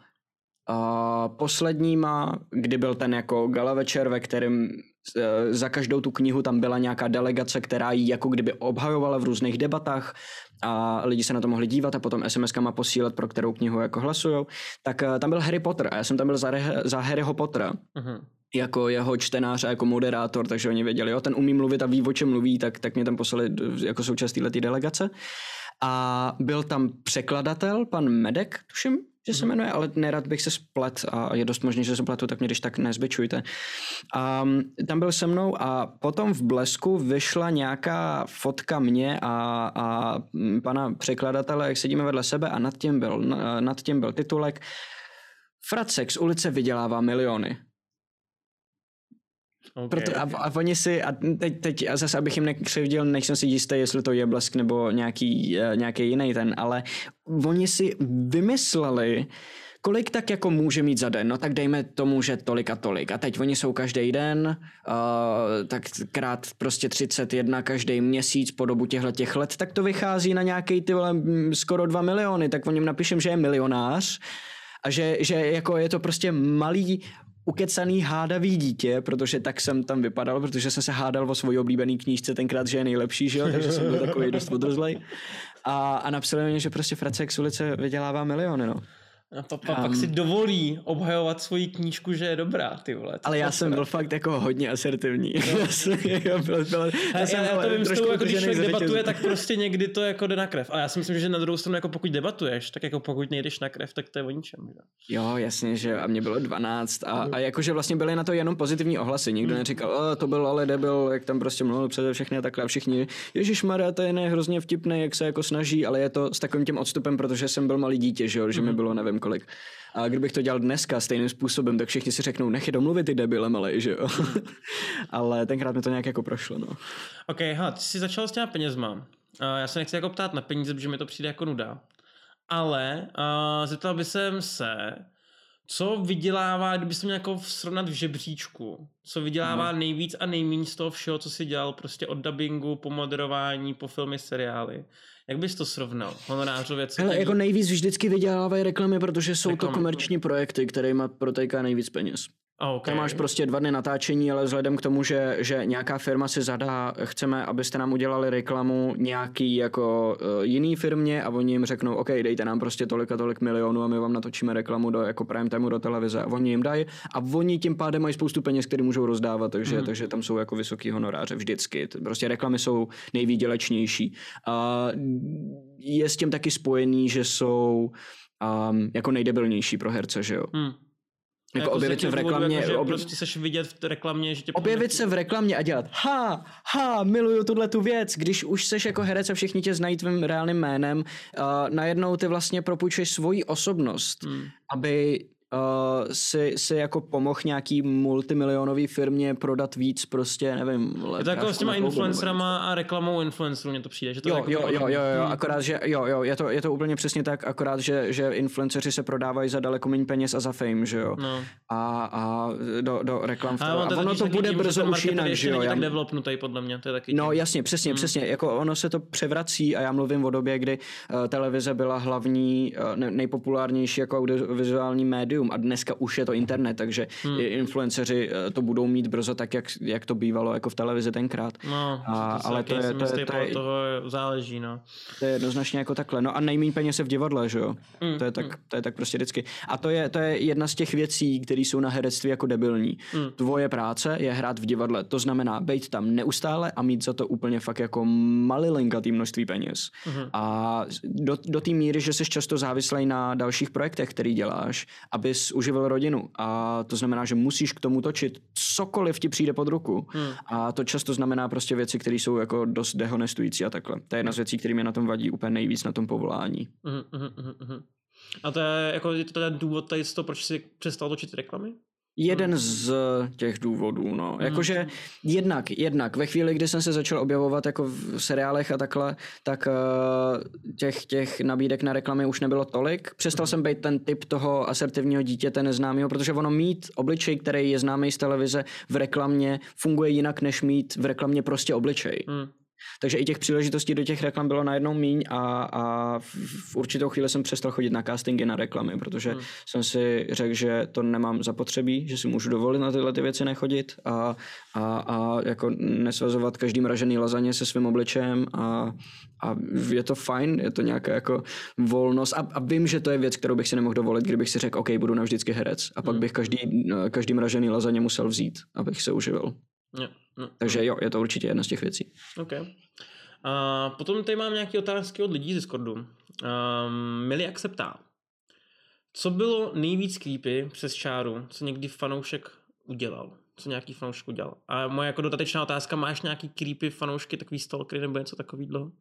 uh, posledníma, kdy byl ten jako gala večer, ve kterém za každou tu knihu tam byla nějaká delegace, která ji jako kdyby obhajovala v různých debatách a lidi se na to mohli dívat a potom SMS-kama posílat, pro kterou knihu jako hlasujou. Tak eh, tam byl Harry Potter a já jsem tam byl za, za Harryho Pottera. Uh-huh jako jeho čtenář a jako moderátor, takže oni věděli, jo, ten umí mluvit a ví, o čem mluví, tak, tak mě tam poslali jako součást této delegace. A byl tam překladatel, pan Medek, tuším, že se mhm. jmenuje, ale nerad bych se splet a je dost možné, že se pletu, tak mě když tak nezbyčujte. A tam byl se mnou a potom v Blesku vyšla nějaká fotka mě a, a pana překladatele, jak sedíme vedle sebe a nad tím byl, nad tím byl titulek Fracek z ulice vydělává miliony. Okay, Proto, a, a oni si, a teď, teď a zase abych jim nekřivdil, nejsem si jistý, jestli to je blesk nebo nějaký, uh, nějaký jiný ten, ale oni si vymysleli, kolik tak jako může mít za den, no tak dejme tomu, že tolik a tolik. A teď oni jsou každý den, uh, tak krát prostě 31 každý měsíc po dobu těchto těch let, tak to vychází na nějaký ty vole, skoro 2 miliony, tak o něm napíšem, že je milionář a že, že jako je to prostě malý ukecaný hádavý dítě, protože tak jsem tam vypadal, protože jsem se hádal o svoji oblíbený knížce tenkrát, že je nejlepší, že jo? takže jsem byl takový dost odrzlej. A, a napsali mi, že prostě Fracek z ulice vydělává miliony, no. A pa, pa, um, pak si dovolí obhajovat svoji knížku, že je dobrá, ty vole. Ale já jsem byl fakt jako hodně asertivní. No. já, jsem, byl, byl, já, já, jsem já to vím s tou, jako když člověk debatuje, tak prostě někdy to jako jde na krev. A já si myslím, že na druhou stranu, jako pokud debatuješ, tak jako pokud nejdeš na krev, tak to je o ničem. Že? Jo, jasně, že a mě bylo 12 a, a jakože vlastně byly na to jenom pozitivní ohlasy. Nikdo hmm. neříkal, to byl ale debil, jak tam prostě mluvil přede všechny a takhle a všichni, Ježíš Maria, to je ne hrozně vtipný, jak se jako snaží, ale je to s takovým tím odstupem, protože jsem byl malý dítě, že, jo, že mi hmm. bylo nevím kolik. A kdybych to dělal dneska stejným způsobem, tak všichni si řeknou, nech je domluvit ty debile malej, že jo. Ale tenkrát mi to nějak jako prošlo, no. OK, ha, ty jsi začal s těma penězma. Uh, já se nechci jako ptát na peníze, protože mi to přijde jako nuda. Ale uh, zeptal bych se, co vydělává, kdyby měl jako srovnat v žebříčku, co vydělává no. nejvíc a nejméně z toho všeho, co si dělal prostě od dubbingu, po moderování, po filmy, seriály. Jak bys to srovnal? Honorářově, co Hele, jako nejvíc vždycky vydělávají reklamy, protože jsou Reklamy. to komerční projekty, kterými protéká nejvíc peněz. Okay. Tam máš prostě dva dny natáčení, ale vzhledem k tomu, že, že nějaká firma si zadá, chceme, abyste nám udělali reklamu nějaký jako uh, jiný firmě a oni jim řeknou, OK, dejte nám prostě tolik a tolik milionů a my vám natočíme reklamu do jako prime timeu do televize a oni jim dají a oni tím pádem mají spoustu peněz, které můžou rozdávat, takže, mm. takže tam jsou jako vysoký honoráře vždycky. Prostě reklamy jsou nejvýdělečnější. A je s tím taky spojený, že jsou um, jako nejdebilnější pro herce, že jo. Mm. Jako, jako objevit se v reklamě. Jako, že ob... prostě seš vidět v reklamě, že tě Objevit se v reklamě a dělat ha, ha, miluju tuhle tu věc, když už seš jako herec a všichni tě znají tvým reálným jménem, uh, najednou ty vlastně propůjčuješ svoji osobnost, hmm. aby uh, si, si jako pomohl nějaký multimilionový firmě prodat víc prostě, nevím. Je to jako s těma influencerama a reklamou influencerů, mně to přijde. Že to jo, jako jo, jo, jo, jo, hmm. akorát, že jo, jo, je to, je to úplně přesně tak, akorát, že, že influenceři se prodávají za daleko méně peněz a za fame, že jo. No. A, a do, do reklam a, a ono to bude brzo už jinak, že jo. Já... tak developnutý podle mě, to je taky No tím. jasně, přesně, hmm. přesně, jako ono se to převrací a já mluvím o době, kdy uh, televize byla hlavní, uh, nejpopulárnější jako audiovizuální médium a dneska už je to internet, takže hmm. influenceři eh, to budou mít brzo tak, jak, jak to bývalo jako v televizi tenkrát. No, a, to ale to je, to, je, to, je, toho záleží, no. To je jednoznačně jako takhle. No a nejméně peněz je v divadle, že jo? Hmm. To, je tak, hmm. to je tak prostě vždycky. A to je, to je jedna z těch věcí, které jsou na herectví jako debilní. Hmm. Tvoje práce je hrát v divadle. To znamená být tam neustále a mít za to úplně fakt jako malilinkatý množství peněz. Hmm. A do, do té míry, že jsi často závislý na dalších projektech, který děláš, abys uživil rodinu. A to znamená, že musíš k tomu točit cokoliv ti přijde pod ruku. Hmm. A to často znamená prostě věci, které jsou jako dost dehonestující a takhle. To je jedna z věcí, které mě na tom vadí úplně nejvíc na tom povolání. Hmm, hmm, hmm, a to je jako je to ten důvod tady to, proč jsi přestal točit reklamy? Jeden hmm. z těch důvodů, no. Hmm. Jakože jednak, jednak, ve chvíli, kdy jsem se začal objevovat jako v seriálech a takhle, tak uh, těch, těch nabídek na reklamy už nebylo tolik. Přestal hmm. jsem být ten typ toho asertivního dítěte neznámého, protože ono mít obličej, který je známý z televize v reklamě, funguje jinak, než mít v reklamě prostě obličej. Hmm. Takže i těch příležitostí do těch reklam bylo najednou míň a, a v určitou chvíli jsem přestal chodit na castingy na reklamy, protože hmm. jsem si řekl, že to nemám zapotřebí, že si můžu dovolit na tyhle ty věci nechodit a, a, a jako nesvazovat každý mražený lazaně se svým obličejem a, a je to fajn, je to nějaká jako volnost a, a vím, že to je věc, kterou bych si nemohl dovolit, kdybych si řekl, OK, budu navždycky herec a pak hmm. bych každý, každý mražený lazaně musel vzít, abych se uživil. Yeah. No, Takže no. jo, je to určitě jedna z těch věcí. OK. A potom tady mám nějaké otázky od lidí z Discordu. Um, Miliak se ptá, co bylo nejvíc creepy přes čáru, co někdy fanoušek udělal? Co nějaký fanoušek udělal? A moje jako dodatečná otázka, máš nějaký creepy fanoušky, takový stalkery nebo něco takového?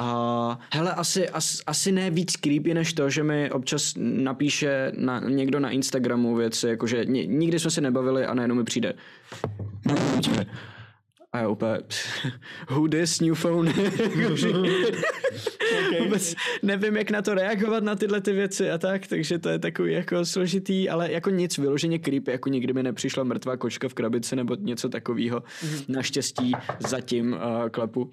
Uh, hele, asi, as, asi ne víc creepy než to, že mi občas napíše na, někdo na Instagramu věci, jakože nikdy jsme se nebavili a najednou mi přijde. A já úplně, who this new phone? okay. Vůbec nevím, jak na to reagovat na tyhle ty věci a tak, takže to je takový jako složitý, ale jako nic vyloženě creepy, jako nikdy mi nepřišla mrtvá kočka v krabici nebo něco takového. Mm-hmm. Naštěstí zatím uh, klepu.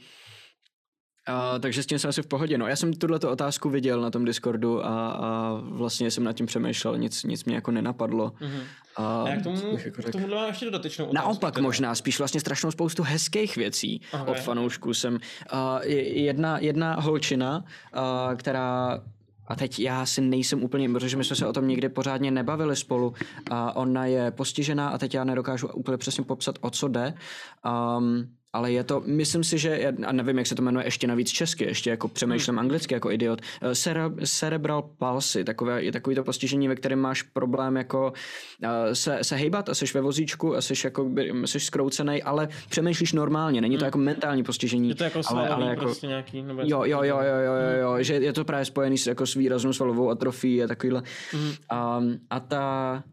A, takže s tím jsem asi v pohodě. No, já jsem tuhle otázku viděl na tom Discordu a, a vlastně jsem nad tím přemýšlel, nic, nic mě jako nenapadlo. Mm-hmm. A, a jak tomu, jako k tomu mám ještě dodatečnou otázku. Naopak teda. možná, spíš vlastně strašnou spoustu hezkých věcí Aha, od fanoušků jsem. Uh, jedna, jedna holčina, uh, která a teď já si nejsem úplně, protože my jsme se o tom nikdy pořádně nebavili spolu. A ona je postižená a teď já nedokážu úplně přesně popsat, o co jde. Um, ale je to, myslím si, že, a nevím, jak se to jmenuje ještě navíc česky, ještě jako přemýšlím hmm. anglicky jako idiot, eh, Cere, cerebral palsy, takové, je takový to postižení, ve kterém máš problém jako uh, se, se hejbat a jsi ve vozíčku a jsi jako, jsi skroucený, ale přemýšlíš normálně, není to hmm. jako mentální postižení. Je to jako ale, ale jako, prostě nějaký, nebo jo, jo, jo, jo, jo, jo, jo, hmm. že je to právě spojený s, jako s výraznou svalovou atrofií a takovýhle. Hmm. Um, a ta,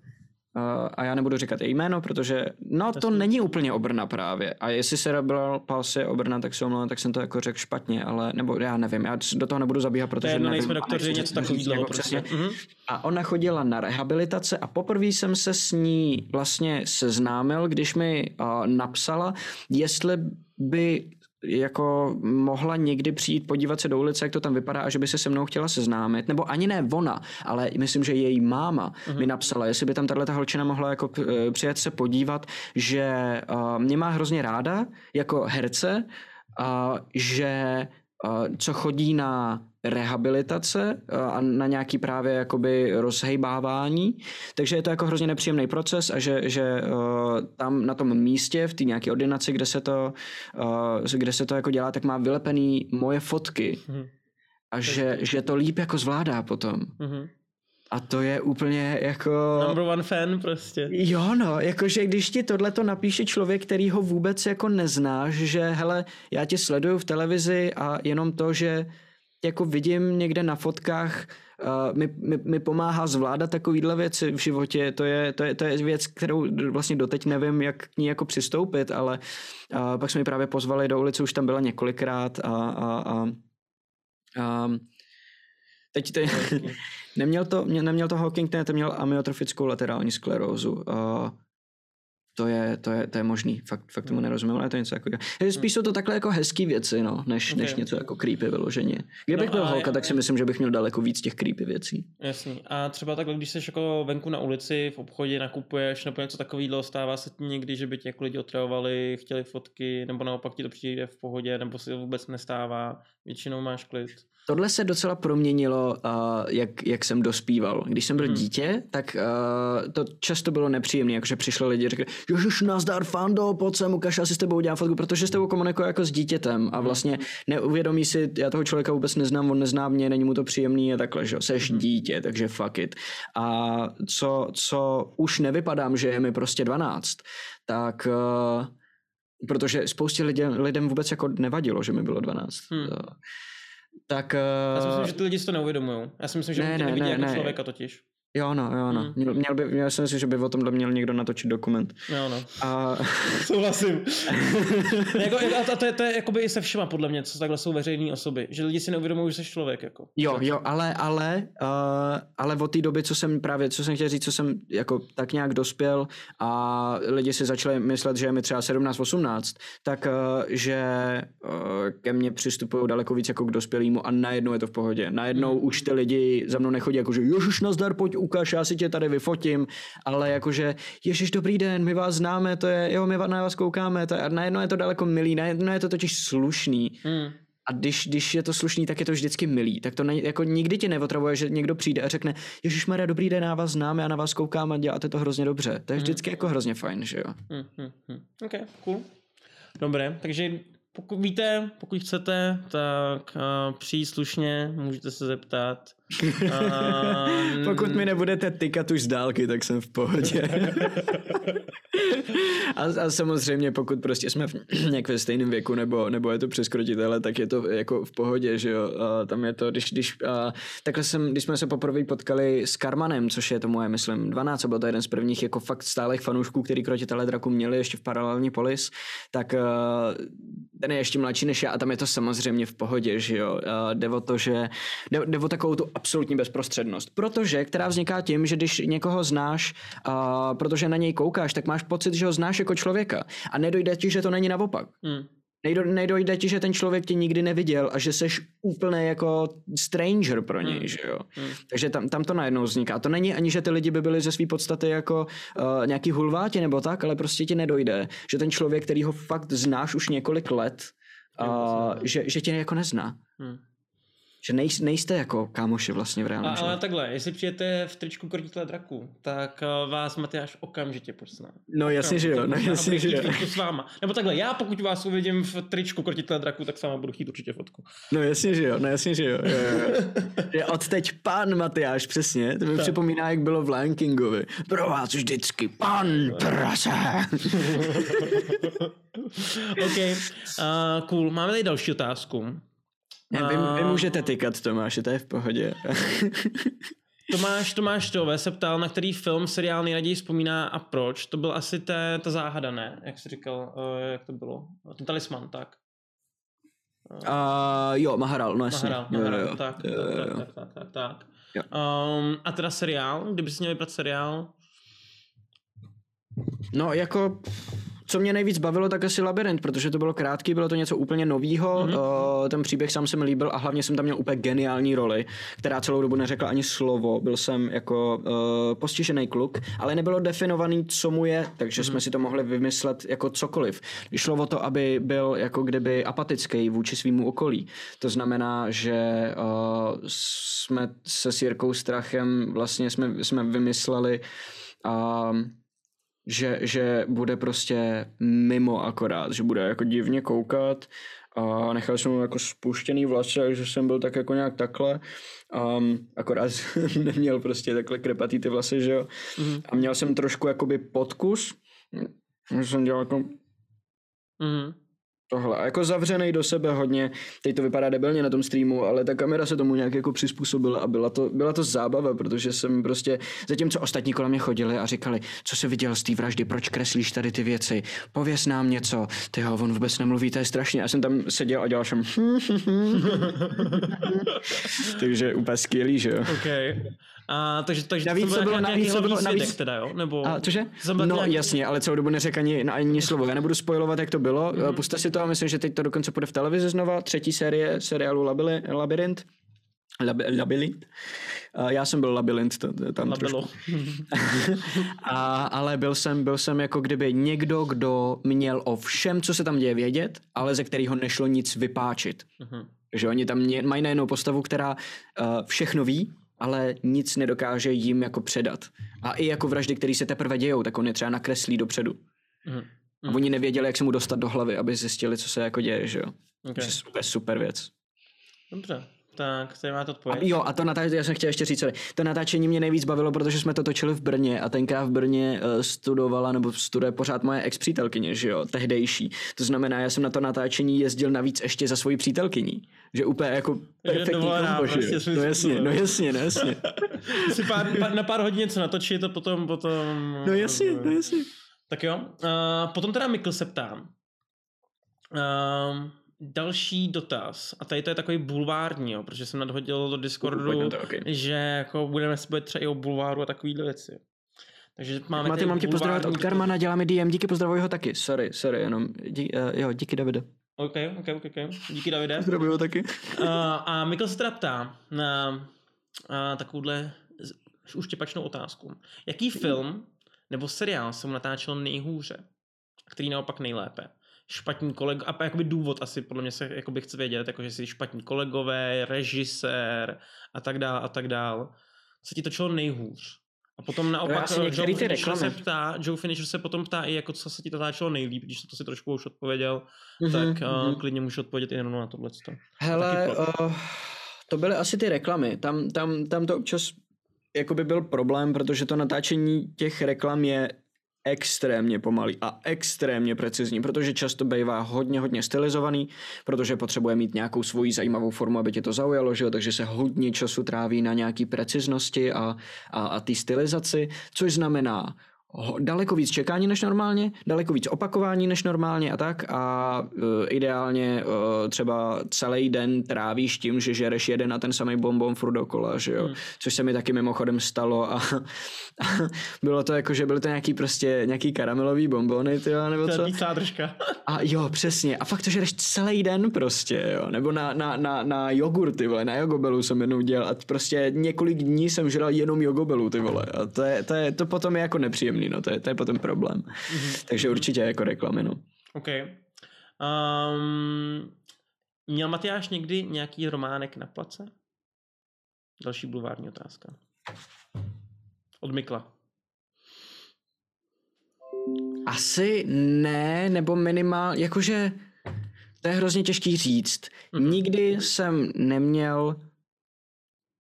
a já nebudu říkat její jméno, protože no to není úplně obrna právě. A jestli cerebral palsy je obrna, tak se omlouvám, tak jsem to jako řekl špatně, ale nebo já nevím, já do toho nebudu zabíhat, protože nevím, nejsme doktoři, něco takového prostě. Mm-hmm. A ona chodila na rehabilitace a poprvé jsem se s ní vlastně seznámil, když mi uh, napsala, jestli by jako mohla někdy přijít podívat se do ulice, jak to tam vypadá a že by se se mnou chtěla seznámit, nebo ani ne ona, ale myslím, že její máma uh-huh. mi napsala, jestli by tam tahle holčina mohla jako eh, přijet se podívat, že uh, mě má hrozně ráda jako herce, uh, že uh, co chodí na rehabilitace a na nějaký právě jakoby rozhejbávání, takže je to jako hrozně nepříjemný proces a že, že uh, tam na tom místě, v té nějaké ordinaci, kde se to, uh, kde se to jako dělá, tak má vylepený moje fotky mm-hmm. a že, že to líp jako zvládá potom. Mm-hmm. A to je úplně jako... Number one fan prostě. Jo no, jakože když ti tohle to napíše člověk, který ho vůbec jako neznáš, že hele, já tě sleduju v televizi a jenom to, že jako vidím někde na fotkách, uh, mi, mi, mi pomáhá zvládat takovýhle věci v životě. To je, to, je, to je věc, kterou vlastně doteď nevím, jak k ní jako přistoupit, ale uh, pak jsme mi právě pozvali do ulice, už tam byla několikrát a, a, a, a teď te, neměl, to, neměl to Hawking, ne, to měl amyotrofickou laterální sklerózu. Uh, to je, to je, to je možný, fakt, fakt tomu hmm. nerozumím, ale to je něco jako... Spíš jsou to takhle jako hezký věci, no, než, okay. než něco jako creepy vyloženě. Kdybych no byl holka, tak si myslím, že bych měl daleko víc těch creepy věcí. Jasný. A třeba takhle, když jsi jako venku na ulici, v obchodě nakupuješ, nebo něco takového, stává se ti někdy, že by tě jako lidi otravovali, chtěli fotky, nebo naopak ti to přijde v pohodě, nebo si to vůbec nestává, většinou máš klid. Tohle se docela proměnilo, uh, jak, jak jsem dospíval. Když jsem byl hmm. dítě, tak uh, to často bylo nepříjemné, jakože přišli lidi a řekli, Ježiš, nazdar, fando, pojď sem, ukaž, já si s tebou udělám fotku, protože s tebou komunikuju jako s dítětem a hmm. vlastně neuvědomí si, já toho člověka vůbec neznám, on nezná mě, není mu to příjemný a takhle, že seš hmm. dítě, takže fuck it. A co, co už nevypadám, že je mi prostě 12, tak uh, protože spoustě lidem, lidem vůbec jako nevadilo, že mi bylo 12. Hmm. Tak, uh... Já si myslím, že ty lidi si to neuvědomují. Já si myslím, že ne, ne, nevidí ne, jako ne. člověka totiž. Jo, no, jo, no. Hmm. Měl, měl by, měl jsem si, že by o tomhle měl někdo natočit dokument. Jo, no. A... Souhlasím. jako, a to je, to je jakoby i se všema podle mě, co takhle jsou veřejné osoby. Že lidi si neuvědomují, že jsi člověk. Jako. Jo, jo, ale, ale, uh, ale od té doby, co jsem právě, co jsem chtěl říct, co jsem jako tak nějak dospěl a lidi si začali myslet, že je mi třeba 17-18, tak uh, že uh, ke mně přistupují daleko víc jako k dospělému a najednou je to v pohodě. Najednou hmm. už ty lidi za mnou nechodí jako, že ježiš, nazdar, pojď ukaž, já si tě tady vyfotím, ale jakože, ježiš, dobrý den, my vás známe, to je, jo, my na vás koukáme, to je, a najednou je to daleko milý, najednou je to totiž slušný. Hmm. A když, když je to slušný, tak je to vždycky milý. Tak to ne, jako nikdy tě neotravuje, že někdo přijde a řekne, Ježíš Maria, dobrý den, já vás znám, já na vás koukám a děláte to hrozně dobře. To je hmm. vždycky hmm. jako hrozně fajn, že jo. Hmm, hmm, hmm. Ok, cool. Dobré, takže pokud víte, pokud chcete, tak uh, přijít slušně, můžete se zeptat. Uh, pokud mi nebudete tykat už z dálky, tak jsem v pohodě. a, a samozřejmě pokud prostě jsme v, nějak ve stejném věku nebo, nebo je to přeskrotitele, tak je to jako v pohodě, že jo. A tam je to, když, když a, takhle jsem, když jsme se poprvé potkali s Karmanem, což je to moje, myslím, 12, byl to jeden z prvních jako fakt stálých fanoušků, který krotitele draku měli ještě v paralelní polis, tak a, ten je ještě mladší než já a tam je to samozřejmě v pohodě, že jo. A, jde o to, že jde, jde o takovou tu absolutní bezprostřednost. Protože, která vzniká tím, že když někoho znáš, a, protože na něj koukáš, tak máš pocit, že ho znáš jako člověka a nedojde ti, že to není naopak. Hmm. Nejdo, nejdojde ti, že ten člověk tě nikdy neviděl a že seš úplně jako stranger pro něj, hmm. že jo. Hmm. Takže tam, tam to najednou vzniká. To není ani, že ty lidi by byli ze své podstaty jako uh, nějaký hulváti nebo tak, ale prostě ti nedojde, že ten člověk, který ho fakt znáš už několik let, uh, že, že tě jako nezná. Hmm. Že nej, nejste jako kámoši vlastně v reálném Ale takhle, jestli přijete v tričku krotitele draku, tak uh, vás Matyáš okamžitě pozná. No jasně, že jo, no jasně, že jo. s váma. Nebo takhle, já pokud vás uvidím v tričku krotitele draku, tak s váma budu chtít určitě fotku. No jasně, že jo, no jasně, že jo. jo, jo. je od teď pan Matyáš, přesně, to mi tak. připomíná, jak bylo v Lion Kingovi. Pro vás vždycky pan prase. OK, uh, cool. Máme tady další otázku. Ne, vy, vy můžete tykat, Tomáš, to je v pohodě. Tomáš, Tomáš Tové se ptal, na který film, seriál nejraději vzpomíná a proč. To byl asi té, ta záhada, ne? Jak jsi říkal, uh, jak to bylo? Ten talisman, tak. Uh, jo, Maharal, no jasně. Maharal, Maharal, jo, jo, tak, jo, jo, tak, tak, tak, tak. Jo. Um, a teda seriál, kdyby jsi měl vybrat seriál? No, jako co mě nejvíc bavilo, tak asi Labyrint, protože to bylo krátký, bylo to něco úplně novýho. Mm-hmm. Ten příběh sám se mi líbil a hlavně jsem tam měl úplně geniální roli, která celou dobu neřekla ani slovo. Byl jsem jako uh, postižený kluk, ale nebylo definovaný, co mu je, takže mm-hmm. jsme si to mohli vymyslet jako cokoliv. Šlo o to, aby byl jako kdyby apatický vůči svýmu okolí. To znamená, že uh, jsme se s Jirkou Strachem vlastně jsme, jsme vymysleli uh, že, že bude prostě mimo akorát, že bude jako divně koukat a nechal jsem mu jako spuštěný vlasy, takže jsem byl tak jako nějak takhle. Um, akorát neměl prostě takhle krepatý ty vlasy, že jo. Mm-hmm. A měl jsem trošku jakoby podkus, že jsem dělal jako mm-hmm tohle. A jako zavřený do sebe hodně, teď to vypadá debilně na tom streamu, ale ta kamera se tomu nějak jako přizpůsobila a byla to, byla to zábava, protože jsem prostě, zatímco ostatní kolem mě chodili a říkali, co se viděl z té vraždy, proč kreslíš tady ty věci, pověs nám něco, ty ho, on vůbec nemluví, to je strašně. Já jsem tam seděl a dělal jsem Takže úplně skvělý, že jo. Okay. A, takže, takže navíc to bylo, navíc to bylo, navíc, teda, jo? Nebo... A, cože? No nějaký... jasně, ale celou dobu neřek ani, no, ani slovo. Já nebudu spojovat, jak to bylo. Mm-hmm. Puste si to a myslím, že teď to dokonce bude v televizi znova. Třetí série seriálu Labili, Labyrint. Lab, labyrint. Já jsem byl labyrint to, tam Labilo. trošku. a, ale byl jsem, byl jsem jako kdyby někdo, kdo měl o všem, co se tam děje vědět, ale ze kterého nešlo nic vypáčit. Uh-huh. Že oni tam mají najednou postavu, která uh, všechno ví, ale nic nedokáže jim jako předat. A i jako vraždy, které se teprve dějou, tak on je třeba nakreslí dopředu. Mm. A oni nevěděli, jak se mu dostat do hlavy, aby zjistili, co se jako děje, že jo. Okay. je super, super věc. Dobře, tak tady máte odpověď. A jo, a to natáčení, já jsem chtěl ještě říct, sorry. to natáčení mě nejvíc bavilo, protože jsme to točili v Brně a tenkrát v Brně uh, studovala, nebo studuje pořád moje ex-přítelkyně, že jo, tehdejší. To znamená, já jsem na to natáčení jezdil navíc ještě za svoji přítelkyní. Že úplně jako perfektní kombo, prostě No jasně, no jasně, no jasně. si pár, pár, na pár hodin něco natočit a potom, potom... No jasně, no jasně. Tak jo, uh, potom teda Mikl se ptám. Uh, další dotaz, a tady to je takový bulvární, jo, protože jsem nadhodil do Discordu, to, okay. že jako budeme se bavit třeba i o bulváru a takovýhle věci. Takže máme Maty, mám tě pozdravovat od Karmana, děláme DM, díky, pozdravuji ho taky. Sorry, sorry, jenom, dí, uh, jo, díky Davide. OK, OK, OK, OK. Díky Davide. Pozdravuji ho taky. uh, a Mikl se teda ptá na uh, takovouhle uštěpačnou otázku. Jaký film nebo seriál se mu natáčel nejhůře? Který naopak nejlépe? Špatní kolego, a jakoby důvod asi podle mě se jakoby chce vědět, jako že jsi špatní kolegové, režisér a tak dál a tak dál. Co ti točilo nejhůř? A potom naopak no, Joe Finisher se ptá, Joe Finisher se potom ptá i jako co se ti to táčelo nejlíp, když to si trošku už odpověděl, mm-hmm, tak mm-hmm. Uh, klidně můžu odpovědět i jenom na tohle. Hele, uh, to byly asi ty reklamy, tam, tam, tam to občas jakoby byl problém, protože to natáčení těch reklam je extrémně pomalý a extrémně precizní, protože často bývá hodně, hodně stylizovaný, protože potřebuje mít nějakou svoji zajímavou formu, aby tě to zaujalo, že jo? takže se hodně času tráví na nějaký preciznosti a, a, a ty stylizaci, což znamená daleko víc čekání než normálně, daleko víc opakování než normálně a tak a uh, ideálně uh, třeba celý den trávíš tím, že žereš jeden a ten samý bonbon furt dokola, že jo, hmm. což se mi taky mimochodem stalo a, a bylo to jako, že byly to nějaký prostě nějaký karamelový bonbony, ty nebo co? troška. A jo, přesně. A fakt to žereš celý den prostě, jo. Nebo na, na, na, na jogurt, ty vole, na jogobelu jsem jednou dělal a prostě několik dní jsem žral jenom jogobelu, ty vole. A to, je, to, je, to potom je jako nepříjemný nepříjemný, no, to je, to je potom problém. Mm-hmm. Takže určitě jako reklamy, no. OK. Um, měl Matyáš někdy nějaký románek na place? Další bulvární otázka. Od Mikla. Asi ne, nebo minimál, jakože to je hrozně těžký říct. Mm-hmm. Nikdy jsem neměl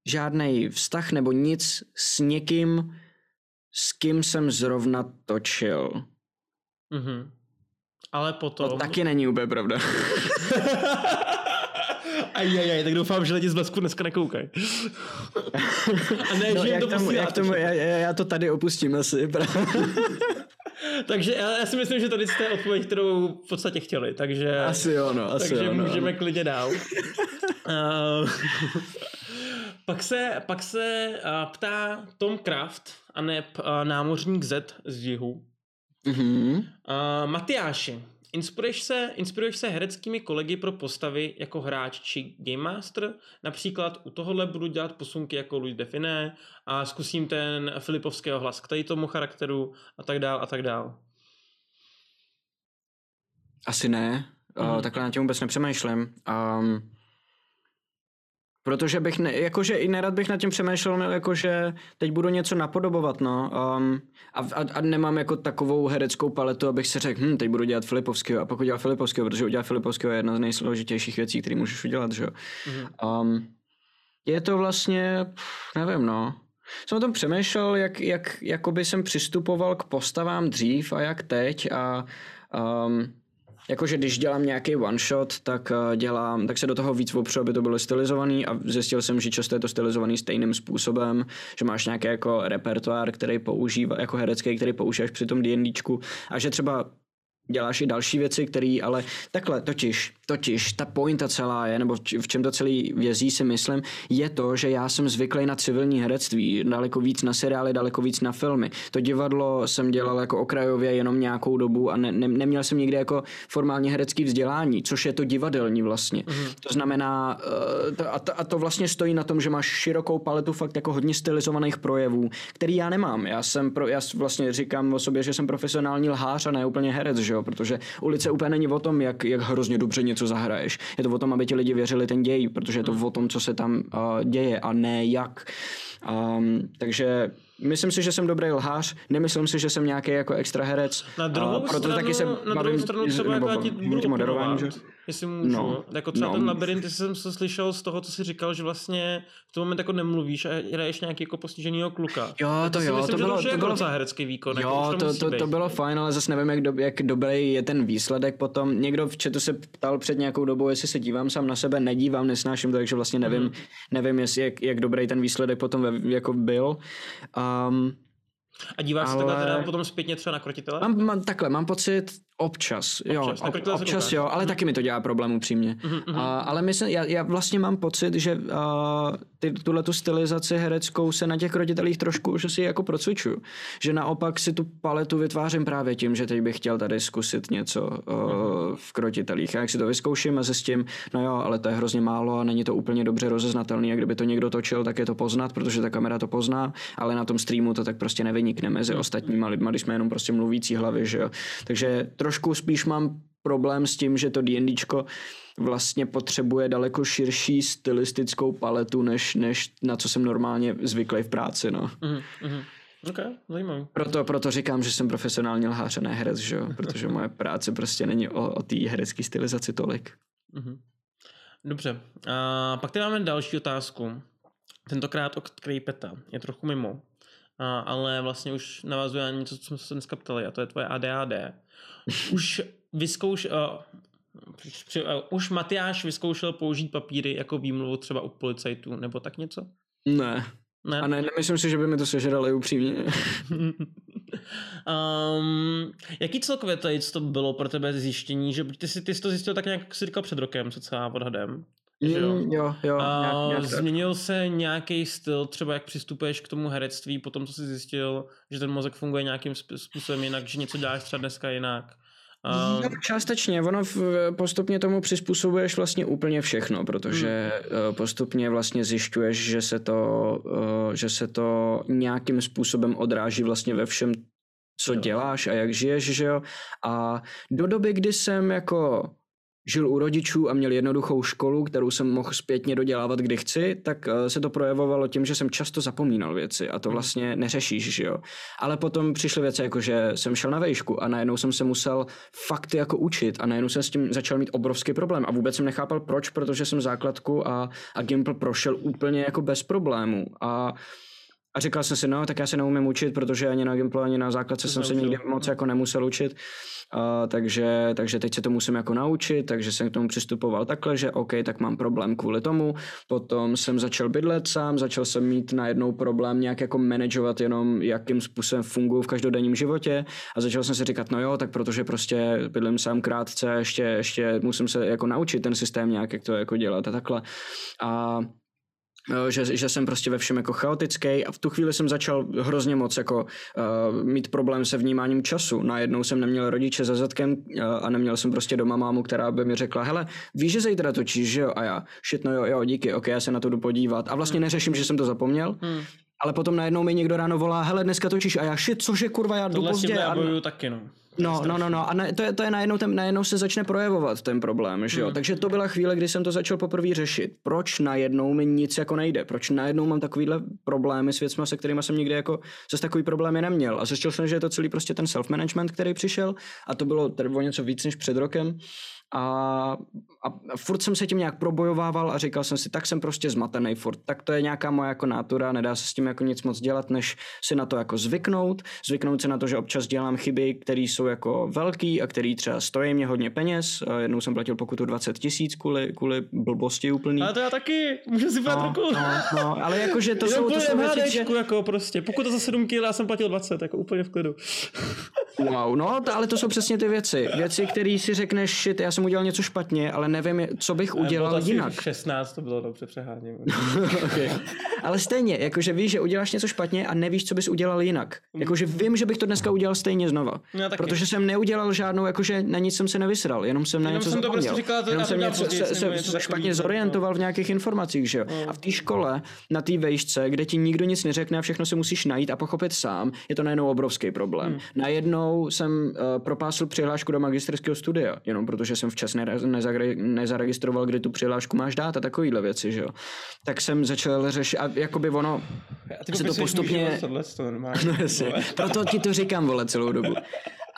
žádný vztah nebo nic s někým, s kým jsem zrovna točil. Mm-hmm. Ale potom... To taky není úplně pravda. Ajajaj, tak doufám, že lidi z Blesku dneska nekoukají. A ne, no, že jak to tomu, jak tomu, já, já, to tady opustím asi. takže já, já, si myslím, že tady je odpověď, kterou v podstatě chtěli, takže... Asi jo, no, asi Takže jo, no. můžeme klidně dál. pak se, pak se uh, ptá Tom Kraft, a ne uh, námořník Z z jihu. Mm-hmm. Uh, Matyáši, inspiruješ se, inspiruješ se hereckými kolegy pro postavy jako hráč či game master? Například u tohohle budu dělat posunky jako Louis Define a zkusím ten Filipovského hlas k tady tomu charakteru a tak dál a tak dál. Asi ne, mm-hmm. uh, takhle na tím vůbec nepřemýšlím. Um, Protože bych, ne, jakože i nerad bych nad tím přemýšlel, jakože teď budu něco napodobovat, no. Um, a, a, a, nemám jako takovou hereckou paletu, abych si řekl, hm, teď budu dělat Filipovského a pak udělal Filipovského, protože udělat Filipovského je jedna z nejsložitějších věcí, které můžeš udělat, že jo. Mm-hmm. Um, je to vlastně, nevím, no. Jsem o tom přemýšlel, jak, jak jakoby jsem přistupoval k postavám dřív a jak teď a um, jakože když dělám nějaký one shot, tak eh, dělám, tak se do toho víc opřu, aby to bylo stylizovaný a zjistil jsem, že často je to stylizovaný stejným způsobem, že máš nějaký jako repertoár, který používá, jako herecký, který používáš při tom D&Dčku a že třeba děláš i další věci, které ale takhle totiž, totiž ta pointa celá je, nebo v čem to celý vězí si myslím, je to, že já jsem zvyklý na civilní herectví, daleko víc na seriály, daleko víc na filmy. To divadlo jsem dělal jako okrajově jenom nějakou dobu a ne, ne, neměl jsem nikdy jako formálně herecký vzdělání, což je to divadelní vlastně. Mm-hmm. To znamená, to, a, to, a to vlastně stojí na tom, že máš širokou paletu fakt jako hodně stylizovaných projevů, který já nemám. Já jsem pro, já vlastně říkám o sobě, že jsem profesionální lhář a ne úplně herec, že jo? Protože ulice úplně není o tom, jak, jak hrozně dobře něco zahraješ. Je to o tom, aby ti lidi věřili ten děj, protože je to o tom, co se tam uh, děje a ne jak. Um, takže myslím si, že jsem dobrý lhář, nemyslím si, že jsem nějaký jako extra herec. Na druhou uh, proto stranu, taky se na druhou stranu třeba nebo, jako já ti budu moderování, že? Jestli můžu. No, jako třeba no. ten labirint, jsem se slyšel z toho, co jsi říkal, že vlastně v tom moment jako nemluvíš a hraješ nějaký jako postiženýho kluka. Jo, to, to jo, myslím, to bylo, to, to jako bylo herecký výkon. Jo, jako to, to, to, to, bylo fajn, ale zase nevím, jak, do, jak dobrý je ten výsledek potom. Někdo v chatu se ptal před nějakou dobou, jestli se dívám sám na sebe, nedívám, nesnáším to, takže vlastně nevím, mm. nevím jestli, jak, jak dobrý ten výsledek potom ve, jako byl. Um, a díváš ale... se takhle teda potom zpětně třeba na krotitele? Mám, mám, takhle, mám pocit, Občas, jo, občas, ob, občas jo, ale mm. taky mi to dělá problém upřímně. Mm-hmm. Uh, ale myslím, já, já vlastně mám pocit, že uh, ty, tuhle tu stylizaci hereckou se na těch roditelích trošku že si jako procvičuju. Že naopak si tu paletu vytvářím právě tím, že teď bych chtěl tady zkusit něco uh, mm-hmm. v krotitelích. A jak si to vyzkouším a zjistím, no jo, ale to je hrozně málo a není to úplně dobře rozeznatelný. A kdyby to někdo točil, tak je to poznat, protože ta kamera to pozná, ale na tom streamu to tak prostě nevynikne mezi mm-hmm. ostatníma lidma, když jsme jenom prostě mluvící hlavy, že jo. Takže trošku spíš mám problém s tím, že to D&Dčko vlastně potřebuje daleko širší stylistickou paletu, než, než na co jsem normálně zvyklý v práci, no. Mm-hmm. Ok, zajímavý. Proto, proto říkám, že jsem profesionální lhář a ne herec, že jo? protože moje práce prostě není o, o té herecké stylizaci tolik. Mm-hmm. Dobře, a pak tady máme další otázku. Tentokrát od Krejpeta. Je trochu mimo a, ale vlastně už navazuje na něco, co jsme se dneska ptali, a to je tvoje ADHD. Už vyzkouš, uh, už Matyáš vyzkoušel použít papíry jako výmluvu třeba u policajtů, nebo tak něco? Ne. Ne. A ne, nemyslím si, že by mi to sežrali upřímně. um, jaký celkově tady to bylo pro tebe zjištění, že ty jsi, ty jsi to zjistil tak nějak, jak jsi říkal před rokem, co celá odhadem? Jo, mm, jo. jo nějak, nějak změnil se nějaký styl, třeba jak přistupuješ k tomu herectví, po tom, co jsi zjistil, že ten mozek funguje nějakým způsobem jinak, že něco děláš třeba dneska jinak? Um... No, částečně, ono v, postupně tomu přizpůsobuješ vlastně úplně všechno, protože hmm. postupně vlastně zjišťuješ, že se to, eh, že se to nějakým způsobem odráží vlastně ve všem, co děláš a jak žiješ, že jo. A do doby, kdy jsem jako žil u rodičů a měl jednoduchou školu, kterou jsem mohl zpětně dodělávat, kdy chci, tak eh, se to projevovalo tím, že jsem často zapomínal věci a to hmm. vlastně neřešíš, že jo. Ale potom přišly věci, jako že jsem šel na vejšku a najednou jsem se musel fakty jako učit a najednou jsem s tím začal mít obrovský problém a vůbec jsem nechápal proč, protože jsem základku a, a Gimple prošel úplně jako bez problémů a a říkal jsem si, no, tak já se neumím učit, protože ani na Gimple, ani na základce jsem se nikdy moc jako nemusel učit. Uh, takže, takže teď se to musím jako naučit, takže jsem k tomu přistupoval takhle, že OK, tak mám problém kvůli tomu. Potom jsem začal bydlet sám, začal jsem mít najednou problém nějak jako manažovat jenom, jakým způsobem funguji v každodenním životě a začal jsem si říkat, no jo, tak protože prostě bydlím sám krátce, ještě, ještě musím se jako naučit ten systém nějak, jak to jako dělat a takhle. A že, že jsem prostě ve všem jako chaotický a v tu chvíli jsem začal hrozně moc jako uh, mít problém se vnímáním času. Najednou jsem neměl rodiče za zadkem uh, a neměl jsem prostě doma mámu, která by mi řekla, hele, víš, že zítra točíš, že jo? A já, shit, no jo, jo, díky, ok, já se na to jdu podívat. A vlastně hmm. neřeším, že jsem to zapomněl. Hmm. Ale potom najednou mi někdo ráno volá, hele, dneska točíš a já, shit, cože kurva, já jdu pozdě. Tohle a... taky, no. No, no, no, no. A ne, to, je, to je najednou, ten, najednou se začne projevovat ten problém, že jo. Mm. Takže to byla chvíle, kdy jsem to začal poprvé řešit. Proč najednou mi nic jako nejde? Proč najednou mám takovýhle problémy s věcmi, se kterými jsem nikdy jako zase takový problémy neměl. A zjistil jsem, že je to celý prostě ten self-management, který přišel. A to bylo o něco víc než před rokem a, a furt jsem se tím nějak probojovával a říkal jsem si, tak jsem prostě zmatený furt, tak to je nějaká moje jako nátura, nedá se s tím jako nic moc dělat, než si na to jako zvyknout, zvyknout si na to, že občas dělám chyby, které jsou jako velký a které třeba stojí mě hodně peněz, jednou jsem platil pokutu 20 tisíc kvůli, kvůli blbosti úplný. Ale to já taky, můžu si brát no, ruku. No, no, ale jakože to jsou, to jsou věci, že... jako prostě, pokud za 7 kg, já jsem platil 20, jako úplně v klidu. Wow, no, to, ale to jsou přesně ty věci. Věci, které si řekneš, shit, já jsem udělal něco špatně, ale nevím, co bych udělal bylo jinak. 16 to bylo dobře přeháním. okay. Ale stejně, jakože víš, že uděláš něco špatně a nevíš, co bys udělal jinak. Jakože vím, že bych to dneska udělal stejně znova. No, protože jsem neudělal žádnou, jakože na nic jsem se nevysral, jenom jsem na jenom něco jsem zapomněl. To prostě říkal, to jenom jsem něco, se, se, se špatně zorientoval no. v nějakých informacích, že jo. No. A v té škole, na té vejšce, kde ti nikdo nic neřekne a všechno se musíš najít a pochopit sám, je to najednou obrovský problém. Hmm. Najednou jsem uh, propásl přihlášku do magisterského studia, jenom protože jsem včas nezaregistroval, kdy tu přihlášku máš dát a takovýhle věci, že jo. Tak jsem začal řešit, a jakoby ono se to postupně... Tohle, to no jasně, proto ti to říkám, vole, celou dobu.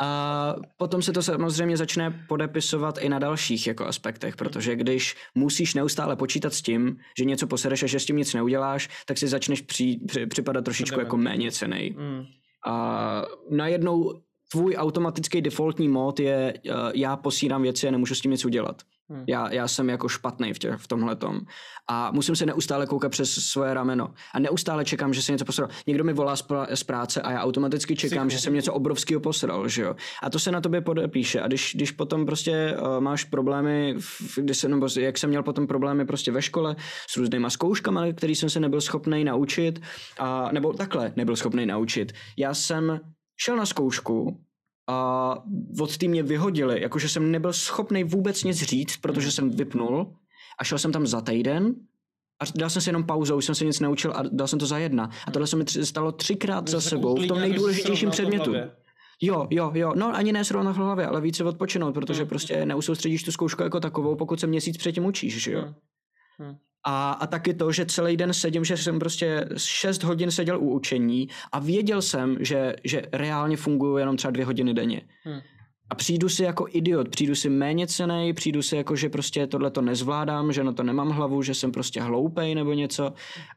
A potom se to samozřejmě začne podepisovat i na dalších jako aspektech, protože když musíš neustále počítat s tím, že něco posereš a že s tím nic neuděláš, tak si začneš při, při, připadat trošičku jako méně cenej. Mm. A najednou tvůj automatický defaultní mod je, uh, já posírám věci a nemůžu s tím nic udělat. Hmm. Já, já jsem jako špatný v, v tomhle tom. A musím se neustále koukat přes svoje rameno. A neustále čekám, že se něco posral. Někdo mi volá z, pr- z práce a já automaticky čekám, Psycho. že jsem něco obrovského posral, že jo. A to se na tobě podepíše. A když, když potom prostě uh, máš problémy, když se, nebo jak jsem měl potom problémy prostě ve škole s různýma zkouškami, který jsem se nebyl schopný naučit, a, nebo takhle nebyl schopný naučit. Já jsem šel na zkoušku a od té mě vyhodili, jakože jsem nebyl schopný vůbec nic říct, protože jsem vypnul a šel jsem tam za týden a dal jsem si jenom pauzu, už jsem se nic neučil a dal jsem to za jedna. A tohle se mi tři, stalo třikrát za sebou v tom nejdůležitějším předmětu. Jo, jo, jo, no ani ne srovnat v hlavě, ale více odpočinout, protože hmm. prostě neusoustředíš tu zkoušku jako takovou, pokud se měsíc předtím učíš, že jo. A, a taky to, že celý den sedím, že jsem prostě 6 hodin seděl u učení a věděl jsem, že, že reálně fungují jenom třeba dvě hodiny denně. Hmm. A přijdu si jako idiot, přijdu si méně cenej, přijdu si jako, že prostě tohle to nezvládám, že na to nemám hlavu, že jsem prostě hloupej nebo něco.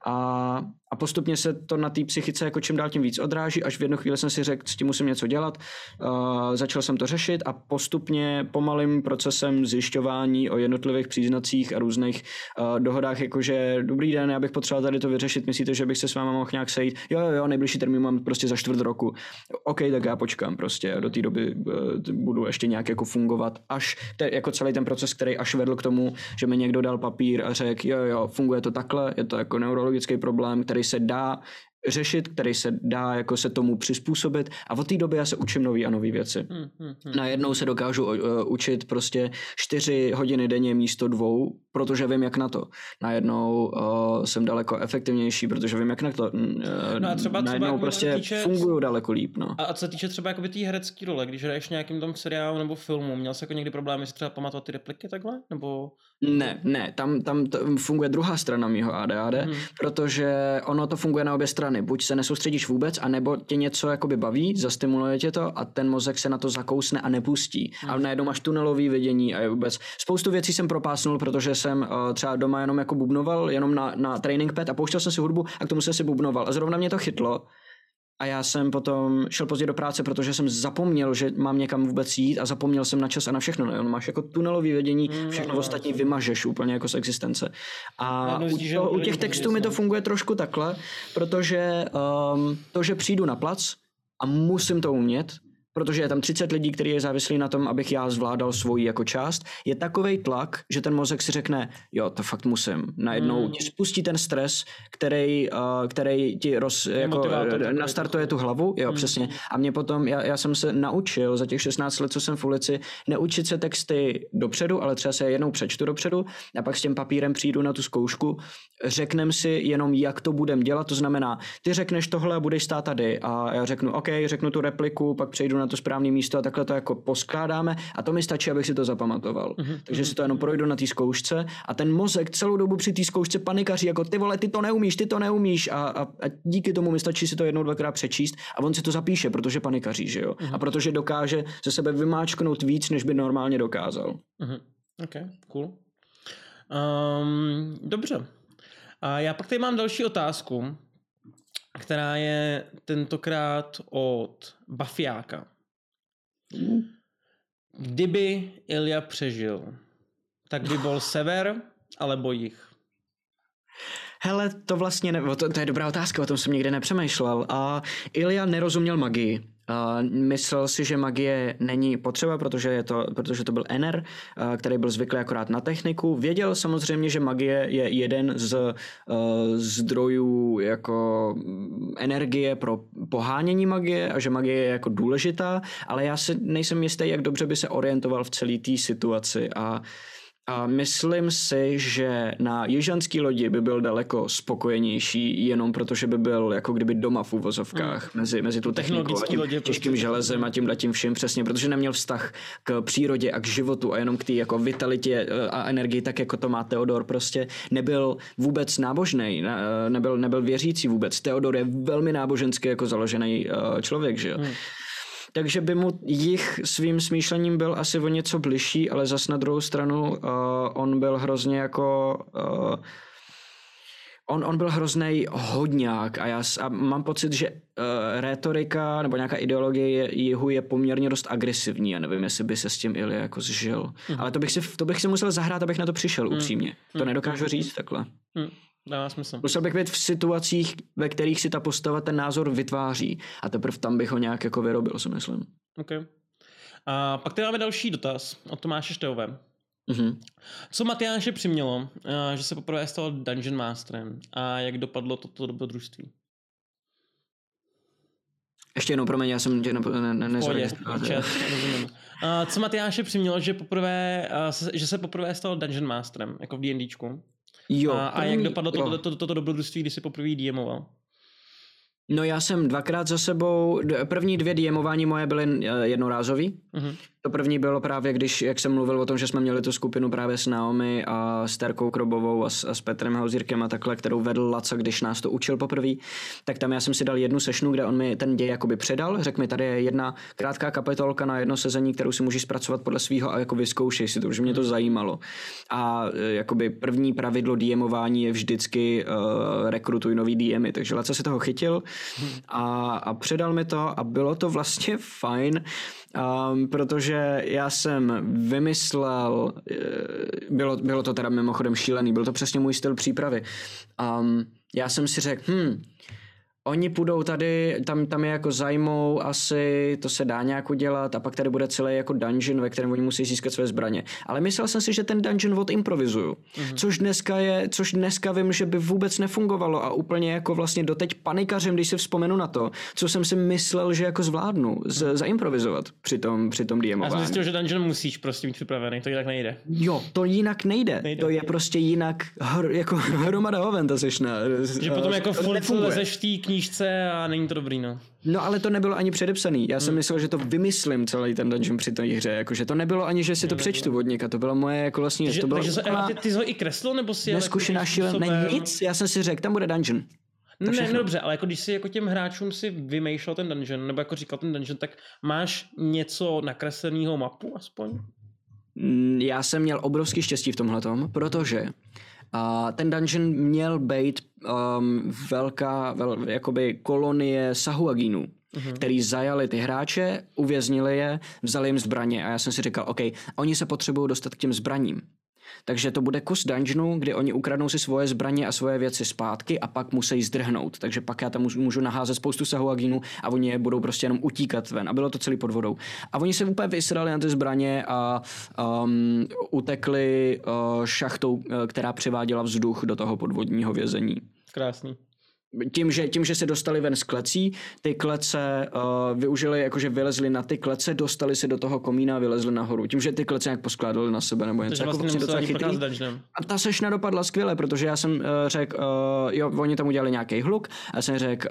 A, a postupně se to na té psychice jako čím dál tím víc odráží, až v jednu chvíli jsem si řekl, s tím musím něco dělat. Uh, začal jsem to řešit a postupně pomalým procesem zjišťování o jednotlivých příznacích a různých uh, dohodách, jakože dobrý den, já bych potřeboval tady to vyřešit, myslíte, že bych se s váma mohl nějak sejít? Jo, jo, jo, nejbližší termín mám prostě za čtvrt roku. OK, tak já počkám prostě, do té doby uh, budu ještě nějak jako fungovat, až te, jako celý ten proces, který až vedl k tomu, že mi někdo dal papír a řekl, jo, jo, funguje to takhle, je to jako neurologický problém, který se dá řešit, který se dá jako se tomu přizpůsobit a od té doby já se učím nový a nové věci. Hmm, hmm, hmm. Najednou se dokážu uh, učit prostě čtyři hodiny denně místo dvou, protože vím, jak na to. Najednou uh, jsem daleko efektivnější, protože vím, jak na to. Uh, no a třeba, najednou třeba prostě týče, funguju daleko líp. No. A, co se týče třeba té herecké role, když hraješ nějakým tom seriálu nebo filmu, měl jsi jako někdy problémy si třeba pamatovat ty repliky takhle? Nebo... Ne, ne, tam, tam to funguje druhá strana mýho ADHD, hmm. protože ono to funguje na obě strany. Buď se nesoustředíš vůbec, anebo tě něco jakoby baví, zastimuluje tě to a ten mozek se na to zakousne a nepustí. Hmm. A najednou máš tunelový vidění a je vůbec. Spoustu věcí jsem propásnul, protože jsem uh, třeba doma jenom jako bubnoval, jenom na, na training pad a pouštěl jsem si hudbu a k tomu jsem si bubnoval. A zrovna mě to chytlo a já jsem potom šel pozdě do práce, protože jsem zapomněl, že mám někam vůbec jít a zapomněl jsem na čas a na všechno. No, máš jako tunelový vědění, mm, všechno mm, ostatní vymažeš úplně jako z existence. A u, to, u těch textů mi to funguje trošku takhle, protože um, to, že přijdu na plac a musím to umět, protože je tam 30 lidí, kteří je závislí na tom, abych já zvládal svoji jako část, je takový tlak, že ten mozek si řekne, jo, to fakt musím. Najednou hmm. ti spustí ten stres, který, uh, který ti roz, jako, nastartuje tu hlavu, jo, hmm. přesně. A mě potom, já, já jsem se naučil za těch 16 let, co jsem v ulici, neučit se texty dopředu, ale třeba se jednou přečtu dopředu a pak s tím papírem přijdu na tu zkoušku, řeknem si jenom, jak to budem dělat, to znamená, ty řekneš tohle a budeš stát tady a já řeknu, OK, řeknu tu repliku, pak přejdu na na to správné místo a takhle to jako poskládáme a to mi stačí, abych si to zapamatoval. Mm-hmm. Takže si to jenom projdu na té zkoušce a ten mozek celou dobu při té zkoušce panikaří, jako ty vole, ty to neumíš, ty to neumíš a, a, a díky tomu mi stačí si to jednou, dvakrát přečíst a on si to zapíše, protože panikaří, že jo? Mm-hmm. A protože dokáže ze sebe vymáčknout víc, než by normálně dokázal. Mm-hmm. OK, cool. Um, dobře. A já pak tady mám další otázku, která je tentokrát od Bafiáka. Kdyby Ilja přežil, tak by byl sever alebo jich? Hele, to vlastně, ne, to, to je dobrá otázka, o tom jsem nikdy nepřemýšlel. A Ilja nerozuměl magii. Uh, myslel si, že magie není potřeba, protože, je to, protože to byl Ener, uh, který byl zvyklý akorát na techniku. Věděl samozřejmě, že magie je jeden z uh, zdrojů jako energie pro pohánění magie a že magie je jako důležitá, ale já si nejsem jistý, jak dobře by se orientoval v celé té situaci a uh, a myslím si, že na jižanský lodi by byl daleko spokojenější, jenom protože by byl jako kdyby doma v uvozovkách mm. mezi, mezi tu technikou a tím lodě těžkým prostě. železem a tím tím vším přesně, protože neměl vztah k přírodě a k životu a jenom k té jako vitalitě eh, a energii, tak jako to má Teodor prostě nebyl vůbec nábožný, nebyl, nebyl věřící vůbec. Teodor je velmi náboženský jako založený eh, člověk, že jo. Mm takže by mu jich svým smýšlením byl asi o něco bližší, ale zas na druhou stranu uh, on byl hrozně jako uh, on, on byl hrozný hodňák a já a mám pocit, že uh, retorika nebo nějaká ideologie jihu je poměrně dost agresivní. Já nevím, jestli by se s tím Ilya jako zžil. Mm. Ale to bych, si, to bych si musel zahrát, abych na to přišel, mm. upřímně. To mm. nedokážu říct takhle. Mm. Dává smysl. Musel bych být v situacích, ve kterých si ta postava ten názor vytváří. A teprve tam bych ho nějak jako vyrobil, si myslím. OK. A pak tady máme další dotaz od Tomáše Šteové. Mm-hmm. Co Matyáše přimělo, že se poprvé stal Dungeon Masterem a jak dopadlo toto dobrodružství? Ještě jednou, promiň, já jsem tě ne, ne, ne, ne Co Matyáše přimělo, že, poprvé, že se poprvé stal Dungeon Masterem, jako v D&Dčku? Jo, a, a jak dopadlo toto to, to, to, to dobrodružství, když jsi poprvé DMoval? No já jsem dvakrát za sebou, první dvě DMování moje byly eh, jednorázový, uh-huh. To první bylo právě, když, jak jsem mluvil o tom, že jsme měli tu skupinu právě s Naomi a s Terkou Krobovou a s, a s Petrem Hauzírkem a takhle, kterou vedl Laca, když nás to učil poprvé, tak tam já jsem si dal jednu sešnu, kde on mi ten děj jakoby předal, řekl mi, tady je jedna krátká kapitolka na jedno sezení, kterou si můžeš zpracovat podle svého a jako vyzkoušej si to, že mě to zajímalo. A e, jakoby první pravidlo DMování je vždycky uh, rekrutuj nový DMy, takže Laca si toho chytil a, a předal mi to a bylo to vlastně fajn, um, protože já jsem vymyslel, eh, bylo, bylo to teda mimochodem šílený, byl to přesně můj styl přípravy. Um, já jsem si řekl, hm, Oni půjdou tady, tam, tam je jako zajmou asi, to se dá nějak udělat a pak tady bude celý jako dungeon, ve kterém oni musí získat své zbraně. Ale myslel jsem si, že ten dungeon od improvizuju, mm-hmm. což dneska je, což dneska vím, že by vůbec nefungovalo a úplně jako vlastně doteď panikařem, když si vzpomenu na to, co jsem si myslel, že jako zvládnu z, zaimprovizovat při tom, při tom DMování. Já jsem zjistil, že dungeon musíš prostě být připravený, to jinak nejde. Jo, to jinak nejde. nejde. To je prostě jinak hr, jako hromada hoven ta sešna. Že potom jako furt lezeš v té knížce a není to dobrý, no. No ale to nebylo ani předepsaný. Já jsem hmm. myslel, že to vymyslím celý ten dungeon při té hře. Jakože to nebylo ani, že si to přečtu od něka. To bylo moje jako vlastně. Takže, to bylo takže ty, ty jsi ho i kreslil, nebo si Neskušená šílen, ne nic. Já jsem si řekl, tam bude dungeon. To ne, no dobře, ale jako když si jako těm hráčům si vymýšlel ten dungeon, nebo jako říkal ten dungeon, tak máš něco nakresleného mapu aspoň? Mm, já jsem měl obrovský štěstí v tomhle protože a ten dungeon měl být um, velká, vel, jakoby kolonie Sahuagínů, uh-huh. který zajali ty hráče, uvěznili je, vzali jim zbraně a já jsem si říkal, OK, oni se potřebují dostat k těm zbraním. Takže to bude kus dungeonu, kdy oni ukradnou si svoje zbraně a svoje věci zpátky a pak musí zdrhnout. Takže pak já tam můžu, naházet spoustu sahuagínů a oni je budou prostě jenom utíkat ven. A bylo to celý pod vodou. A oni se úplně vysrali na ty zbraně a um, utekli uh, šachtou, uh, která přiváděla vzduch do toho podvodního vězení. Krásný tím, že, tím, že se dostali ven z klecí, ty klece uh, využili, jakože vylezli na ty klece, dostali se do toho komína a vylezli nahoru. Tím, že ty klece nějak poskládali na sebe nebo něco. Jako vlastně docela chytrý. A ta sešna dopadla skvěle, protože já jsem uh, řekl, uh, jo, oni tam udělali nějaký hluk a jsem řekl,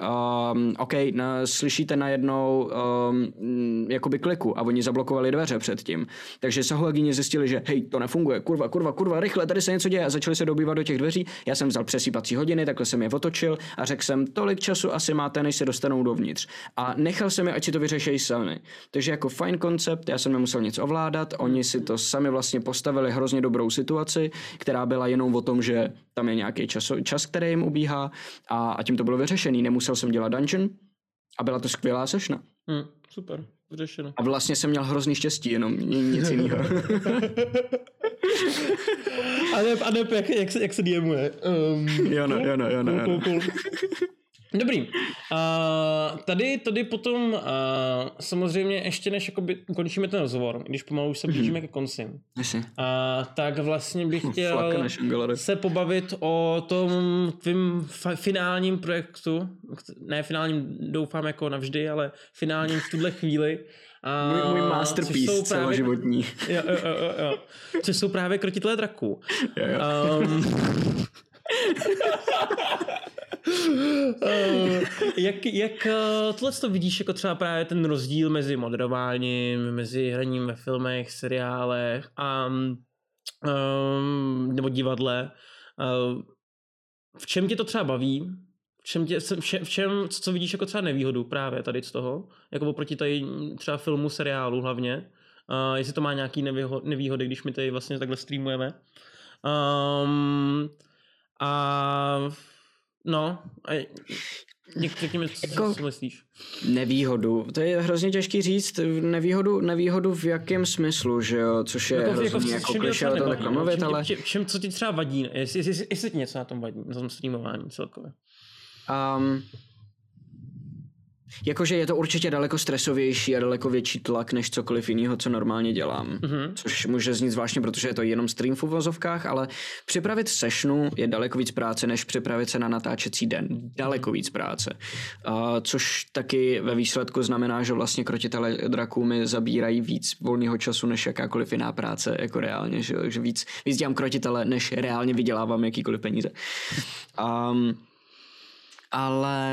um, OK, na, slyšíte najednou um, jakoby kliku a oni zablokovali dveře předtím. Takže Sahuagini zjistili, že hej, to nefunguje, kurva, kurva, kurva, rychle, tady se něco děje a začali se dobývat do těch dveří. Já jsem vzal přesýpací hodiny, takhle jsem je otočil a řekl jsem, tolik času asi máte, než se dostanou dovnitř. A nechal jsem je, ať si to vyřešejí sami. Takže jako fajn koncept, já jsem nemusel nic ovládat, oni si to sami vlastně postavili hrozně dobrou situaci, která byla jenom o tom, že tam je nějaký čas, čas který jim ubíhá a, a tím to bylo vyřešený. Nemusel jsem dělat dungeon a byla to skvělá sešna. Hmm, super, vyřešeno. A vlastně jsem měl hrozný štěstí, jenom nic jiného. a ne, a ne jak, jak, se, jak se DMuje. Um, jo, no, jo, no, jo, no, jo, no. Dobrý. Uh, tady, tady potom uh, samozřejmě ještě než jakoby ukončíme ten rozhovor, když pomalu už se blížíme mm-hmm. ke konci, uh, tak vlastně bych chtěl se pobavit o tom tvým finálním projektu, ne finálním doufám jako navždy, ale finálním v tuhle chvíli, a můj, můj masterpiece právě, celoživotní. Jo, jo, jo, jo. Což jsou právě krotitelé draků. Jo, jo. Um, uh, jak, jak uh, tohle to vidíš jako třeba právě ten rozdíl mezi moderováním, mezi hraním ve filmech, seriálech a um, nebo divadle. Uh, v čem tě to třeba baví? V čem, tě, v čem, co vidíš jako třeba nevýhodu právě tady z toho? Jako oproti tady třeba filmu, seriálu hlavně. Uh, jestli to má nějaký nevýhody, když my tady vlastně takhle streamujeme. Um, a no, a řekněme, co, jako, co myslíš? Nevýhodu, to je hrozně těžký říct, nevýhodu, nevýhodu v jakém smyslu, že jo, což je jako, hrozně jako, jako kliše to takhle mluvit, ale... Čem, čem, co ti třeba vadí, jestli, jestli, jestli ti něco na tom vadí, na tom streamování celkově? Um, Jakože je to určitě daleko stresovější a daleko větší tlak než cokoliv jiného, co normálně dělám. Mm-hmm. Což může znít zvláštně, protože je to jenom stream v uvozovkách, ale připravit sessionu je daleko víc práce, než připravit se na natáčecí den. Daleko víc práce. Uh, což taky ve výsledku znamená, že vlastně krotitele draků mi zabírají víc volného času, než jakákoliv jiná práce, jako reálně. Že, že víc, víc dělám krotitele, než reálně vydělávám jakýkoliv peníze. Um, ale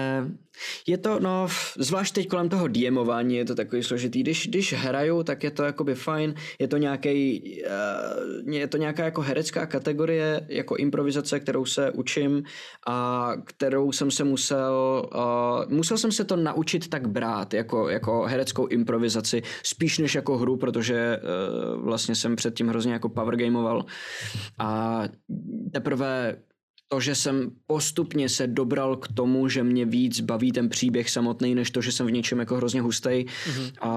je to, no, zvlášť teď kolem toho DMování je to takový složitý. Když, když hraju, tak je to jakoby fajn, je to nějaký, uh, je to nějaká jako herecká kategorie, jako improvizace, kterou se učím a kterou jsem se musel, uh, musel jsem se to naučit tak brát, jako, jako hereckou improvizaci, spíš než jako hru, protože uh, vlastně jsem předtím hrozně jako powergameoval a teprve to, že jsem postupně se dobral k tomu, že mě víc baví ten příběh samotný, než to, že jsem v něčem jako hrozně hustej. Mm-hmm. A,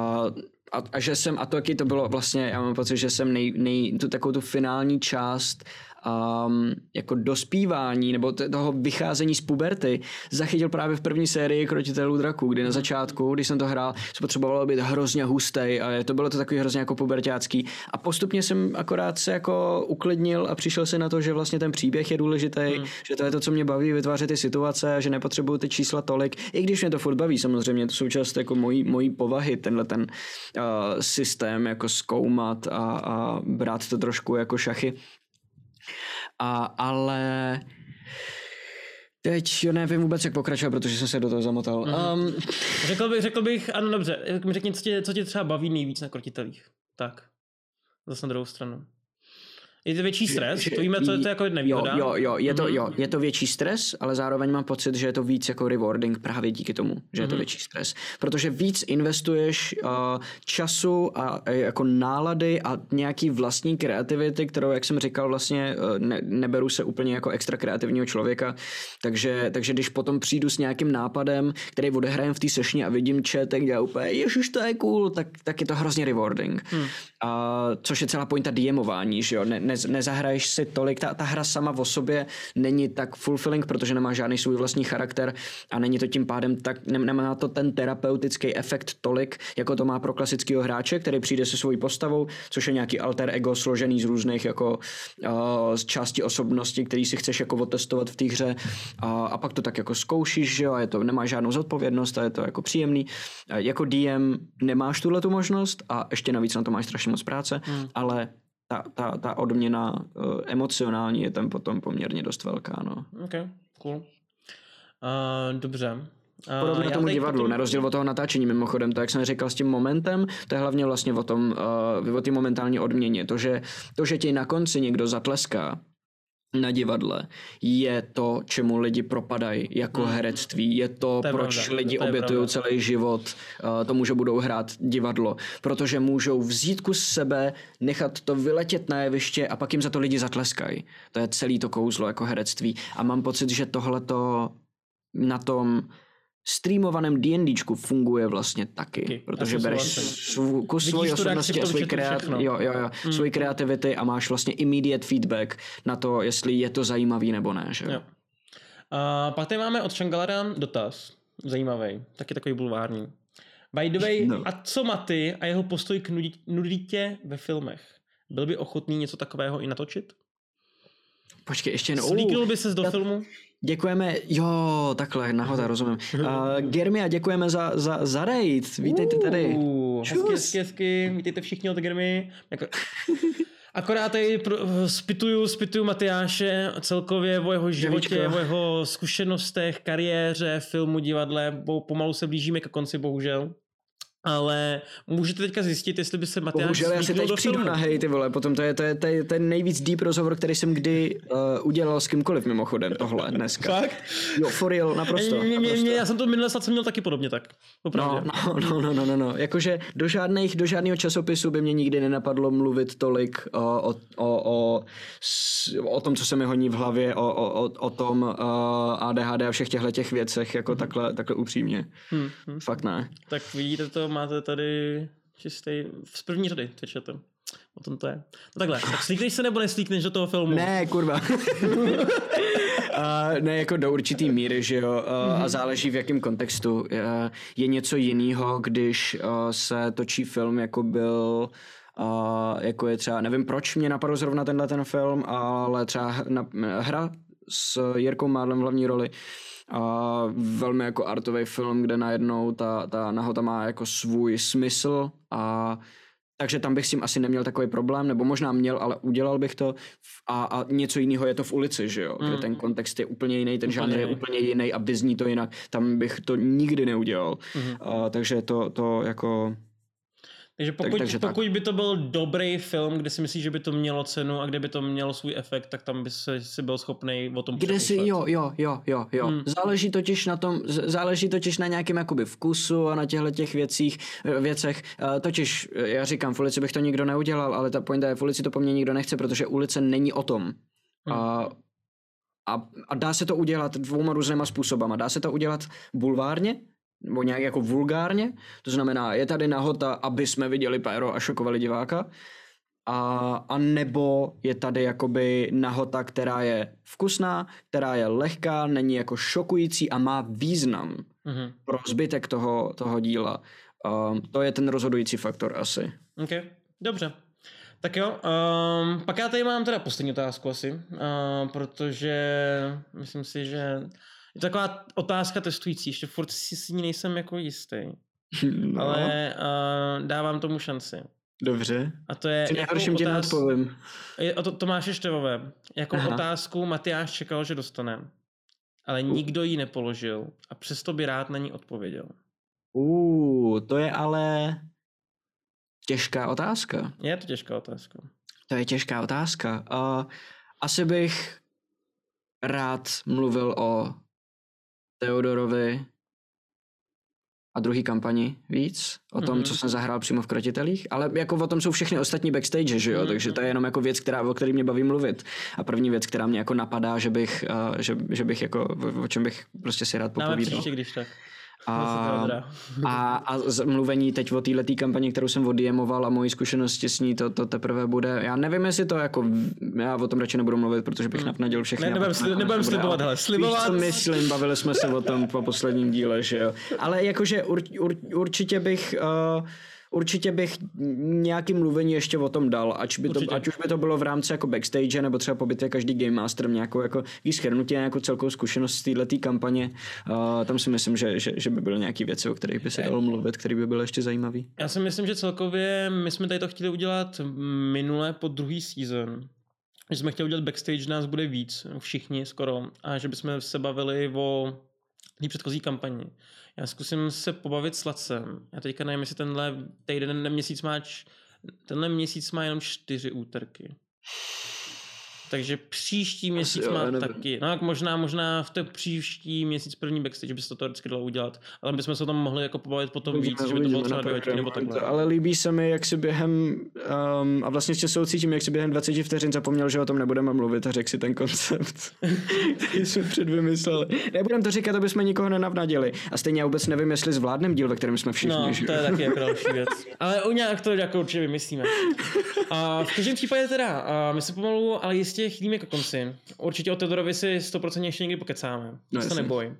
a, a, že jsem, a to jaký to bylo vlastně, já mám pocit, že jsem nej, nej, tu takovou tu finální část um, jako dospívání nebo toho vycházení z puberty zachytil právě v první sérii Krotitelů draků, kdy na začátku, když jsem to hrál, se potřebovalo být hrozně hustej a to bylo to takový hrozně jako pubertácký a postupně jsem akorát se jako uklidnil a přišel si na to, že vlastně ten příběh je důležitý, hmm. že to je to, co mě baví, vytvářet ty situace, že nepotřebuju ty čísla tolik, i když mě to furt baví samozřejmě, to součást jako mojí, mojí povahy, tenhle ten uh, systém jako zkoumat a, a brát to trošku jako šachy. A, ale Teď nevím vůbec, jak pokračovat, protože jsem se do toho zamotal. Mm-hmm. Um, řekl, bych, řekl bych, ano dobře, řekni, co tě, co tě třeba baví nejvíc na krotitelích. Tak, zase na druhou stranu. Je to větší stres? Že, to víme, co je to jako nevýhoda. Jo, jo, jo, je to, mm-hmm. jo, je to větší stres, ale zároveň mám pocit, že je to víc jako rewarding právě díky tomu, že mm-hmm. je to mhm. větší stres. Protože víc investuješ uh, času a jako nálady a nějaký vlastní kreativity, kterou, jak jsem říkal, vlastně uh, ne, neberu se úplně jako extra kreativního člověka, takže, takže když potom přijdu s nějakým nápadem, který odehrajem v té sešně a vidím tak dělá úplně, ježiš, to je cool, tak, tak je to hrozně rewarding. Mm. Uh, což je celá pointa DMování, že jo, ne, ne, nezahraješ si tolik, ta, ta hra sama o sobě není tak fulfilling, protože nemá žádný svůj vlastní charakter a není to tím pádem tak, nemá to ten terapeutický efekt tolik, jako to má pro klasického hráče, který přijde se svojí postavou, což je nějaký alter ego složený z různých jako uh, z části osobnosti, který si chceš jako otestovat v té hře a, a pak to tak jako zkoušíš, že jo, a je to, nemá žádnou zodpovědnost a je to jako příjemný. Uh, jako DM nemáš tuhle tu možnost a ještě navíc na to máš strašně moc práce, hmm. ale ta, ta, ta odměna uh, emocionální je tam potom poměrně dost velká. No. Ok, cool. Uh, dobře. Uh, Podobně tomu divadlu, potom... na rozdíl od toho natáčení mimochodem, to jak jsem říkal s tím momentem, to je hlavně vlastně o tom, uh, o té momentální odměně, to že, to, že ti na konci někdo zatleská, na divadle je to, čemu lidi propadají jako hmm. herectví. Je to, to je proč pravda. lidi obětují celý život uh, tomu, že budou hrát divadlo. Protože můžou vzít kus sebe, nechat to vyletět na jeviště a pak jim za to lidi zatleskají. To je celý to kouzlo jako herectví. A mám pocit, že tohle to na tom streamovaném D&Dčku funguje vlastně taky, taky. protože bereš svů, kus svojí osobnosti a svoji, kreat, jo, jo, jo, mm. svoji kreativity a máš vlastně immediate feedback na to, jestli je to zajímavý nebo ne. Že? Jo. A pak tady máme od Shangalara dotaz, zajímavý, taky takový bulvární. By the way, no. a co Maty a jeho postoj k nuditě ve filmech? Byl by ochotný něco takového i natočit? Počkej, ještě jednou. Slíknul by ses do já, filmu? Děkujeme, jo, takhle, nahoda, rozumím. Uh, Germia, děkujeme za, za, za raid, vítejte tady. Uh, hezky, hezky, hezky, vítejte všichni od Germy. Jako... Akorát tady spituju, spituju Matyáše celkově o jeho životě, o jeho zkušenostech, kariéře, filmu, divadle. Pomalu se blížíme ke konci, bohužel ale můžete teďka zjistit, jestli by se Matyáš Bohužel já si teď přijdu na hej, ty vole, potom to je, to je, to je ten nejvíc deep rozhovor, který jsem kdy uh, udělal s kýmkoliv mimochodem, tohle dneska. Fakt? Jo, for real, naprosto. Mě, mě, mě, já jsem to minule snad jsem měl taky podobně tak, opravdu. No, no, no, no, no, no, jakože do, žádných, do žádného časopisu by mě nikdy nenapadlo mluvit tolik uh, o, o, o, o tom, co se mi honí v hlavě, o, o, o tom uh, ADHD a všech těchto těch věcech, jako hmm. takhle, takhle upřímně. Hmm, hmm. Fakt ne. Tak vidíte to, máte tady čistý, z první řady Twitchete. O tom to je. No takhle, tak slíkneš se nebo neslíkneš do toho filmu? Ne, kurva. uh, ne, jako do určitý míry, že jo, uh, mm-hmm. a mhm. záleží v jakém kontextu. Uh, je něco jiného, když uh, se točí film, jako byl uh, jako je třeba, nevím proč mě napadl zrovna tenhle ten film, ale třeba na, hra s Jirkou Mádlem v hlavní roli, uh, a velmi jako artový film, kde najednou ta, ta nahota má jako svůj smysl a takže tam bych s tím asi neměl takový problém, nebo možná měl, ale udělal bych to. A, a něco jiného je to v ulici, že jo? Mm. Kde ten kontext je úplně jiný, ten žánr je úplně jiný a vyzní to jinak. Tam bych to nikdy neudělal. Mm. Uh, takže to, to jako takže pokud, tak, takže pokud tak. by to byl dobrý film, kde si myslíš, že by to mělo cenu a kde by to mělo svůj efekt, tak tam by si, si byl schopný o tom Kde si, jo, jo, jo, jo, jo. Hmm. Záleží totiž na tom, záleží totiž na nějakém jakoby vkusu a na těchto těch věcích, věcech. Uh, totiž, já říkám, v ulici bych to nikdo neudělal, ale ta pointa je, v ulici to po mně nikdo nechce, protože ulice není o tom. Hmm. Uh, a, a dá se to udělat dvouma různýma způsobama. Dá se to udělat bulvárně, nebo nějak jako vulgárně, to znamená, je tady nahota, aby jsme viděli péro a šokovali diváka, a, a nebo je tady jakoby nahota, která je vkusná, která je lehká, není jako šokující a má význam mm-hmm. pro zbytek toho, toho díla. Um, to je ten rozhodující faktor asi. Ok, dobře. Tak jo, um, pak já tady mám teda poslední otázku asi, uh, protože myslím si, že je to taková otázka testující, ještě furt si s ní nejsem jako jistý. No. Ale uh, dávám tomu šanci. Dobře. A to je... Při nejhorším tě otáz... neodpovím. Je, to Tomáše Števové. Jako Aha. otázku Matyáš čekal, že dostane. Ale nikdo ji nepoložil a přesto by rád na ní odpověděl. Uh, to je ale těžká otázka. Je to těžká otázka. To je těžká otázka. Uh, asi bych rád mluvil o Teodorovi a druhý kampani víc, o tom, mm-hmm. co jsem zahrál přímo v Krotitelích, ale jako o tom jsou všechny ostatní backstage, že jo, mm-hmm. takže to je jenom jako věc, která, o který mě baví mluvit. A první věc, která mě jako napadá, že bych, uh, že, že bych jako, o, o čem bych prostě si rád popovídal. Dáme příště, když tak. A, a, a mluvení teď o této kampani, kterou jsem odjemoval a mojí zkušenosti s ní, to, to teprve bude. Já nevím, jestli to jako, já o tom radši nebudu mluvit, protože bych hmm. napnadil všechny. Ne, nebudem, sli, nebudem slibovat, hele, slibovat. Víš, co myslím, bavili jsme se o tom po posledním díle, že jo. Ale jakože ur, ur, určitě bych... Uh, určitě bych nějaký mluvení ještě o tom dal, ať, by to, ať už by to bylo v rámci jako backstage, nebo třeba po bitvě každý Game Master, nějakou jako schrnutí, nějakou celkovou zkušenost z této kampaně. Uh, tam si myslím, že, že, že by byly nějaké věci, o kterých by se dalo mluvit, které by byly ještě zajímavé. Já si myslím, že celkově my jsme tady to chtěli udělat minule po druhý season, že jsme chtěli udělat backstage, nás bude víc, všichni skoro, a že bychom se bavili o té předchozí kampani. Já zkusím se pobavit s Lacem. Já teďka nevím, jestli tenhle týden, měsíc má, tenhle měsíc má jenom čtyři úterky. Takže příští měsíc jo, má nevím. taky. No, možná, možná v té příští měsíc první backstage by se to teoreticky dalo udělat. Ale bychom se o tom mohli jako pobavit potom víc, že by to bylo třeba dvě nebo takhle. Ale líbí se mi, jak si během, um, a vlastně ještě soucítím, jak si během 20 vteřin zapomněl, že o tom nebudeme mluvit a řekl si ten koncept, který jsme předvymysleli. Nebudeme to říkat, aby jsme nikoho nenavnadili. A stejně já vůbec nevím, jestli zvládnem díl, ve kterém jsme všichni. No, to je taky jako další věc. Ale u nějak to jako určitě vymyslíme. A v každém případě teda, a my se pomalu, ale jistě chýlíme ke konci. Určitě o Tedorovi si 100% ještě někdy pokecáme. No, to neboj.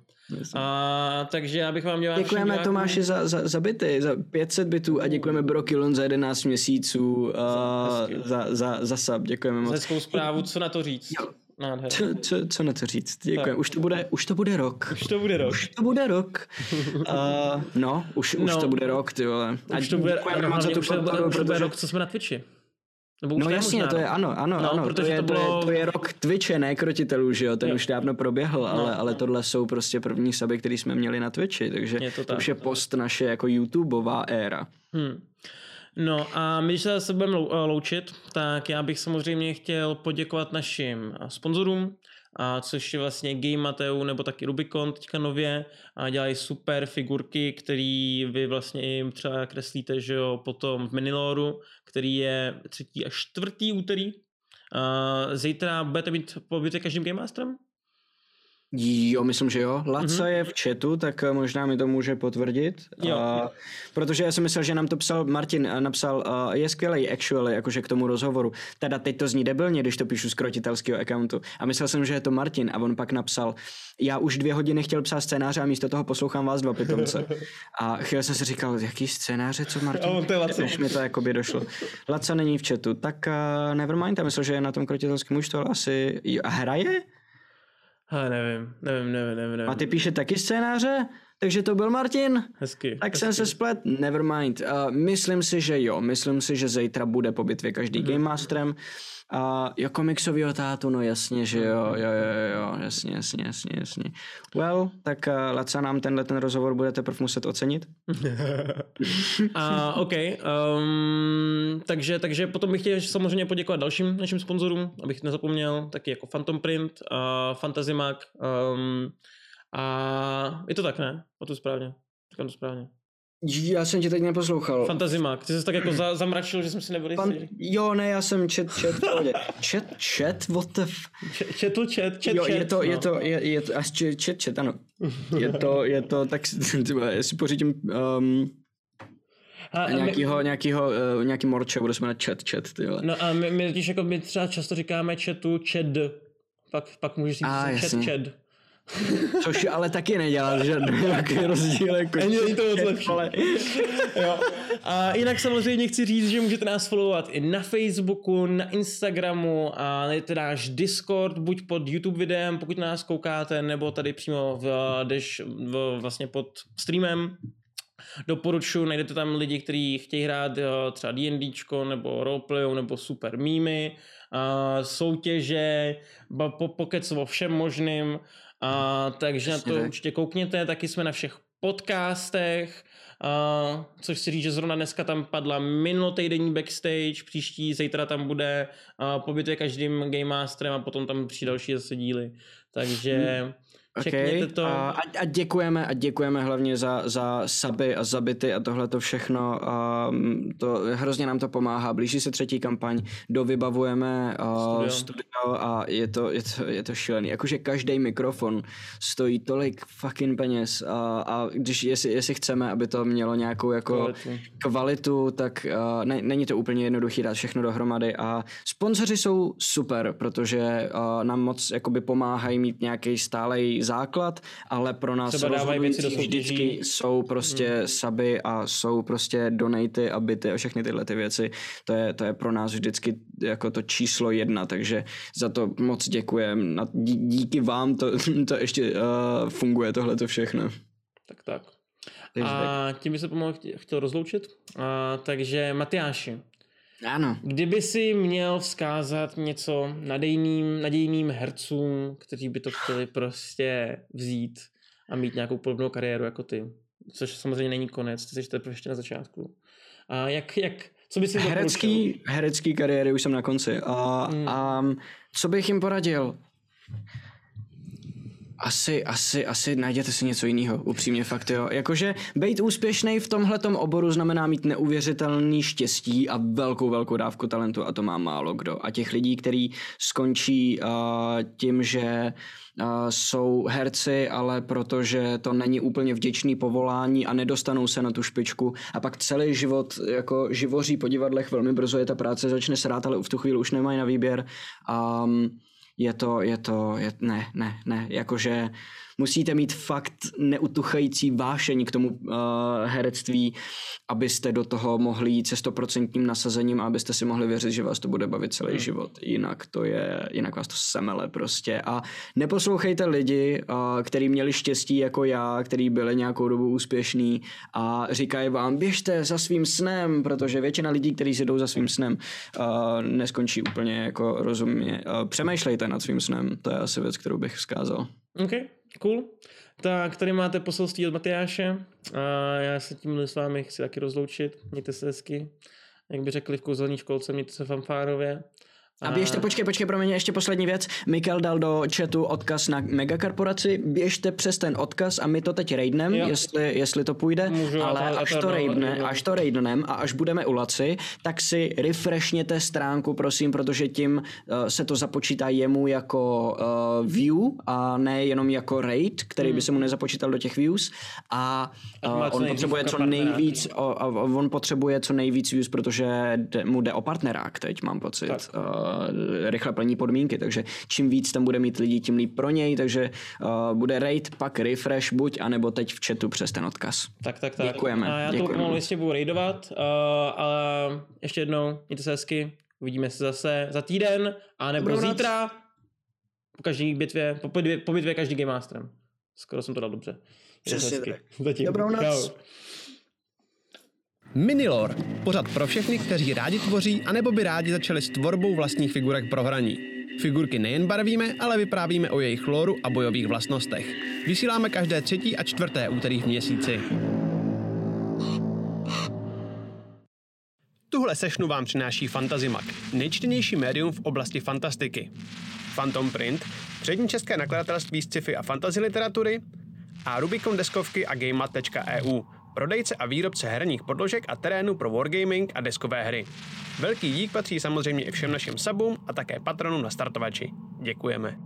A, takže já bych vám dělal Děkujeme divákům... Tomáši za, za, za byty, za 500 bytů a děkujeme Brokilon za 11 měsíců uh, za, za, za sub. Děkujeme moc. Hezkou zprávu, co na to říct. Jo. Co, co, co na to říct? Děkuji. Už to, bude, už to bude rok. Už to bude rok. Už to bude rok. Uh, no, už, už no. to bude rok, ty vole. A už to bude, ano, moc za tu bude, protože... rok, co jsme na Twitchi. Nebo no jasně, možná, to je ano, ano, no, ano. Protože to je, to, bylo... to, je, to je rok Twitche, ne krotitelů, že jo, ten jo. už dávno proběhl, no, ale, ale tohle jsou prostě první saby, které jsme měli na Twitchi, takže je to, tak, to už je post naše jako YouTubeová éra. Hmm. No a my, když se zase budeme loučit, tak já bych samozřejmě chtěl poděkovat našim sponzorům, a což je vlastně Game Mateu nebo taky Rubicon teďka nově a dělají super figurky, který vy vlastně jim třeba kreslíte, že jo, potom v Miniloru, který je třetí a čtvrtý úterý. A zítra budete mít pobyt každým Game Masterem? Jo, myslím, že jo. Laca mm-hmm. je v chatu, tak eh, možná mi to může potvrdit. Jo. Uh, protože já jsem myslel, že nám to psal Martin, a napsal, uh, je skvělý actually, jakože k tomu rozhovoru. Teda teď to zní debilně, když to píšu z krotitelského accountu. A myslel jsem, že je to Martin a on pak napsal, já už dvě hodiny chtěl psát scénáře a místo toho poslouchám vás dva pitomce. A chvíli jsem si říkal, jaký scénáře, co Martin? On to je Laca. mi to jakoby došlo. Laca není v chatu, tak uh, nevermind, já myslel, že je na tom krotitelském už to asi... Hraje? Ha, nevím, nevím, nevím, nevím. A ty píše taky scénáře? Takže to byl Martin. Hezky. Tak hezky. jsem se splet, never mind. Uh, myslím si, že jo, myslím si, že zítra bude po bitvě každý mm-hmm. Game Masterem. A jo, komiksovýho tátu, no jasně, že jo, jo, jo, jo, jasně, jasně, jasně, jasně. Well, tak uh, Laca nám tenhle ten rozhovor bude teprve muset ocenit. A OK, um, takže, takže potom bych chtěl samozřejmě poděkovat dalším našim sponzorům, abych nezapomněl, taky jako Phantom Print, uh, Fantasy Mag, um, a je to tak, ne? O to správně. Říkám to správně. Já jsem tě teď neposlouchal. Fantasy Mag. Ty jsi tak jako za, zamračil, že jsem si nebyl Pan, jistý. jo, ne, já jsem čet, čet. Čet, čet, what the f... Četl čet, čet, Jo, čet. je to, je no. to, je, je to, čet, čet, čet, ano. Je to, je to, tak jestli pořídím um, A, a my, nějakýho, nějakýho, uh, nějaký morče, bude se jmenovat čet, čet, ty vole. no a my, my totiž jako my třeba často říkáme četu čed. Pak, pak můžeš říct A, že Což ale taky nedělá žádný velký rozdíl. Jako Ani to moc lepší. vole. Jo. A jinak samozřejmě chci říct, že můžete nás followovat i na Facebooku, na Instagramu a najdete náš Discord, buď pod YouTube videem, pokud nás koukáte, nebo tady přímo v, dež, v, vlastně pod streamem. Doporučuji, najdete tam lidi, kteří chtějí hrát třeba D&Dčko, nebo roleplayou, nebo super mýmy, soutěže, po, pokec o všem možným, a, takže Přesně na to tak. určitě koukněte, taky jsme na všech podcastech, a, což si říct, že zrovna dneska tam padla minulotýdenní backstage, příští zítra tam bude a, po bitvě každým Game Masterem a potom tam přijde další zase díly. Takže čekněte Okay. to. A, a děkujeme a děkujeme hlavně za, za suby a zabity a tohle to všechno. A mm, to, hrozně nám to pomáhá. Blíží se třetí kampaň, dovybavujeme uh, Studio. studio. studio a je to, je, to, je to šílený. Jakože každý mikrofon stojí tolik fucking peněz a, a když jestli, jestli chceme, aby to mělo nějakou jako Kvalitu. kvalitu, tak uh, ne, není to úplně jednoduchý dát všechno dohromady a sponzoři jsou super, protože uh, nám moc jakoby pomáhají mít nějaký stálej základ, ale pro nás Třeba věci rozhodující soutěží. vždycky jsou prostě hmm. suby a jsou prostě donaty a byty a všechny tyhle ty věci. To je, to je pro nás vždycky jako to číslo jedna, takže za to moc děkujem. A dí- díky vám to, to ještě uh, funguje tohle to všechno. Tak tak. A tím by se pomalu chtě- chtěl rozloučit. A, takže Matyáši, Ano. kdyby si měl vzkázat něco nadějným, nadějným hercům, kteří by to chtěli prostě vzít a mít nějakou podobnou kariéru jako ty, což samozřejmě není konec, ty jsi teprve ještě na začátku. A jak, jak, co bys jim doporučil? Herecký, herecký kariéry už jsem na konci. A, Hmm. a co bych jim poradil? Asi, asi, asi najděte si něco jiného, upřímně fakt jo. Jakože být úspěšný v tomhletom oboru znamená mít neuvěřitelný štěstí a velkou, velkou dávku talentu a to má málo kdo. A těch lidí, kteří skončí uh, tím, že uh, jsou herci, ale protože to není úplně vděčný povolání a nedostanou se na tu špičku a pak celý život jako živoří po divadlech, velmi brzo je ta práce začne srát, ale v tu chvíli už nemají na výběr. Um, je to, je to, je, ne, ne, ne, jakože musíte mít fakt neutuchající vášení k tomu uh, herectví, abyste do toho mohli jít se stoprocentním nasazením a abyste si mohli věřit, že vás to bude bavit celý hmm. život. Jinak to je, jinak vás to semele prostě. A neposlouchejte lidi, uh, který měli štěstí jako já, který byli nějakou dobu úspěšný a říkají vám, běžte za svým snem, protože většina lidí, kteří si jdou za svým snem, uh, neskončí úplně jako rozumně. Uh, přemýšlejte nad svým snem, to je asi věc, kterou bych vzkázal. OK, cool. Tak tady máte poselství od Matyáše a já se tím s vámi chci taky rozloučit. Mějte se hezky. Jak by řekli v kouzelní školce, mějte se fanfárově. A běžte, počkej, počkej, pro mě ještě poslední věc. Mikel dal do chatu odkaz na megakorporaci. Běžte přes ten odkaz a my to teď raidnem, Jo. jestli, jestli to půjde. Můžu, ale to- až to raidne, až to raidnem a až budeme u Laci, tak si refreshněte stránku, prosím, protože tím uh, se to započítá jemu jako uh, view a ne jenom jako raid, který by se mu nezapočítal do těch views. A uh, co on potřebuje co partneráky. nejvíc, o, a on potřebuje co nejvíc views, protože mu jde o partnerák teď, mám pocit. Tak. Uh, rychle plní podmínky, takže čím víc tam bude mít lidí, tím líp pro něj, takže uh, bude raid, pak refresh buď, anebo teď v chatu přes ten odkaz. Tak, tak, tak. Děkujeme, A já to pomalu jistě budu raidovat, uh, ale ještě jednou, mějte se hezky. Uvidíme se zase za týden, a nebo Dobrou noc. zítra po každý bitvě, po, po, po bitvě každý Game Masterem. Skoro jsem to dal dobře. Přesně tak. Zatím. Dobrou noc. Čau. Minilore. Pořad pro všechny, kteří rádi tvoří, anebo by rádi začali s tvorbou vlastních figurek pro hraní. Figurky nejen barvíme, ale vyprávíme o jejich lóru a bojových vlastnostech. Vysíláme každé třetí a čtvrté úterý v měsíci. Tuhle sešnu vám přináší Fantazimak, nejčtenější médium v oblasti fantastiky. Phantom Print, přední české nakladatelství sci-fi a fantasy literatury a Rubicon deskovky a gamemat.eu, prodejce a výrobce herních podložek a terénu pro wargaming a deskové hry. Velký dík patří samozřejmě i všem našim subům a také patronům na startovači. Děkujeme.